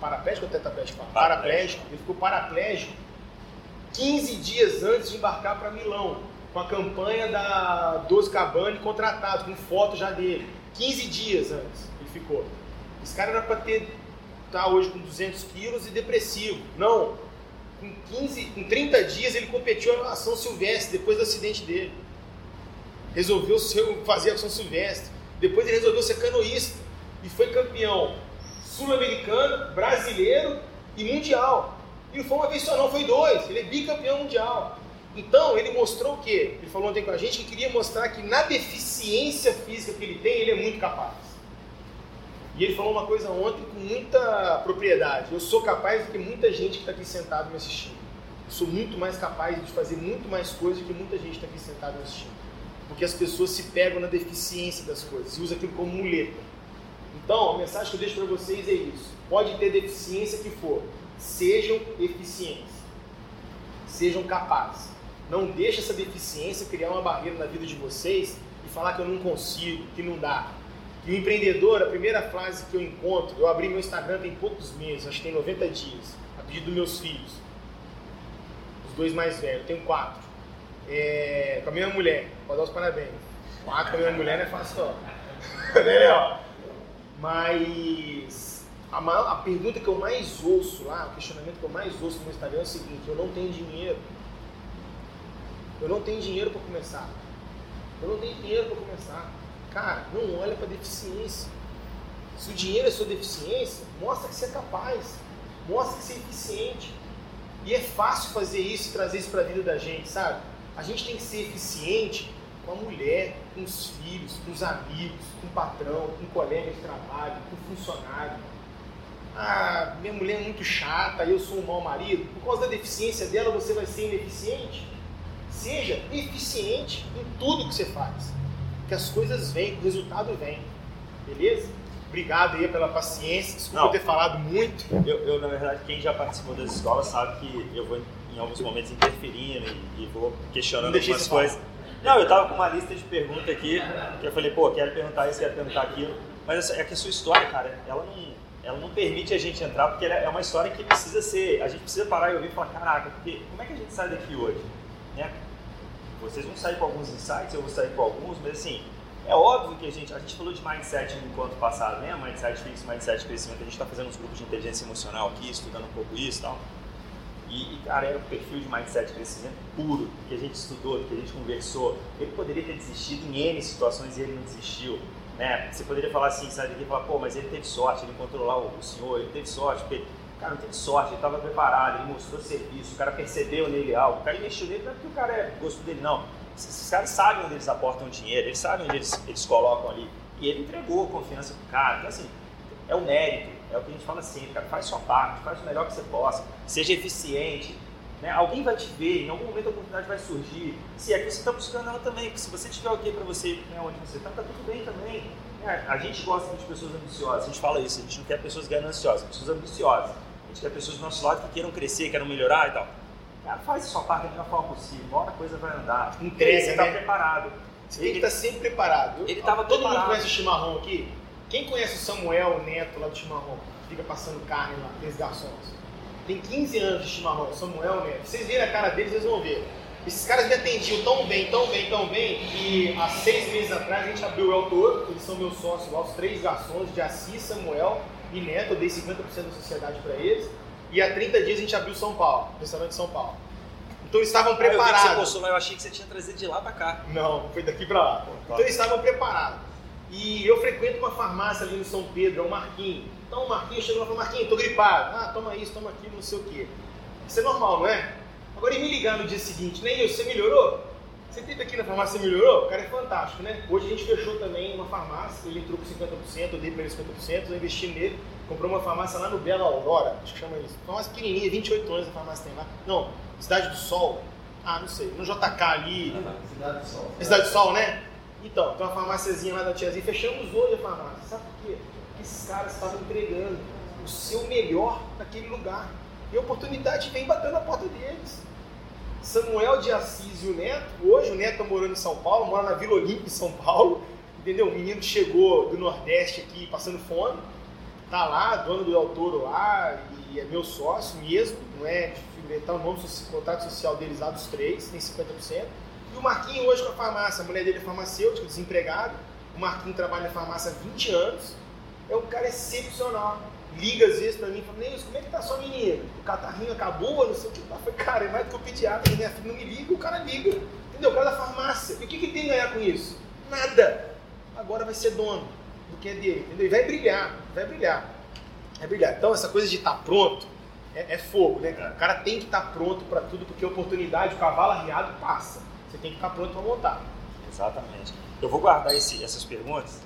paraplégico ou tetraplégico? Paraplégico. Ele ficou paraplégico 15 dias antes de embarcar para Milão, com a campanha da 12 Cabane contratado, com foto já dele. 15 dias antes ele ficou. Esse cara era para ter tá hoje com 200 quilos e depressivo. Não. Com 15, com 30 dias ele competiu a São Silvestre depois do acidente dele. Resolveu fazer a São Silvestre. Depois ele resolveu ser canoísta e foi campeão sul-americano, brasileiro e mundial. E não foi uma vez só não, foi dois. Ele é bicampeão mundial. Então, ele mostrou o quê? Ele falou ontem com a gente que queria mostrar que na deficiência física que ele tem, ele é muito capaz. E ele falou uma coisa ontem com muita propriedade. Eu sou capaz do que muita gente que está aqui sentado me assistindo. Eu sou muito mais capaz de fazer muito mais coisas do que muita gente está aqui sentado me assistindo. Porque as pessoas se pegam na deficiência das coisas e usam aquilo como muleta. Então, a mensagem que eu deixo para vocês é isso. Pode ter deficiência que for, sejam eficientes, sejam capazes. Não deixe essa deficiência criar uma barreira na vida de vocês e falar que eu não consigo, que não dá. E o empreendedor, a primeira frase que eu encontro, eu abri meu Instagram tem poucos meses, acho que tem 90 dias, a pedido dos meus filhos. Os dois mais velhos, tenho quatro. É, com a minha mulher, pode dar os parabéns. Quatro com a minha mulher não é fácil não. Né, mas a, maior, a pergunta que eu mais ouço lá, o questionamento que eu mais ouço no Instagram é o seguinte: eu não tenho dinheiro. Eu não tenho dinheiro para começar. Eu não tenho dinheiro para começar. Cara, não olha para deficiência. Se o dinheiro é sua deficiência, mostra que você é capaz. Mostra que você é eficiente. E é fácil fazer isso trazer isso para a vida da gente, sabe? A gente tem que ser eficiente com a mulher, com os filhos, com os amigos, com o patrão, com o colega de trabalho, com o funcionário. Ah, minha mulher é muito chata, eu sou um mau marido. Por causa da deficiência dela, você vai ser ineficiente? Seja eficiente em tudo que você faz. Que as coisas vêm, o resultado vem. Beleza? Obrigado aí pela paciência, desculpa Não, ter falado muito. Eu, eu, na verdade, quem já participou das escolas sabe que eu vou em alguns momentos interferindo e, e vou questionando algumas coisas. Não, eu tava com uma lista de perguntas aqui, que eu falei, pô, quero perguntar isso, quero perguntar aquilo. Mas é que a sua história, cara, ela não, ela não permite a gente entrar, porque é uma história que precisa ser. A gente precisa parar e ouvir e falar, caraca, porque como é que a gente sai daqui hoje? Né? Vocês vão sair com alguns insights, eu vou sair com alguns, mas assim, é óbvio que a gente, a gente falou de mindset no encontro passado, né? Mindset fixo, mindset crescimento. A gente está fazendo uns grupos de inteligência emocional aqui, estudando um pouco isso e tal. E, cara, era o perfil de mindset crescimento puro, que a gente estudou, que a gente conversou. Ele poderia ter desistido em N situações e ele não desistiu. né? Você poderia falar assim, sabe, aqui falar, pô, mas ele teve sorte, ele encontrou lá o, o senhor, ele teve sorte, porque, cara, teve sorte, ele estava preparado, ele mostrou serviço, o cara percebeu nele algo, o cara investiu nele, não é porque o cara é, gostou dele, não. Esses caras sabem onde eles aportam dinheiro, eles sabem onde eles, eles colocam ali. E ele entregou confiança pro cara. Então, assim, é o mérito, é o que a gente fala sempre, cara, faz sua parte, faz o melhor que você possa, seja eficiente, né? Alguém vai te ver, em algum momento a oportunidade vai surgir. Se é que você está buscando ela também, se você tiver ok para você, né, onde você está, tá tudo bem também. É, a gente gosta de pessoas ambiciosas, a gente fala isso, a gente não quer pessoas gananciosas, pessoas ambiciosas. Quer pessoas do nosso lado que queiram crescer, queiram melhorar e tal. Cara, faz a sua parte da melhor forma possível, uma hora a coisa vai andar. Entrega, você está né? preparado. Você tem que estar sempre preparado. Ele tava Todo preparado. mundo conhece o chimarrão aqui? Quem conhece o Samuel, o neto lá do chimarrão? Fica passando carne lá, aqueles garçons. Tem 15 anos de chimarrão, Samuel, neto. Vocês viram a cara deles, vocês vão ver. Esses caras me atendiam tão bem, tão bem, tão bem, que há seis meses atrás a gente abriu o El Toro, eles são meus sócios lá, os três garçons de Assis, Samuel e Neto, eu dei 50% da sociedade para eles. E há 30 dias a gente abriu São Paulo, restaurante São Paulo. Então eles estavam Ah, eu vi que você preparados. postou eu achei que você tinha trazido de lá para cá. Não, foi daqui pra lá. Então eles estavam preparados. E eu frequento uma farmácia ali no São Pedro, é o Marquinhos. Então o Marquinhos chegou lá e falou, Marquinhos, tô gripado. Ah, toma isso, toma aquilo, não sei o quê. Isso é normal, não é? Agora ele me ligar no dia seguinte, né, Ilse, você melhorou? Você teve aqui na farmácia, melhorou? O cara é fantástico, né? Hoje a gente fechou também uma farmácia, ele entrou com 50%, eu dei pra ele 50%, eu investi nele, comprou uma farmácia lá no Bela Aurora, acho que chama isso. Farmácia pequenininha, 28 anos a farmácia tem lá. Não, Cidade do Sol. Ah, não sei, no JK ali. Cidade do Sol. Cidade do Sol, né? Então, tem uma farmáciazinha lá da tiazinha. Fechamos hoje a farmácia. Sabe por quê? Porque esses caras estavam entregando o seu melhor naquele lugar. E a oportunidade vem batendo na porta deles. Samuel de Assis e o Neto, hoje o Neto está morando em São Paulo, mora na Vila Olímpia em São Paulo, entendeu? O menino chegou do Nordeste aqui passando fome, tá lá, dono do El Toro lá, e é meu sócio mesmo, não é? Tá o nome, o contrato social deles lá dos três, tem 50%. E o Marquinho hoje com a farmácia, a mulher dele é farmacêutica, desempregado. O Marquinho trabalha na farmácia há 20 anos. É um cara excepcional. Liga às vezes pra mim e fala, Neilson, como é que tá sua menina? O catarrinho acabou, não sei o que. Eu falei, cara, é mais do que o pediatra, minha filha não me liga, o cara liga. Entendeu? O cara da farmácia. E o que, que tem a ganhar com isso? Nada. Agora vai ser dono do que é dele, entendeu? E vai brilhar, vai brilhar. Vai brilhar. Então essa coisa de estar pronto é, é fogo, né? cara? O cara tem que estar pronto para tudo, porque a oportunidade, o cavalo arriado passa. Você tem que estar pronto para montar. Exatamente. Eu vou guardar esse- essas perguntas.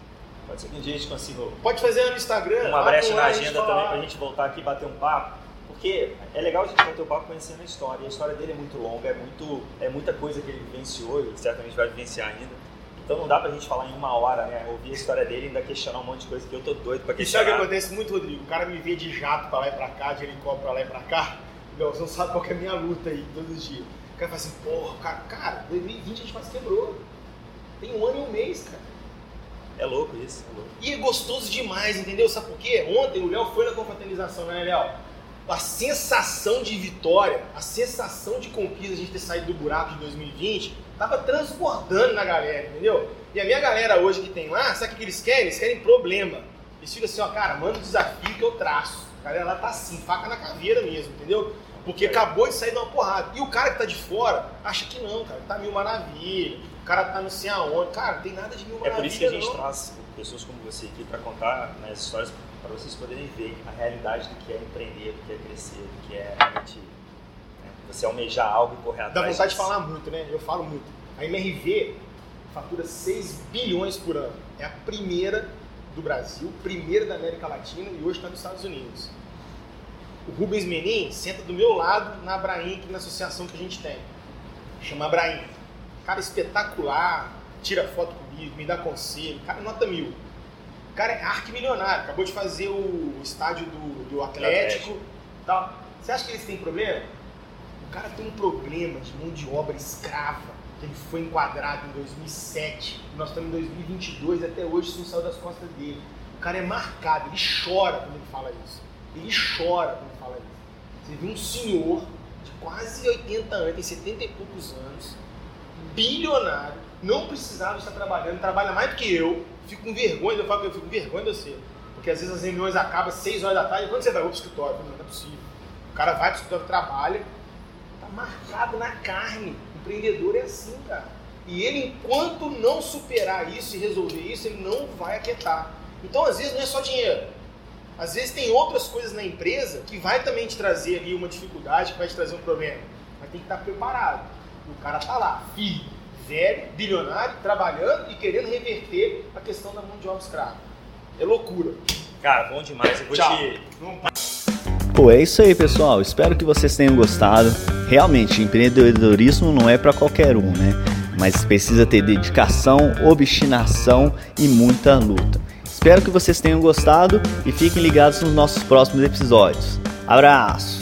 Pode ser que um dia a gente consiga Pode fazer no Instagram. uma brecha na a agenda também lá. pra gente voltar aqui e bater um papo. Porque é legal a gente bater o papo conhecendo a história. E a história dele é muito longa, é, muito, é muita coisa que ele vivenciou e certamente vai vivenciar ainda. Então não dá pra gente falar em uma hora, né? Ouvir a história dele e ainda questionar um monte de coisa que eu tô doido pra E sabe o que questionar. acontece muito, Rodrigo? O cara me vê de jato pra lá e pra cá, de helicóptero pra lá e pra cá. Não, você não sabe qual é a minha luta aí todos os dias. O cara fala assim, porra, cara, cara, 2020 a gente quase quebrou. Tem um ano e um mês, cara. É louco isso, é louco. E é gostoso demais, entendeu? Sabe por quê? Ontem o Léo foi na confraternização, né, Léo? A sensação de vitória, a sensação de conquista, a gente ter saído do buraco de 2020, tava transbordando na galera, entendeu? E a minha galera hoje que tem lá, sabe o que eles querem? Eles querem problema. Eles ficam assim, ó, cara, manda o desafio que eu traço. A galera lá tá assim, faca na caveira mesmo, entendeu? Porque acabou de sair de uma porrada. E o cara que tá de fora acha que não, cara, tá mil maravilha. O cara tá não sei aonde. Cara, não tem nada de mil É maravilha. por isso que a gente não. traz pessoas como você aqui para contar né, as histórias para vocês poderem ver a realidade do que é empreender, do que é crescer, do que é realmente né, você almejar algo e correr Dá atrás. vontade de falar muito, né? Eu falo muito. A MRV fatura 6 bilhões por ano. É a primeira do Brasil, primeira da América Latina e hoje está nos Estados Unidos. O Rubens Menin senta do meu lado na Abraim, que é na associação que a gente tem. Chama Abraim. Cara espetacular, tira foto comigo, me dá conselho. Cara, nota mil. O cara é arquimilionário, acabou de fazer o estádio do, do Atlético. Tal. Você acha que eles têm problema? O cara tem um problema de mão de obra escrava, que ele foi enquadrado em 2007. e Nós estamos em 2022 e até hoje isso não saiu das costas dele. O cara é marcado, ele chora quando ele fala isso. Ele chora quando ele fala isso. Você vê um senhor de quase 80 anos, tem 70 e poucos anos, bilionário, não precisava estar trabalhando, trabalha mais do que eu, fico com vergonha, eu falo que eu fico com vergonha de você. Porque às vezes as reuniões acabam às 6 horas da tarde, quando você vai? Vou pro escritório, não, é possível. O cara vai pro escritório, trabalha, tá marcado na carne. Empreendedor é assim, cara. E ele, enquanto não superar isso e resolver isso, ele não vai aquietar. Então, às vezes, não é só dinheiro. Às vezes tem outras coisas na empresa que vai também te trazer ali uma dificuldade, que vai te trazer um problema. Mas tem que estar preparado. O cara tá lá, filho, velho, bilionário, trabalhando e querendo reverter a questão da mão de obra escrava. É loucura. Cara, bom demais. Eu vou Tchau. te. Pô, é isso aí, pessoal. Espero que vocês tenham gostado. Realmente, empreendedorismo não é para qualquer um, né? Mas precisa ter dedicação, obstinação e muita luta. Espero que vocês tenham gostado e fiquem ligados nos nossos próximos episódios. Abraço!